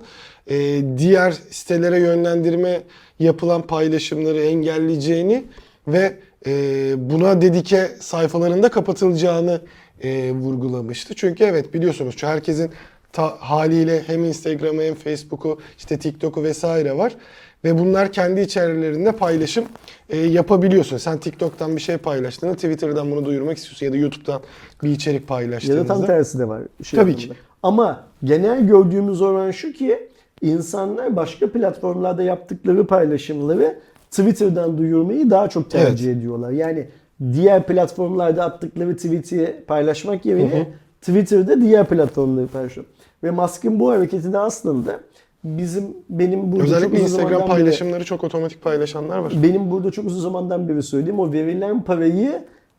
e, diğer sitelere yönlendirme yapılan paylaşımları engelleyeceğini ve e, buna dedike sayfalarında kapatılacağını e, vurgulamıştı. Çünkü evet biliyorsunuz şu herkesin ta- haliyle hem Instagram'ı hem Facebook'u işte TikTok'u vesaire var. Ve bunlar kendi içerilerinde paylaşım e, yapabiliyorsun. Sen TikTok'tan bir şey paylaştığında Twitter'dan bunu duyurmak istiyorsun ya da YouTube'dan bir içerik Ya paylaştığında. da tam tersi de var. Şey Tabii anlamında. ki. Ama genel gördüğümüz oran şu ki insanlar başka platformlarda yaptıkları paylaşımları Twitter'dan duyurmayı daha çok tercih ediyorlar. Yani diğer platformlarda attıkları tweet'i paylaşmak yerine Twitter'da diğer platformları paylaşıyor. Ve Musk'ın bu hareketi de aslında bizim benim burada çok Özellikle uzun Instagram beri- paylaşımları çok otomatik paylaşanlar var. benim burada çok uzun zamandan beri söylediğim o verilen parayı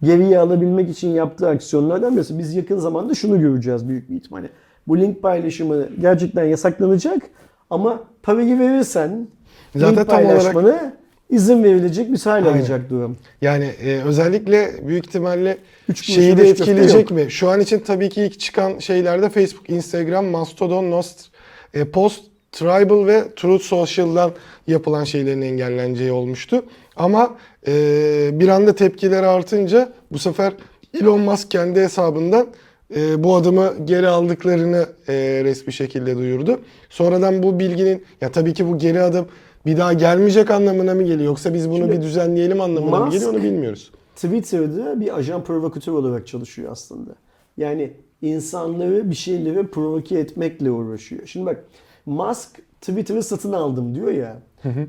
geriye alabilmek için yaptığı aksiyonlardan birisi. Biz yakın zamanda şunu göreceğiz büyük bir ihtimalle. Bu link paylaşımı gerçekten yasaklanacak ama parayı verirsen Zaten link tam olarak- izin verilecek hale Aynen. alacak durum. Yani e, özellikle büyük ihtimalle şeyi de etkileyecek mi? Şu an için tabii ki ilk çıkan şeylerde Facebook, Instagram, Mastodon, Nost, e, Post, Tribal ve Truth Social'dan yapılan şeylerin engelleneceği olmuştu. Ama e, bir anda tepkiler artınca bu sefer Elon Musk kendi hesabından e, bu adımı geri aldıklarını e, resmi şekilde duyurdu. Sonradan bu bilginin ya tabii ki bu geri adım bir daha gelmeyecek anlamına mı geliyor yoksa biz bunu Şimdi bir düzenleyelim anlamına mı Musk- geliyor onu bilmiyoruz. Twitter'da bir ajan provokatör olarak çalışıyor aslında. Yani insanları bir şeyleri provoke etmekle uğraşıyor. Şimdi bak Musk Twitter'ı satın aldım diyor ya.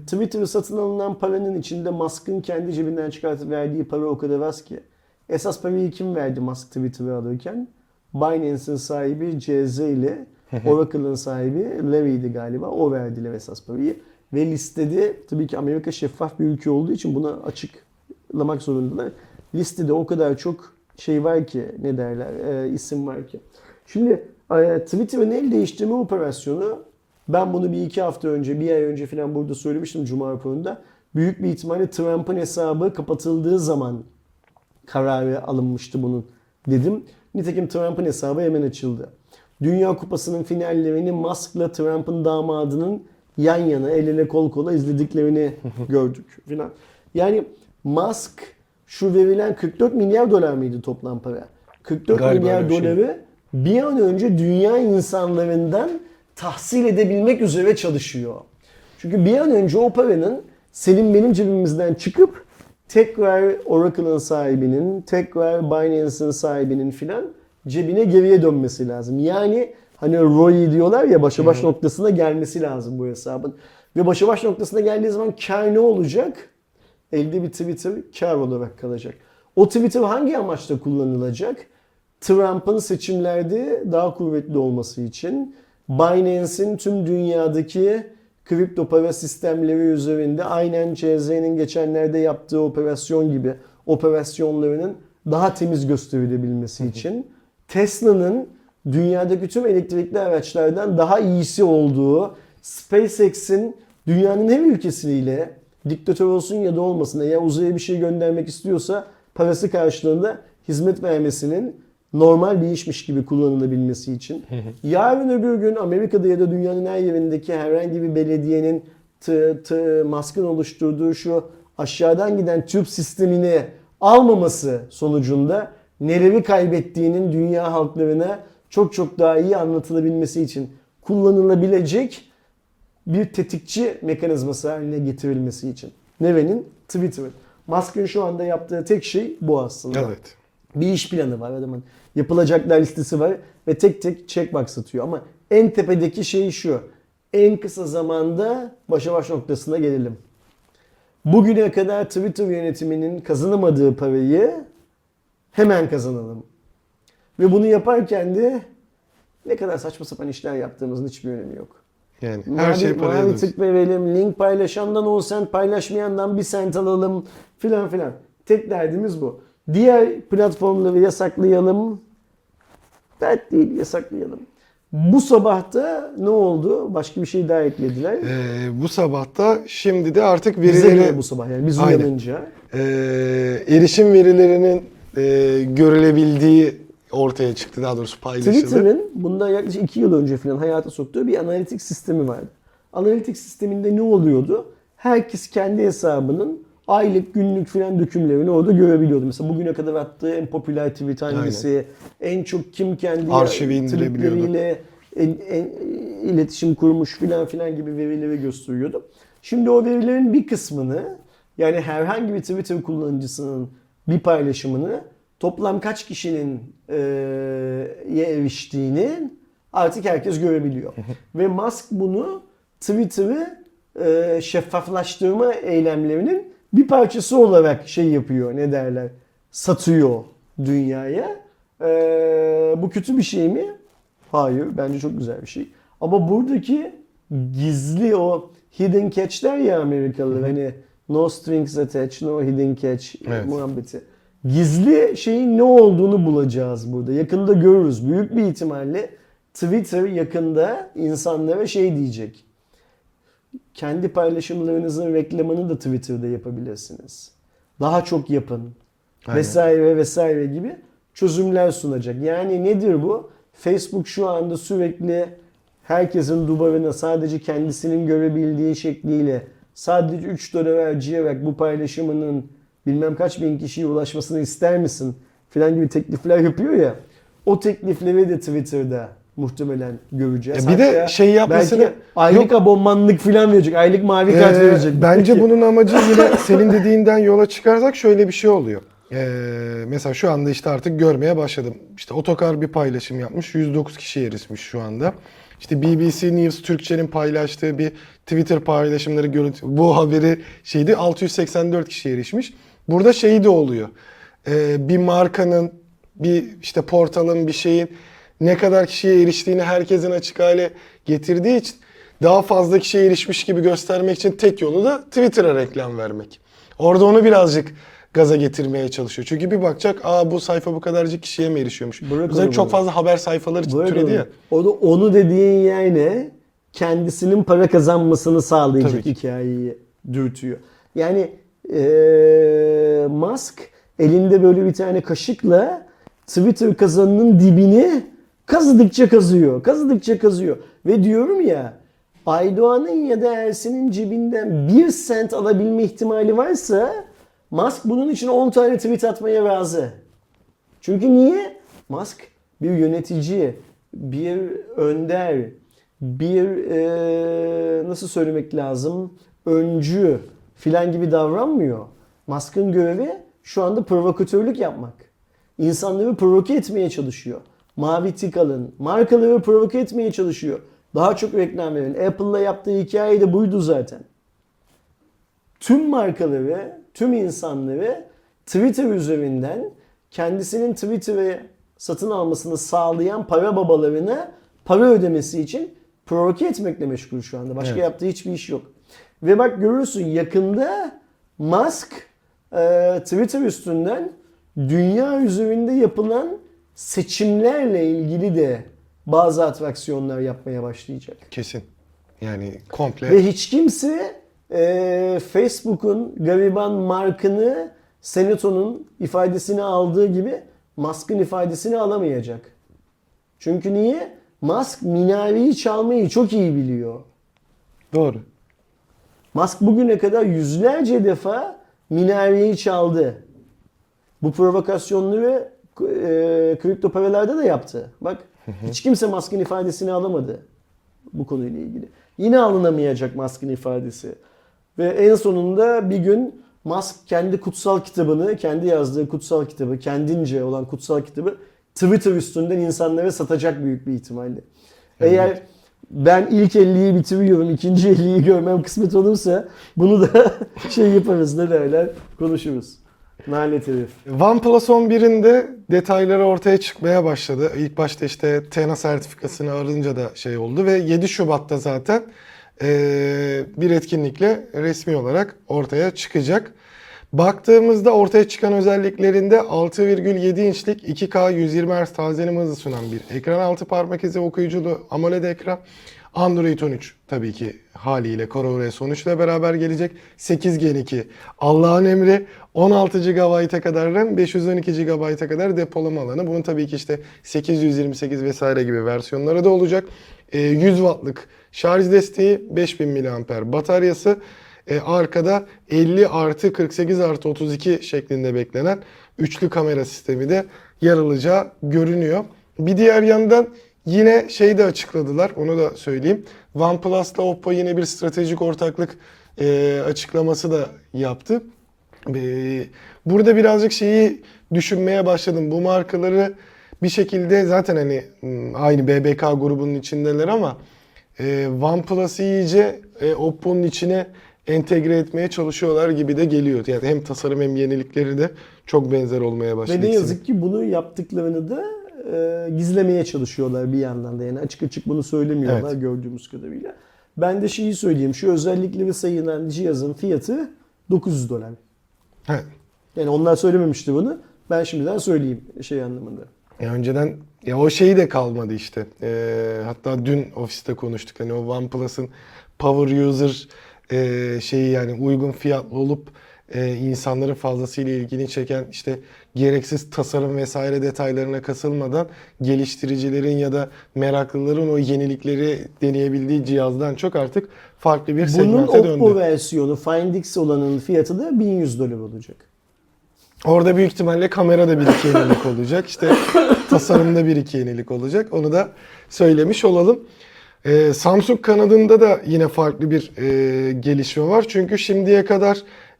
Twitter'ı satın alınan paranın içinde Musk'ın kendi cebinden çıkartıp verdiği para o kadar az ki. Esas parayı kim verdi Musk Twitter'ı alırken? Binance'in sahibi CZ ile Oracle'ın sahibi Larry'di galiba. O verdiler esas parayı. Ve listede tabii ki Amerika şeffaf bir ülke olduğu için buna açıklamak zorundalar. Listede o kadar çok şey var ki ne derler e, isim var ki. Şimdi e, Twitter'ın el değiştirme operasyonu ben bunu bir iki hafta önce bir ay önce falan burada söylemiştim Cuma raporunda. Büyük bir ihtimalle Trump'ın hesabı kapatıldığı zaman kararı alınmıştı bunun dedim. Nitekim Trump'ın hesabı hemen açıldı. Dünya Kupası'nın finallerini Musk'la Trump'ın damadının yan yana el ele kol kola izlediklerini gördük filan. Yani Musk şu verilen 44 milyar dolar mıydı toplam para? 44 Galiba milyar şey. doları bir an önce dünya insanlarından tahsil edebilmek üzere çalışıyor. Çünkü bir an önce o paranın senin benim cebimizden çıkıp tekrar Oracle'ın sahibinin, tekrar Binance'ın sahibinin filan cebine geriye dönmesi lazım. Yani hani ROI diyorlar ya başa baş noktasına gelmesi lazım bu hesabın. Ve başa baş noktasına geldiği zaman kar ne olacak? Elde bir Twitter kar olarak kalacak. O Twitter hangi amaçla kullanılacak? Trump'ın seçimlerde daha kuvvetli olması için, Binance'in tüm dünyadaki kripto para sistemleri üzerinde aynen CZ'nin geçenlerde yaptığı operasyon gibi operasyonlarının daha temiz gösterilebilmesi için, Tesla'nın dünyadaki tüm elektrikli araçlardan daha iyisi olduğu, SpaceX'in dünyanın her ülkesiyle diktatör olsun ya da olmasın eğer uzaya bir şey göndermek istiyorsa parası karşılığında hizmet vermesinin normal bir işmiş gibi kullanılabilmesi için. Yarın öbür gün Amerika'da ya da dünyanın her yerindeki herhangi bir belediyenin t, t, Musk'ın oluşturduğu şu aşağıdan giden tüp sistemini almaması sonucunda neleri kaybettiğinin dünya halklarına çok çok daha iyi anlatılabilmesi için kullanılabilecek bir tetikçi mekanizması haline getirilmesi için. Nevenin? Twitter'ın. Musk'ın şu anda yaptığı tek şey bu aslında. Evet. Bir iş planı var adamın. Yapılacaklar listesi var ve tek tek checkbox atıyor. Ama en tepedeki şey şu. En kısa zamanda başa baş noktasına gelelim. Bugüne kadar Twitter yönetiminin kazanamadığı parayı hemen kazanalım. Ve bunu yaparken de ne kadar saçma sapan işler yaptığımızın hiçbir önemi yok. Yani her şey Mavi- paraya mavi tık verelim, link paylaşandan 10 sent, paylaşmayandan 1 sent alalım filan filan. Tek derdimiz bu. Diğer platformları yasaklayalım. Dert değil, yasaklayalım. Bu sabah da ne oldu? Başka bir şey daha eklediler. Ee, bu sabahta şimdi de artık verileri bu sabah yani biz uyanınca. e, erişim verilerinin e, görülebildiği ortaya çıktı. Daha doğrusu paylaşıldı. Twitter'ın bundan yaklaşık 2 yıl önce falan hayata soktuğu bir analitik sistemi vardı. Analitik sisteminde ne oluyordu? Herkes kendi hesabının aylık, günlük filan dökümlerini orada görebiliyordu. Mesela bugüne kadar attığı en popüler tweet hangisi, en çok kim kendi Arşivi indirebiliyordu. en, en, iletişim kurmuş filan filan gibi verileri gösteriyordu. Şimdi o verilerin bir kısmını yani herhangi bir Twitter kullanıcısının bir paylaşımını toplam kaç kişinin e, ye eriştiğini artık herkes görebiliyor. Ve Musk bunu Twitter'ı e, şeffaflaştırma eylemlerinin bir parçası olarak şey yapıyor ne derler satıyor dünyaya. E, bu kötü bir şey mi? Hayır bence çok güzel bir şey. Ama buradaki gizli o hidden catch'ler ya Amerikalılar hani no strings attached, no hidden catch Evet. muhabbeti. Gizli şeyin ne olduğunu bulacağız burada. Yakında görürüz. Büyük bir ihtimalle Twitter yakında insanlara şey diyecek. Kendi paylaşımlarınızın reklamını da Twitter'da yapabilirsiniz. Daha çok yapın. Aynen. Vesaire vesaire gibi çözümler sunacak. Yani nedir bu? Facebook şu anda sürekli herkesin duvarına sadece kendisinin görebildiği şekliyle sadece 3 dolar harcayarak bu paylaşımının bilmem kaç bin kişiye ulaşmasını ister misin filan gibi teklifler yapıyor ya. O teklifleri de Twitter'da muhtemelen göreceğiz. Ya bir de Hatta şey yapmasını- belki aylık abonmanlık filan verecek. Aylık mavi kart Ee, verecek. bence bunun amacı yine senin dediğinden yola çıkarsak şöyle bir şey oluyor. Ee, mesela şu anda işte artık görmeye başladım. İşte otokar bir paylaşım yapmış. 109 kişi erişmiş şu anda. İşte BBC News Türkçe'nin paylaştığı bir Twitter paylaşımları görüntü. Bu haberi şeydi 684 kişi erişmiş. Burada şey de oluyor. Ee, bir markanın, bir işte portalın, bir şeyin ne kadar kişiye eriştiğini herkesin açık hale getirdiği için daha fazla kişiye erişmiş gibi göstermek için tek yolu da Twitter'a reklam vermek. Orada onu birazcık gaza getirmeye çalışıyor. Çünkü bir bakacak, aa bu sayfa bu kadarcık kişiye mi erişiyormuş? Bırak Özellikle çok fazla haber sayfaları Böyle türedi ya. O da onu dediğin yani kendisinin para kazanmasını sağlayacak hikayeyi dürtüyor. Yani eee Musk elinde böyle bir tane kaşıkla Twitter kazanının dibini kazıdıkça kazıyor. Kazıdıkça kazıyor. Ve diyorum ya Aydoğan'ın ya da Ersin'in cebinden bir sent alabilme ihtimali varsa Musk bunun için 10 tane tweet atmaya razı. Çünkü niye? Musk bir yönetici, bir önder, bir eee, nasıl söylemek lazım, öncü filan gibi davranmıyor. Musk'ın görevi şu anda provokatörlük yapmak. İnsanları provoke etmeye çalışıyor. Mavi tik alın, markaları provoke etmeye çalışıyor. Daha çok reklam verin. Apple'la yaptığı hikaye de buydu zaten tüm markaları, tüm insanları Twitter üzerinden kendisinin Twitter'ı satın almasını sağlayan para babalarına para ödemesi için provoke etmekle meşgul şu anda. Başka Evet. yaptığı hiçbir iş yok. Ve bak görürsün yakında Musk e, Twitter üstünden dünya üzerinde yapılan seçimlerle ilgili de bazı atraksiyonlar yapmaya başlayacak. Kesin. Yani komple. Ve hiç kimse e, Facebook'un gariban markını Senato'nun ifadesini aldığı gibi Musk'ın ifadesini alamayacak. Çünkü niye? Musk minareyi çalmayı çok iyi biliyor. Doğru. Musk bugüne kadar yüzlerce defa minareyi çaldı. Bu provokasyonları e, kripto paralarda da yaptı. Bak hiç kimse Musk'ın ifadesini alamadı bu konuyla ilgili. Yine alınamayacak Musk'ın ifadesi. Ve en sonunda bir gün Musk kendi kutsal kitabını, kendi yazdığı kutsal kitabı, kendince olan kutsal kitabı Twitter üstünden insanlara satacak büyük bir ihtimalle. Eğer ben ilk 50'yi bitiriyorum, ikinci 50'yi görmem kısmet olursa bunu da şey yaparız ne derler konuşuruz. Nalet herif. OnePlus 11'inde detayları ortaya çıkmaya başladı. İlk başta işte TENA sertifikasını alınca da şey oldu ve 7 Şubat'ta zaten eee, bir etkinlikle resmi olarak ortaya çıkacak. Baktığımızda ortaya çıkan özelliklerinde 6,7 inçlik 2K 120 Hz tazeleme hızı sunan bir ekran altı parmak izi okuyuculu AMOLED ekran. Android 13 tabii ki haliyle CoreOS 13 ile beraber gelecek. 8 Gen 2 Allah'ın emri 16 GB'a kadar RAM, 512 GB'a kadar depolama alanı. Bunun tabii ki işte 828 vesaire gibi versiyonları da olacak. Ee, 100 wattlık şarj desteği, 5000 mAh bataryası. Ee, arkada 50 artı 48 artı 32 şeklinde beklenen üçlü kamera sistemi de yer alacağı görünüyor. Bir diğer yandan yine şey de açıkladılar, onu da söyleyeyim. OnePlus'la Oppo yine bir stratejik ortaklık e, açıklaması da yaptı. Ee, Burada birazcık şeyi düşünmeye başladım. Bu markaları bir şekilde zaten hani hmm, aynı BBK grubunun içindeler ama e, OnePlus'ı iyice e, Oppo'nun içine entegre etmeye çalışıyorlar gibi de geliyor. Yani hem tasarım hem yenilikleri de çok benzer olmaya başladı. Ve ne yazık ki bunu yaptıklarını da e, gizlemeye çalışıyorlar bir yandan da. Yani açık açık bunu söylemiyorlar Evet. gördüğümüz kadarıyla. Ben de şeyi söyleyeyim. Şu özellikleri sayılan cihazın fiyatı 900 dolar. He. Yani onlar söylememişti bunu. Ben şimdiden söyleyeyim şey anlamında. Ya önceden ya o şey de kalmadı işte. Ee, hatta dün ofiste konuştuk. Hani o OnePlus'ın power user e, şeyi yani uygun fiyatlı olup e, insanların fazlasıyla ilgini çeken işte gereksiz tasarım vesaire detaylarına kasılmadan geliştiricilerin ya da meraklıların o yenilikleri deneyebildiği cihazdan çok artık farklı bir Bunun segmente Oppo döndü. versiyonu Find X olanın fiyatı da 1100 dolar olacak. Orada büyük ihtimalle kamerada bir iki yenilik olacak. İşte tasarımda bir iki yenilik olacak. Onu da söylemiş olalım. Ee, Samsung kanadında da yine farklı bir e, gelişme var. Çünkü şimdiye kadar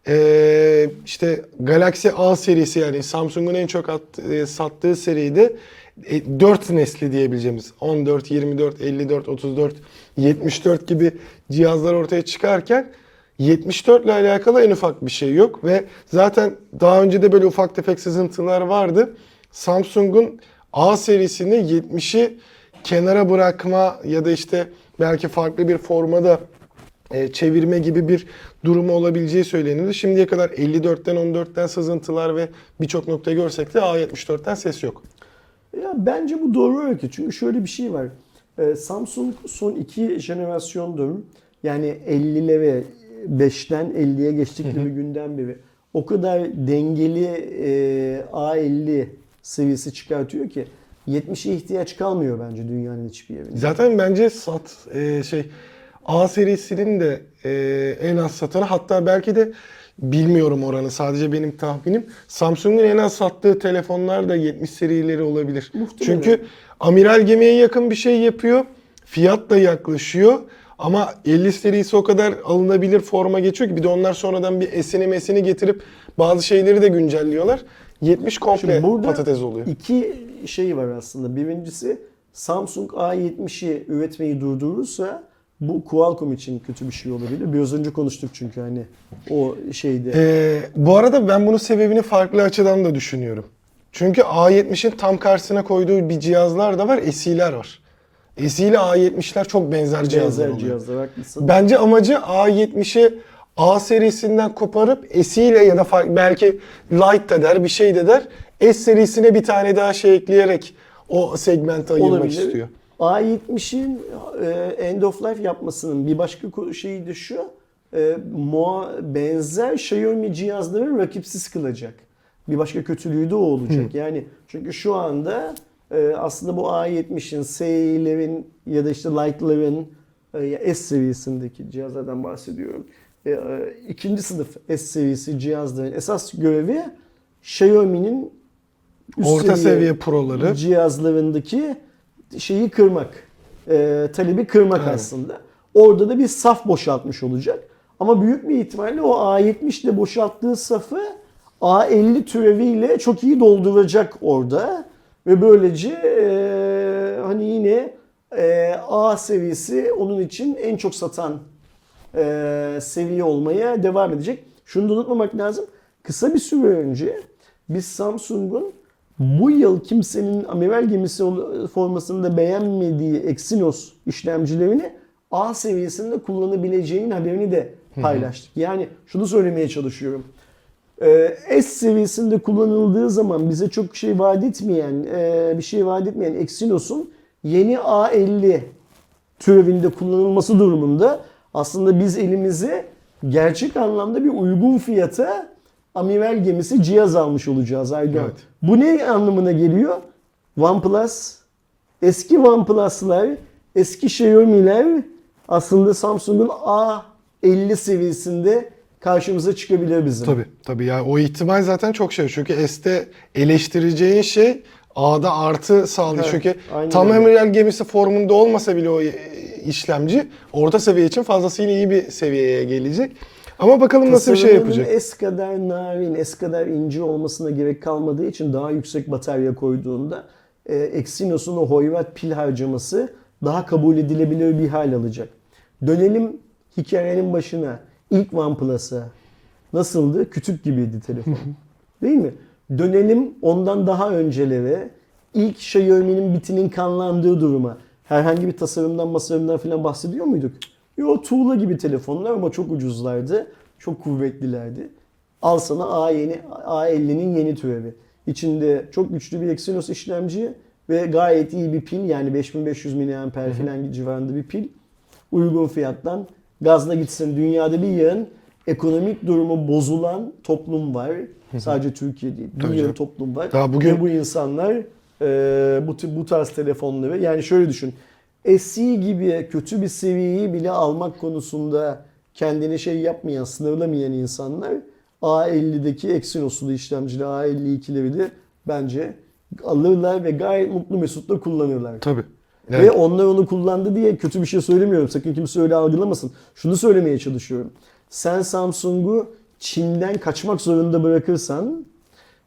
e, işte Galaxy A serisi yani Samsung'un en çok at- e, sattığı seriydi. 4 nesli diyebileceğimiz 14, 24, 54, 34, 74 gibi cihazlar ortaya çıkarken 74 ile alakalı en ufak bir şey yok ve zaten daha önce de böyle ufak tefek sızıntılar vardı. Samsung'un A serisini 70'i kenara bırakma ya da işte belki farklı bir formada e, çevirme gibi bir durumu olabileceği söyleniyordu. Şimdiye kadar 54'ten 14'ten sızıntılar ve birçok nokta görsek de A74'ten ses yok. Ya bence bu doğru öykü. Çünkü şöyle bir şey var. Ee, Samsung son iki jenerasyondur. Yani 50'lere 5'ten 50'ye geçtikleri günden beri o kadar dengeli e, A50 seviyesi çıkartıyor ki 70'e ihtiyaç kalmıyor bence dünyanın hiçbir yerinde. Zaten bence sat e, şey A serisinin de e, en az satanı hatta belki de bilmiyorum oranı sadece benim tahminim. Samsung'un en az sattığı telefonlar da 70 serileri olabilir. Muhtemelen. Çünkü amiral gemiye yakın bir şey yapıyor. Fiyat da yaklaşıyor. Ama 50 serisi o kadar alınabilir forma geçiyor ki bir de onlar sonradan bir esini mesini getirip bazı şeyleri de güncelliyorlar. 70 komple Şimdi burada patates oluyor. iki şey var aslında. Birincisi Samsung A70'i üretmeyi durdurursa bu Qualcomm için kötü bir şey olabilir. Biraz önce konuştuk çünkü hani o şeyde. Ee, bu arada ben bunun sebebini farklı açıdan da düşünüyorum. Çünkü A70'in tam karşısına koyduğu bir cihazlar da var, SI'ler var. SI ile A70'ler çok benzer cihazlar benzer oluyor. cihazlar haklısın. Bence amacı A70'i A serisinden koparıp SI ile ya da belki Lite de der, bir şey de der. S serisine bir tane daha şey ekleyerek o segmente ayırmak Olabilir. istiyor. A70'in e, end of life yapmasının bir başka şeyi de şu. E, mua- benzer Xiaomi cihazları rakipsiz kılacak. Bir başka kötülüğü de o olacak. Yani çünkü şu anda e, aslında bu A70'in, S'lerin ya da işte Lite'ların e, S seviyesindeki cihazlardan bahsediyorum. E, e, ikinci sınıf S seviyesi cihazların esas görevi Xiaomi'nin Orta seviye proları. cihazlarındaki şeyi kırmak. E, talebi kırmak Evet. aslında. Orada da bir saf boşaltmış olacak. Ama büyük bir ihtimalle o A70 ile boşalttığı safı A50 türeviyle çok iyi dolduracak orada. Ve böylece e, hani yine e, A seviyesi onun için en çok satan e, seviye olmaya devam edecek. Şunu da unutmamak lazım. Kısa bir süre önce biz Samsung'un bu yıl kimsenin amiral gemisi formasında beğenmediği Exynos işlemcilerini A seviyesinde kullanabileceğinin haberini de paylaştık. Yani şunu söylemeye çalışıyorum. Ee, S seviyesinde kullanıldığı zaman bize çok şey vaat etmeyen, e, bir şey vaat etmeyen Exynos'un yeni A50 türevinde kullanılması durumunda aslında biz elimize gerçek anlamda bir uygun fiyata amiral gemisi cihaz almış olacağız Aydoğan. Evet. Bu ne anlamına geliyor? OnePlus, eski OnePlus'lar, eski Xiaomi'ler aslında Samsung'un A50 seviyesinde karşımıza çıkabilir bizim. Tabii tabii ya o ihtimal zaten çok şey. Çünkü S'te eleştireceğin şey A'da artı sağlıyor. Evet, Çünkü tam öyle. gemisi formunda olmasa bile o işlemci orta seviye için fazlasıyla iyi bir seviyeye gelecek. Ama bakalım nasıl bir şey yapacak. es kadar narin, es kadar ince olmasına gerek kalmadığı için daha yüksek batarya koyduğunda e, Exynos'un o hoyrat pil harcaması daha kabul edilebilir bir hal alacak. Dönelim hikayenin başına. İlk OnePlus'a nasıldı? Kütük gibiydi telefon. Değil mi? Dönelim ondan daha öncelere. İlk Xiaomi'nin bitinin kanlandığı duruma. Herhangi bir tasarımdan masarımdan falan bahsediyor muyduk? Yo tuğla gibi telefonlar ama çok ucuzlardı. Çok kuvvetlilerdi. Al sana A yeni A50'nin yeni türevi. İçinde çok güçlü bir Exynos işlemci ve gayet iyi bir pil yani 5500 mAh falan civarında bir pil. Uygun fiyattan gazla gitsin. Dünyada bir yığın ekonomik durumu bozulan toplum var. Sadece Türkiye değil. Canım. toplum var. Daha bugün- Ve bu insanlar e, bu, bu tarz telefonları yani şöyle düşün. SE gibi kötü bir seviyeyi bile almak konusunda kendini şey yapmayan, sınırlamayan insanlar A50'deki Exynos'lu işlemcili A52'leri de bence alırlar ve gayet mutlu mesut da kullanırlar. Tabii. Ve Evet. onlar onu kullandı diye kötü bir şey söylemiyorum. Sakın kimse öyle algılamasın. Şunu söylemeye çalışıyorum. Sen Samsung'u Çin'den kaçmak zorunda bırakırsan,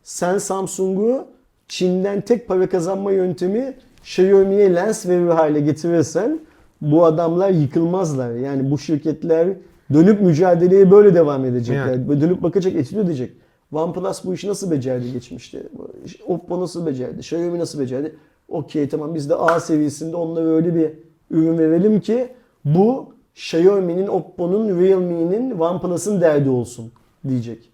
sen Samsung'u Çin'den tek para kazanma yöntemi Xiaomi'ye lens verir hale getirirsen bu adamlar yıkılmazlar. Yani bu şirketler dönüp mücadeleye böyle devam edecekler. Yani. Dönüp bakacak, etüt edecek. OnePlus bu işi nasıl becerdi geçmişte? Oppo nasıl becerdi? Xiaomi nasıl becerdi? Okey tamam biz de A seviyesinde onlara öyle bir ürün verelim ki bu Xiaomi'nin, Oppo'nun, Realme'nin, OnePlus'ın derdi olsun diyecek.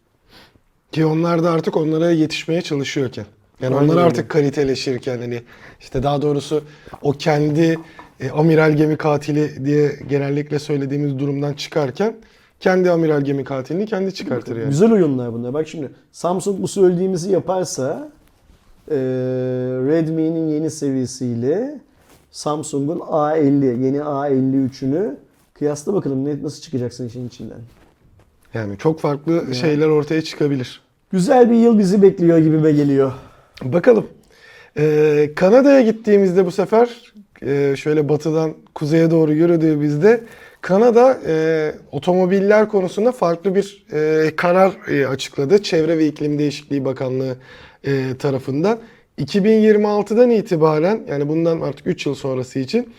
Ki onlar da artık onlara yetişmeye çalışıyorken. Yani Aynen onlar öyle. artık kaliteleşirken hani işte daha doğrusu o kendi e, amiral gemi katili diye genellikle söylediğimiz durumdan çıkarken kendi amiral gemi katilini kendi çıkartır yani. Güzel oyunlar bunlar. Bak şimdi Samsung bu söylediğimizi yaparsa e, Redmi'nin yeni seviyesiyle Samsung'un A50, yeni A53'ünü kıyasla bakalım ne, nasıl çıkacaksın işin içinden. Yani çok farklı şeyler ortaya çıkabilir. Güzel bir yıl bizi bekliyor gibime geliyor. Bakalım. Ee, Kanada'ya gittiğimizde bu sefer e, şöyle batıdan kuzeye doğru yürüdüğümüzde Kanada e, otomobiller konusunda farklı bir e, karar e, açıkladı. Çevre ve İklim Değişikliği Bakanlığı e, tarafından. 2026'dan itibaren yani bundan artık 3 yıl sonrası için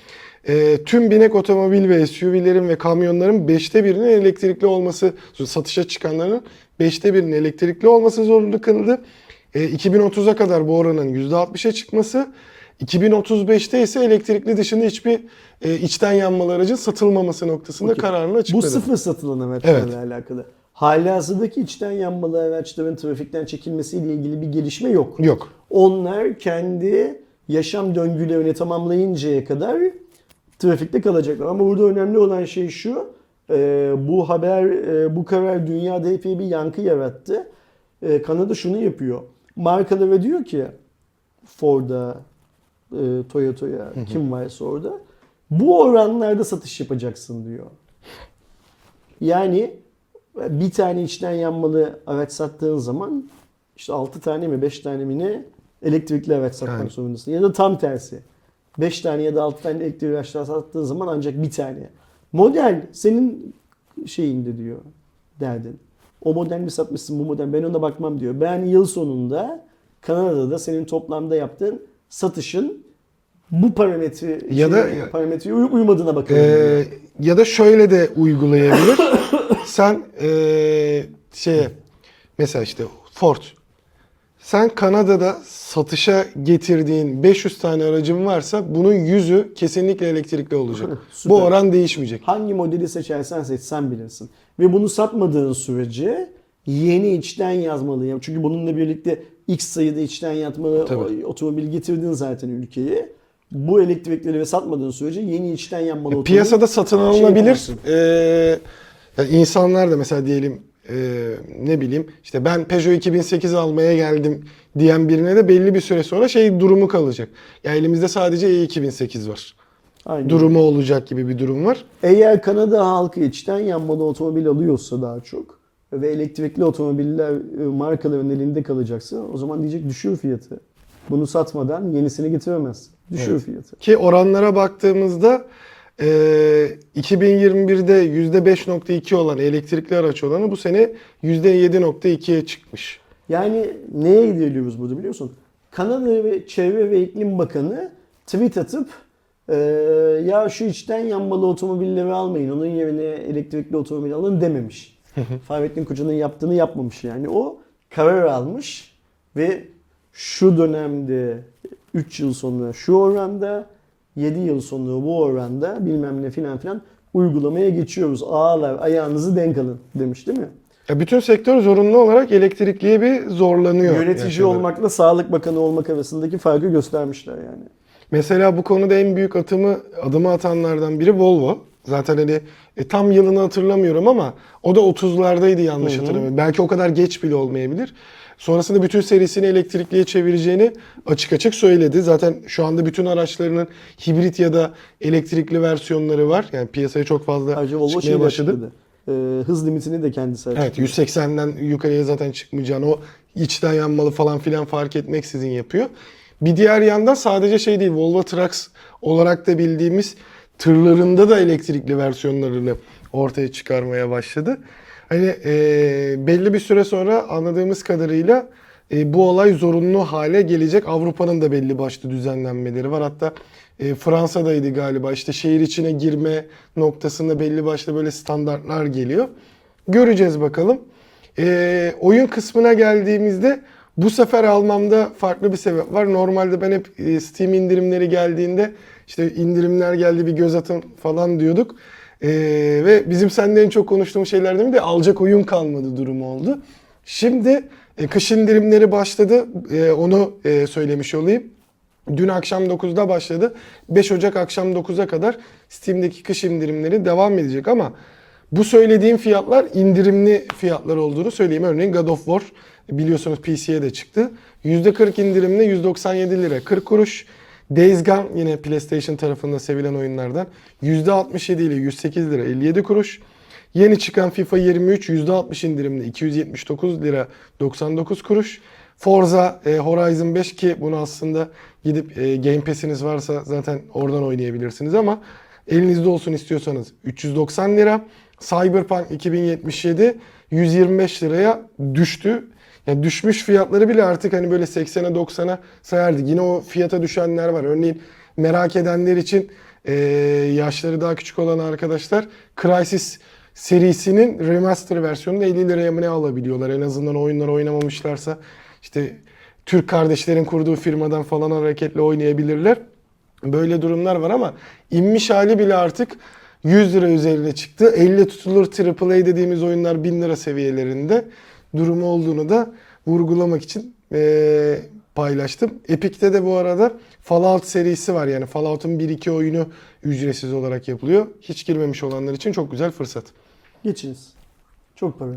e, tüm binek otomobil ve SUV'lerin ve kamyonların 5'te birinin elektrikli olması, satışa çıkanların 5'te birinin elektrikli olması zorunlu kılındı. E, 2030'a kadar bu oranın %60'a çıkması, 2035'te ise elektrikli dışında hiçbir e, içten yanmalı aracın satılmaması noktasında Okey. kararını Bu açıkladı. sıfır satılan araçlarla alakalı. Halihazırdaki içten yanmalı araçların trafikten çekilmesiyle ilgili bir gelişme yok. Yok. Onlar kendi yaşam döngülerini tamamlayıncaya kadar trafikte kalacaklar. Ama burada önemli olan şey şu. e, bu haber, e, bu karar dünyada epey bir yankı yarattı. E, Kanada şunu yapıyor. Markalara diyor ki Ford'a, e, Toyota'ya, kim varsa orada bu oranlarda satış yapacaksın diyor. Yani bir tane içten yanmalı araç sattığın zaman işte 6 tane mi 5 tane mi ne elektrikli araç satmak Yani. zorundasın. Ya da tam tersi. 5 tane ya da 6 tane elektrikli araçlar sattığın zaman ancak bir tane. Model senin şeyinde diyor derdin. O model mi satmışsın bu model ben ona bakmam diyor. Ben yıl sonunda Kanada'da senin toplamda yaptığın satışın bu parametre Ya da- şeye, parametreye uyup uymadığına bakarım diyor. Ee, ya da şöyle de uygulayabilir. Sen ee, şeye mesela işte Ford sen Kanada'da satışa getirdiğin 500 tane aracın varsa bunun 100'ü kesinlikle elektrikli olacak. Bu oran değişmeyecek. Hangi modeli seçersen seç sen bilirsin. Ve bunu satmadığın sürece yeni içten yazmalı. Yani çünkü bununla birlikte X sayıda içten yatmalı Tabii. otomobil getirdin zaten ülkeye. Bu elektrikleri ve satmadığın sürece yeni içten yanmalı otomobil Piyasada satın şey alınabilir. yapamazsın. Ee, yani insanlar da mesela diyelim e, ne bileyim işte ben Peugeot 2008 almaya geldim diyen birine de belli bir süre sonra şey durumu kalacak. Ya elimizde sadece E2008 var. Aynen. Durumu olacak gibi bir durum var. Eğer Kanada halkı içten yanmalı otomobil alıyorsa daha çok ve elektrikli otomobiller e, markaların elinde kalacaksa o zaman diyecek düşür fiyatı. Bunu satmadan yenisini getiremezsin. Düşür Evet. fiyatı. Ki oranlara baktığımızda e, 2021'de %5.2 olan elektrikli araç olanı bu sene %7.2'ye çıkmış. Yani neye geliyoruz burada biliyorsun? Kanada ve Çevre ve İklim Bakanı tweet atıp e, ya şu içten yanmalı otomobilleri almayın onun yerine elektrikli otomobil alın dememiş. Fahrettin Koca'nın yaptığını yapmamış yani. O karar almış ve şu dönemde 3 yıl sonra şu oranda 7 yıl sonra bu oranda bilmem ne filan filan uygulamaya geçiyoruz. Ağalar ayağınızı denk alın demiş değil mi? Ya bütün sektör zorunlu olarak elektrikliye bir zorlanıyor. Yönetici yaşadığı. olmakla Sağlık Bakanı olmak arasındaki farkı göstermişler yani. Mesela bu konuda en büyük atımı adımı atanlardan biri Volvo. Zaten hani e, tam yılını hatırlamıyorum ama o da 30'lardaydı yanlış hatırlamıyorum. Belki o kadar geç bile olmayabilir. Sonrasında bütün serisini elektrikliye çevireceğini açık açık söyledi. Zaten şu anda bütün araçlarının hibrit ya da elektrikli versiyonları var. Yani piyasaya çok fazla Ayrıca Volvo çıkmaya başladı. açıkladı. Ee, hız limitini de kendisi açıkladı. Evet 180'den yukarıya zaten çıkmayacağını o içten yanmalı falan filan fark etmeksizin yapıyor. Bir diğer yandan sadece şey değil Volvo Trucks olarak da bildiğimiz tırlarında da elektrikli versiyonlarını ortaya çıkarmaya başladı. Hani e, belli bir süre sonra anladığımız kadarıyla e, bu olay zorunlu hale gelecek. Avrupa'nın da belli başlı düzenlenmeleri var. Hatta e, Fransa'daydı galiba işte şehir içine girme noktasında belli başlı böyle standartlar geliyor. Göreceğiz bakalım. E, oyun kısmına geldiğimizde bu sefer almamda farklı bir sebep var. Normalde ben hep e, Steam indirimleri geldiğinde işte indirimler geldi bir göz atın falan diyorduk. E, ve bizim seninle en çok konuştuğumuz şeylerden biri de alacak oyun kalmadı durumu oldu. Şimdi e, kış indirimleri başladı. E, onu e, söylemiş olayım. Dün akşam 9'da başladı. 5 Ocak akşam 9'a kadar Steam'deki kış indirimleri devam edecek ama bu söylediğim fiyatlar indirimli fiyatlar olduğunu söyleyeyim. Örneğin God of War biliyorsunuz PC'ye de çıktı. %40 indirimli 197 lira 40 kuruş. Days Gone yine PlayStation tarafında sevilen oyunlardan %67 ile 108 lira 57 kuruş. Yeni çıkan FIFA 23 %60 indirimli 279 lira 99 kuruş. Forza e, Horizon 5 ki bunu aslında gidip e, Game Pass'iniz varsa zaten oradan oynayabilirsiniz ama elinizde olsun istiyorsanız 390 lira. Cyberpunk 2077 125 liraya düştü. Yani düşmüş fiyatları bile artık hani böyle 80'e 90'a sayardık. Yine o fiyata düşenler var. Örneğin merak edenler için e, yaşları daha küçük olan arkadaşlar Crysis serisinin remaster versiyonunu 50 liraya mı ne alabiliyorlar. En azından oyunları oynamamışlarsa işte Türk kardeşlerin kurduğu firmadan falan hareketle oynayabilirler. Böyle durumlar var ama inmiş hali bile artık 100 lira üzerine çıktı. 50 tutulur AAA dediğimiz oyunlar 1000 lira seviyelerinde durumu olduğunu da vurgulamak için eee, paylaştım. Epic'te de bu arada Fallout serisi var. Yani Fallout'un 1-2 oyunu ücretsiz olarak yapılıyor. Hiç girmemiş olanlar için çok güzel fırsat. Geçiniz. Çok para.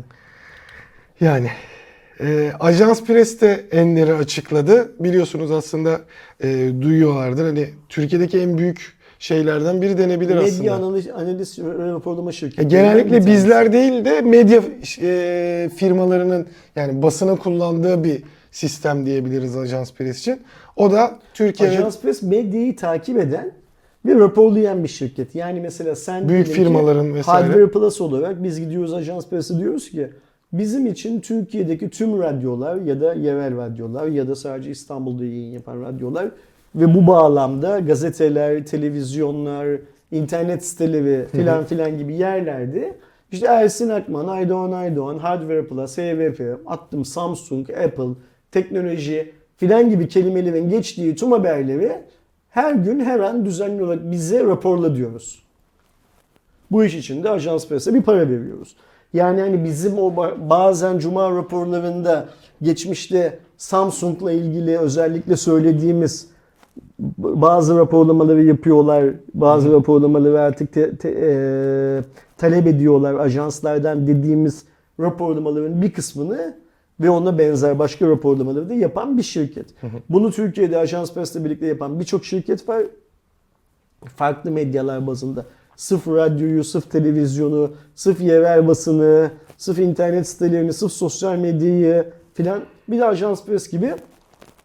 Yani e, Ajans Press de enleri açıkladı. Biliyorsunuz aslında e, duyuyorlardır. Hani Türkiye'deki en büyük şeylerden biri denebilir Medya aslında. analiz, analiz ve raporlama şirketi. Ya genellikle bizler değil de medya e, firmalarının yani basının kullandığı bir sistem diyebiliriz Ajans Press için. O da Türkiye'nin Ajans Press medyayı takip eden ve raporlayan bir şirket. Yani mesela sen Büyük firmaların vesaire. Hardware Plus olarak biz gidiyoruz Ajans Press'e diyoruz ki bizim için Türkiye'deki tüm radyolar ya da yerel radyolar ya da sadece İstanbul'da yayın yapan radyolar ve bu bağlamda gazeteler, televizyonlar, internet siteleri filan filan gibi yerlerde işte Ersin Akman, Aydoğan Aydoğan, Hardware Plus, HVP, attım Samsung, Apple, teknoloji filan gibi kelimelerin geçtiği tüm haberleri her gün her an düzenli olarak bize raporla diyoruz. Bu iş için de Ajans Press'e bir para veriyoruz. Yani hani bizim o ba- bazen cuma raporlarında geçmişte Samsung'la ilgili özellikle söylediğimiz bazı raporlamaları yapıyorlar. Bazı raporlamaları artık te- te- e, talep ediyorlar ajanslardan dediğimiz raporlamaların bir kısmını ve ona benzer başka raporlamaları da yapan bir şirket. Bunu Türkiye'de Ajans Press'le birlikte yapan birçok şirket var. Farklı medyalar bazında. Sırf radyoyu, sırf televizyonu, sırf yerel basını, sırf internet sitelerini, sırf sosyal medyayı filan bir de Ajans Press gibi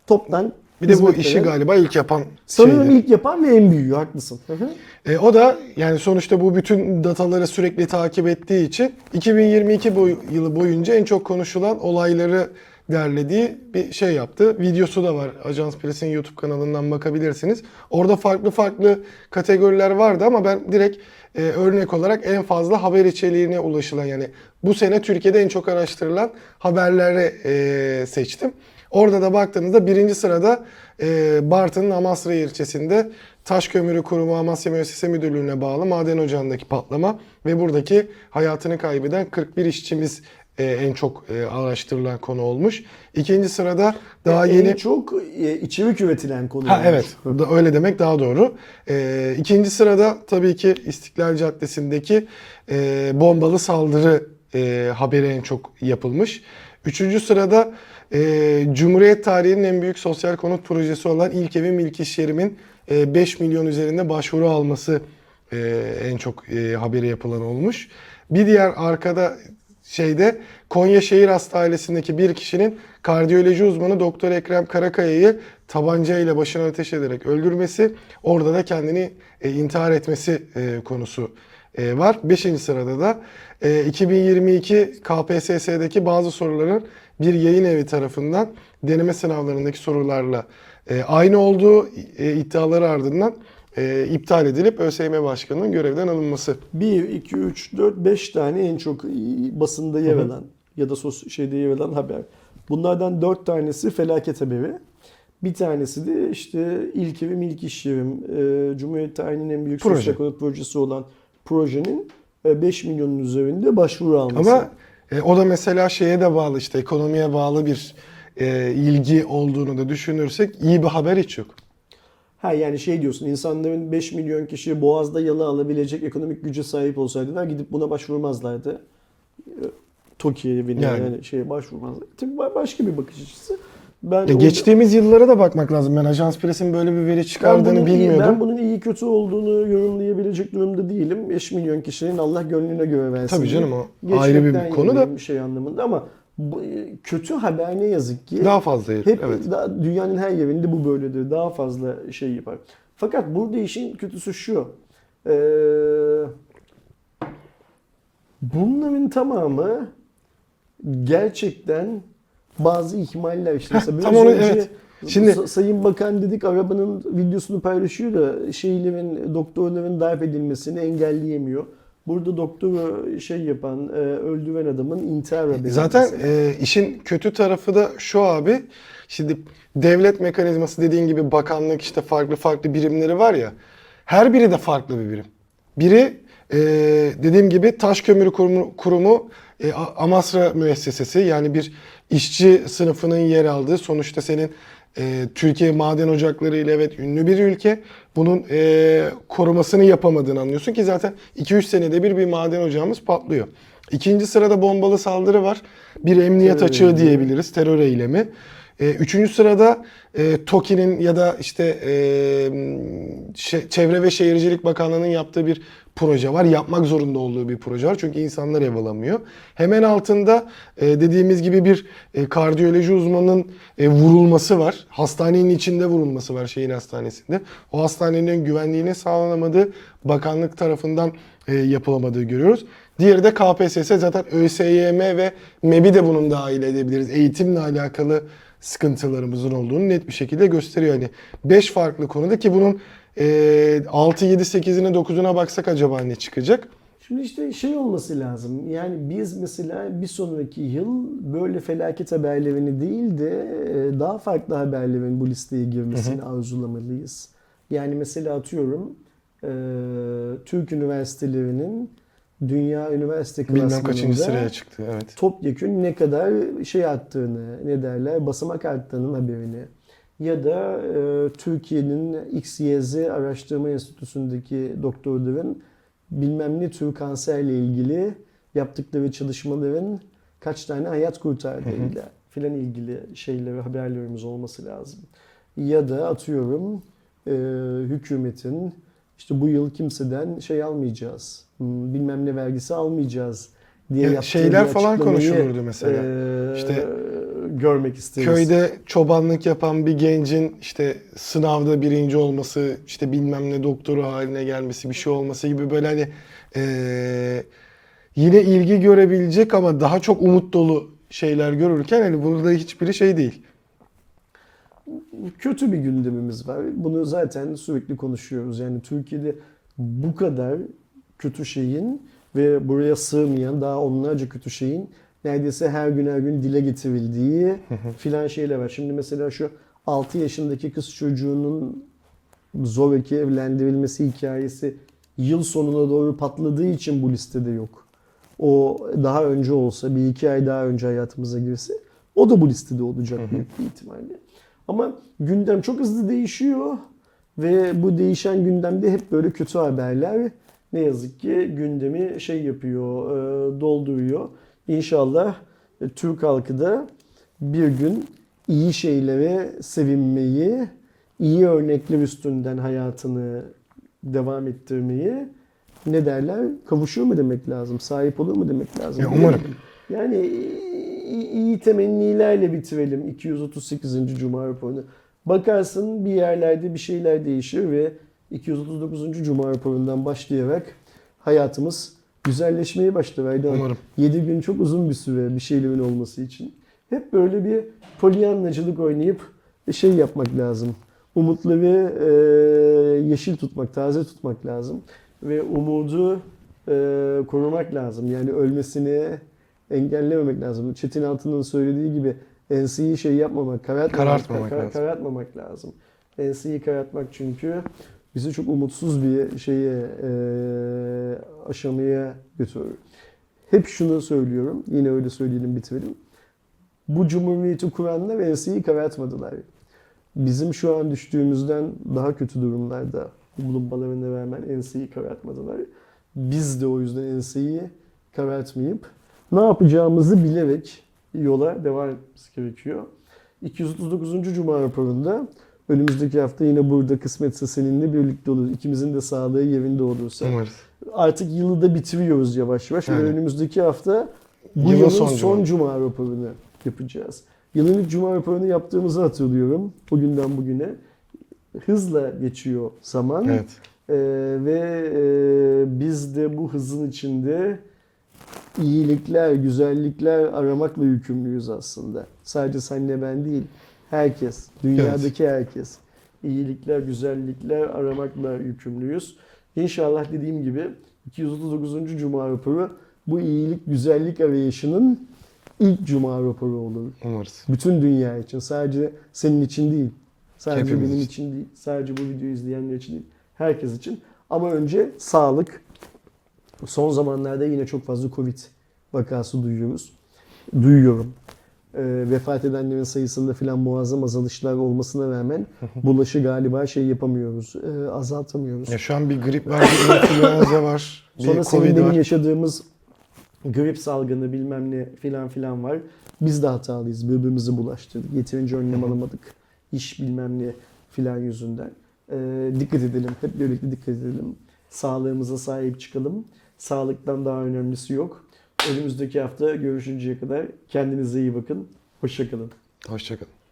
toptan Bir de bu işi galiba ilk yapan Sanırım şeydi. ilk yapan ve en büyüğü haklısın. Hı hı. E, o da yani sonuçta bu bütün dataları sürekli takip ettiği için 2022 boy, yılı boyunca en çok konuşulan olayları derlediği bir şey yaptı. Videosu da var. Ajans Press'in YouTube kanalından bakabilirsiniz. Orada farklı farklı kategoriler vardı ama ben direkt e, örnek olarak en fazla haber içeriğine ulaşılan yani bu sene Türkiye'de en çok araştırılan haberleri e, seçtim. Orada da baktığınızda birinci sırada e, Bartın'ın Amasra ilçesinde Taş Kömürü Kurumu Amasya Müessese Müdürlüğü'ne bağlı maden ocağındaki patlama ve buradaki hayatını kaybeden 41 işçimiz e, en çok e, araştırılan konu olmuş. İkinci sırada daha en yeni... çok e, içerik üretilen konu. Ha olmuş. evet, da öyle demek daha doğru. E, ikinci sırada tabii ki İstiklal Caddesi'ndeki e, bombalı saldırı e, haberi en çok yapılmış. Üçüncü sırada e, Cumhuriyet tarihinin en büyük sosyal konut projesi olan İlk Evim İlk İş Yerim'in e, 5 milyon üzerinde başvuru alması e, en çok e, haberi yapılan olmuş. Bir diğer arkada şeyde Konya Şehir Hastanesi'ndeki bir kişinin kardiyoloji uzmanı Doktor Ekrem Karakaya'yı tabanca ile başına ateş ederek öldürmesi, orada da kendini e, intihar etmesi e, konusu e, var. Beşinci sırada da e, 2022 KPSS'deki bazı soruların bir yayın evi tarafından deneme sınavlarındaki sorularla e, aynı olduğu e, iddiaları ardından e, iptal edilip ÖSYM Başkanı'nın görevden alınması. 1, 2, 3, 4, 5 tane en çok e, basında yer alan ya da sos şeyde yer alan haber. Bunlardan 4 tanesi felaket haberi. Bir tanesi de işte ilk evim ilk iş yerim. E, Cumhuriyet tarihinin en büyük Proje. sosyal konut projesi olan projenin e, 5 milyonun üzerinde başvuru alması. Ama e, o da mesela şeye de bağlı işte ekonomiye bağlı bir e, ilgi olduğunu da düşünürsek iyi bir haber hiç yok. Ha yani şey diyorsun insanların 5 milyon kişi boğazda yalı alabilecek ekonomik güce sahip olsaydılar gidip buna başvurmazlardı. Ee, TOKİ'ye yani. Yani. şeye başvurmazlar. Tabii ba- başka bir bakış açısı. Ben orada- geçtiğimiz yıllara da bakmak lazım. Ben Ajans Press'in böyle bir veri ben çıkardığını iyi, bilmiyordum. ben bunun iyi kötü olduğunu yorumlayabilecek durumda değilim. 5 milyon kişinin Allah gönlüne göre versin. Tabii canım, o ayrı bir konu da. yanayım şey anlamında ama bu, e, kötü haber ne yazık ki. Daha fazla yer. Hep evet. daha- dünyanın her yerinde bu böyledir. Daha fazla şey yapar. Fakat burada işin kötüsü şu. Ee, bunların tamamı gerçekten bazı ihmaller işte. Mesela tam biraz onu- önce evet. Şimdi- Sa- Sayın Bakan dedik arabanın videosunu paylaşıyor da şeylerin doktorların darp edilmesini engelleyemiyor. Burada doktoru şey yapan, e, öldüren adamın intihar haberi. Zaten mesela. e, işin kötü tarafı da şu abi. Şimdi devlet mekanizması dediğin gibi bakanlık işte farklı farklı birimleri var ya. Her biri de farklı bir birim. Biri e, dediğim gibi Taş Kömürü Kurumu, kurumu e, Amasra müessesesi yani bir işçi sınıfının yer aldığı sonuçta senin e, Türkiye maden ocakları ile evet ünlü bir ülke. Bunun e, korumasını yapamadığını anlıyorsun ki zaten 2-3 senede bir bir maden ocağımız patlıyor. İkinci sırada bombalı saldırı var. Bir emniyet Terör açığı eylemi. diyebiliriz. Terör eylemi. E, üçüncü sırada e, TOKİ'nin ya da işte e, şey- Çevre ve Şehircilik Bakanlığı'nın yaptığı bir proje var. Yapmak zorunda olduğu bir proje var. Çünkü insanlar ev alamıyor. Hemen altında e, dediğimiz gibi bir e, kardiyoloji uzmanının e, vurulması var. Hastanenin içinde vurulması var şehir hastanesinde. O hastanenin güvenliğine sağlanamadığı bakanlık tarafından e, yapılamadığı görüyoruz. Diğeri de KPSS zaten ÖSYM ve MEB'i de bunun dahil edebiliriz. Eğitimle alakalı sıkıntılarımızın olduğunu net bir şekilde gösteriyor. Yani 5 farklı konuda ki bunun e, 6, 7, 8'ine 9'una baksak acaba ne çıkacak? Şimdi işte şey olması lazım. Yani biz mesela bir sonraki yıl böyle felaket haberlerini değil de e, daha farklı haberlerin bu listeye girmesini arzulamalıyız. Yani mesela atıyorum e, Türk üniversitelerinin dünya üniversite Bilmem klasmanında kaçıncı sıraya çıktı. Evet. topyekün ne kadar şey arttığını, ne derler, basamak arttığının haberini ya da e, Türkiye'nin XYZ Araştırma Enstitüsü'ndeki doktorların bilmem ne tür kanserle ilgili yaptıkları çalışmaların kaç tane hayat kurtardığıyla filan ilgili şeyleri, haberlerimiz olması lazım. Ya da atıyorum e, hükümetin işte bu yıl kimseden şey almayacağız, hmm, bilmem ne vergisi almayacağız diye Ya yaptığı şeyler falan konuşulurdu mesela. e, İşte görmek isteriz. Köyde çobanlık yapan bir gencin işte sınavda birinci olması, işte bilmem ne doktoru haline gelmesi, bir şey olması gibi böyle hani eee, yine ilgi görebilecek ama daha çok umut dolu şeyler görürken hani burada hiçbiri şey değil. kötü bir gündemimiz var. Bunu zaten sürekli konuşuyoruz. Yani Türkiye'de bu kadar kötü şeyin ve buraya sığmayan daha onlarca kötü şeyin neredeyse her gün her gün dile getirildiği filan şeyler var. Şimdi mesela şu 6 yaşındaki kız çocuğunun zoraki evlendirilmesi hikayesi yıl sonuna doğru patladığı için bu listede yok. O daha önce olsa, bir iki ay daha önce hayatımıza girse o da bu listede olacak büyük bir ihtimalle. Ama gündem çok hızlı değişiyor ve bu değişen gündemde hep böyle kötü haberler ne yazık ki gündemi şey yapıyor, e, dolduruyor. İnşallah e, Türk halkı da bir gün iyi şeylere sevinmeyi, iyi örnekler üstünden hayatını devam ettirmeyi ne derler? Kavuşur mu demek lazım? Sahip olur mu demek lazım? Ya umarım. Yani iyi, iyi temennilerle bitirelim 238. Cuma raporunu. Bakarsın bir yerlerde bir şeyler değişir ve 239. Cuma raporundan başlayarak hayatımız güzelleşmeye başlar. Aydan. Umarım. 7 gün çok uzun bir süre bir şeylerin olması için. Hep böyle bir polyanlacılık oynayıp şey yapmak lazım. Umutları e, yeşil tutmak, taze tutmak lazım. Ve umudu e, korumak lazım. Yani ölmesini engellememek lazım. Çetin Altun'un söylediği gibi enseyi şey yapmamak, karartmamak, Karartmamak kar- lazım. karartmamak lazım. Enseyi karartmak çünkü bizi çok umutsuz bir şeye e, aşamaya götürür. Hep şunu söylüyorum, yine öyle söyleyelim bitirelim. Bu cumhuriyeti kuranlar enseyi karartmadılar. Bizim şu an düştüğümüzden daha kötü durumlarda bulunmalarına rağmen enseyi karartmadılar. Biz de o yüzden enseyi karartmayıp ne yapacağımızı bilerek yola devam etmemiz gerekiyor. 239. Cuma raporunda önümüzdeki hafta yine burada kısmetse seninle birlikte oluruz. İkimizin de sağlığı yerinde olursa. Umarız. Artık yılı da bitiriyoruz yavaş yavaş. Aynen. önümüzdeki hafta bu Yılın yılın son son, cuma. cuma raporunu yapacağız. Yılın ilk cuma raporunu yaptığımızı hatırlıyorum. Bugünden bugüne. Hızla geçiyor zaman. Evet. Ee, ve e, biz de bu hızın içinde iyilikler, güzellikler aramakla yükümlüyüz aslında. Sadece senle ben değil, herkes, dünyadaki herkes. iyilikler, güzellikler aramakla yükümlüyüz. İnşallah dediğim gibi 239. Cuma raporu bu iyilik, güzellik arayışının ilk Cuma raporu olur. Umarız. Bütün dünya için. Sadece senin için değil. Sadece Hepimiz benim için. için değil. Sadece bu videoyu izleyenler için değil. Herkes için. Ama önce sağlık. Son zamanlarda yine çok fazla Covid vakası duyuyoruz. Duyuyorum. Ee, vefat edenlerin sayısında filan muazzam azalışlar olmasına rağmen bulaşı galiba şey yapamıyoruz. e, azaltamıyoruz. Ya şu an bir grip var, bir influenza var, bir Sonra covid var. yaşadığımız grip salgını bilmem ne filan filan var. Biz de hatalıyız. Birbirimizi bulaştırdık. Yeterince önlem alamadık. İş bilmem ne filan yüzünden. Ee, dikkat edelim. Hep birlikte dikkat edelim. Sağlığımıza sahip çıkalım. Sağlıktan daha önemlisi yok. Önümüzdeki hafta görüşünceye kadar kendinize iyi bakın. Hoşçakalın. Hoşçakalın.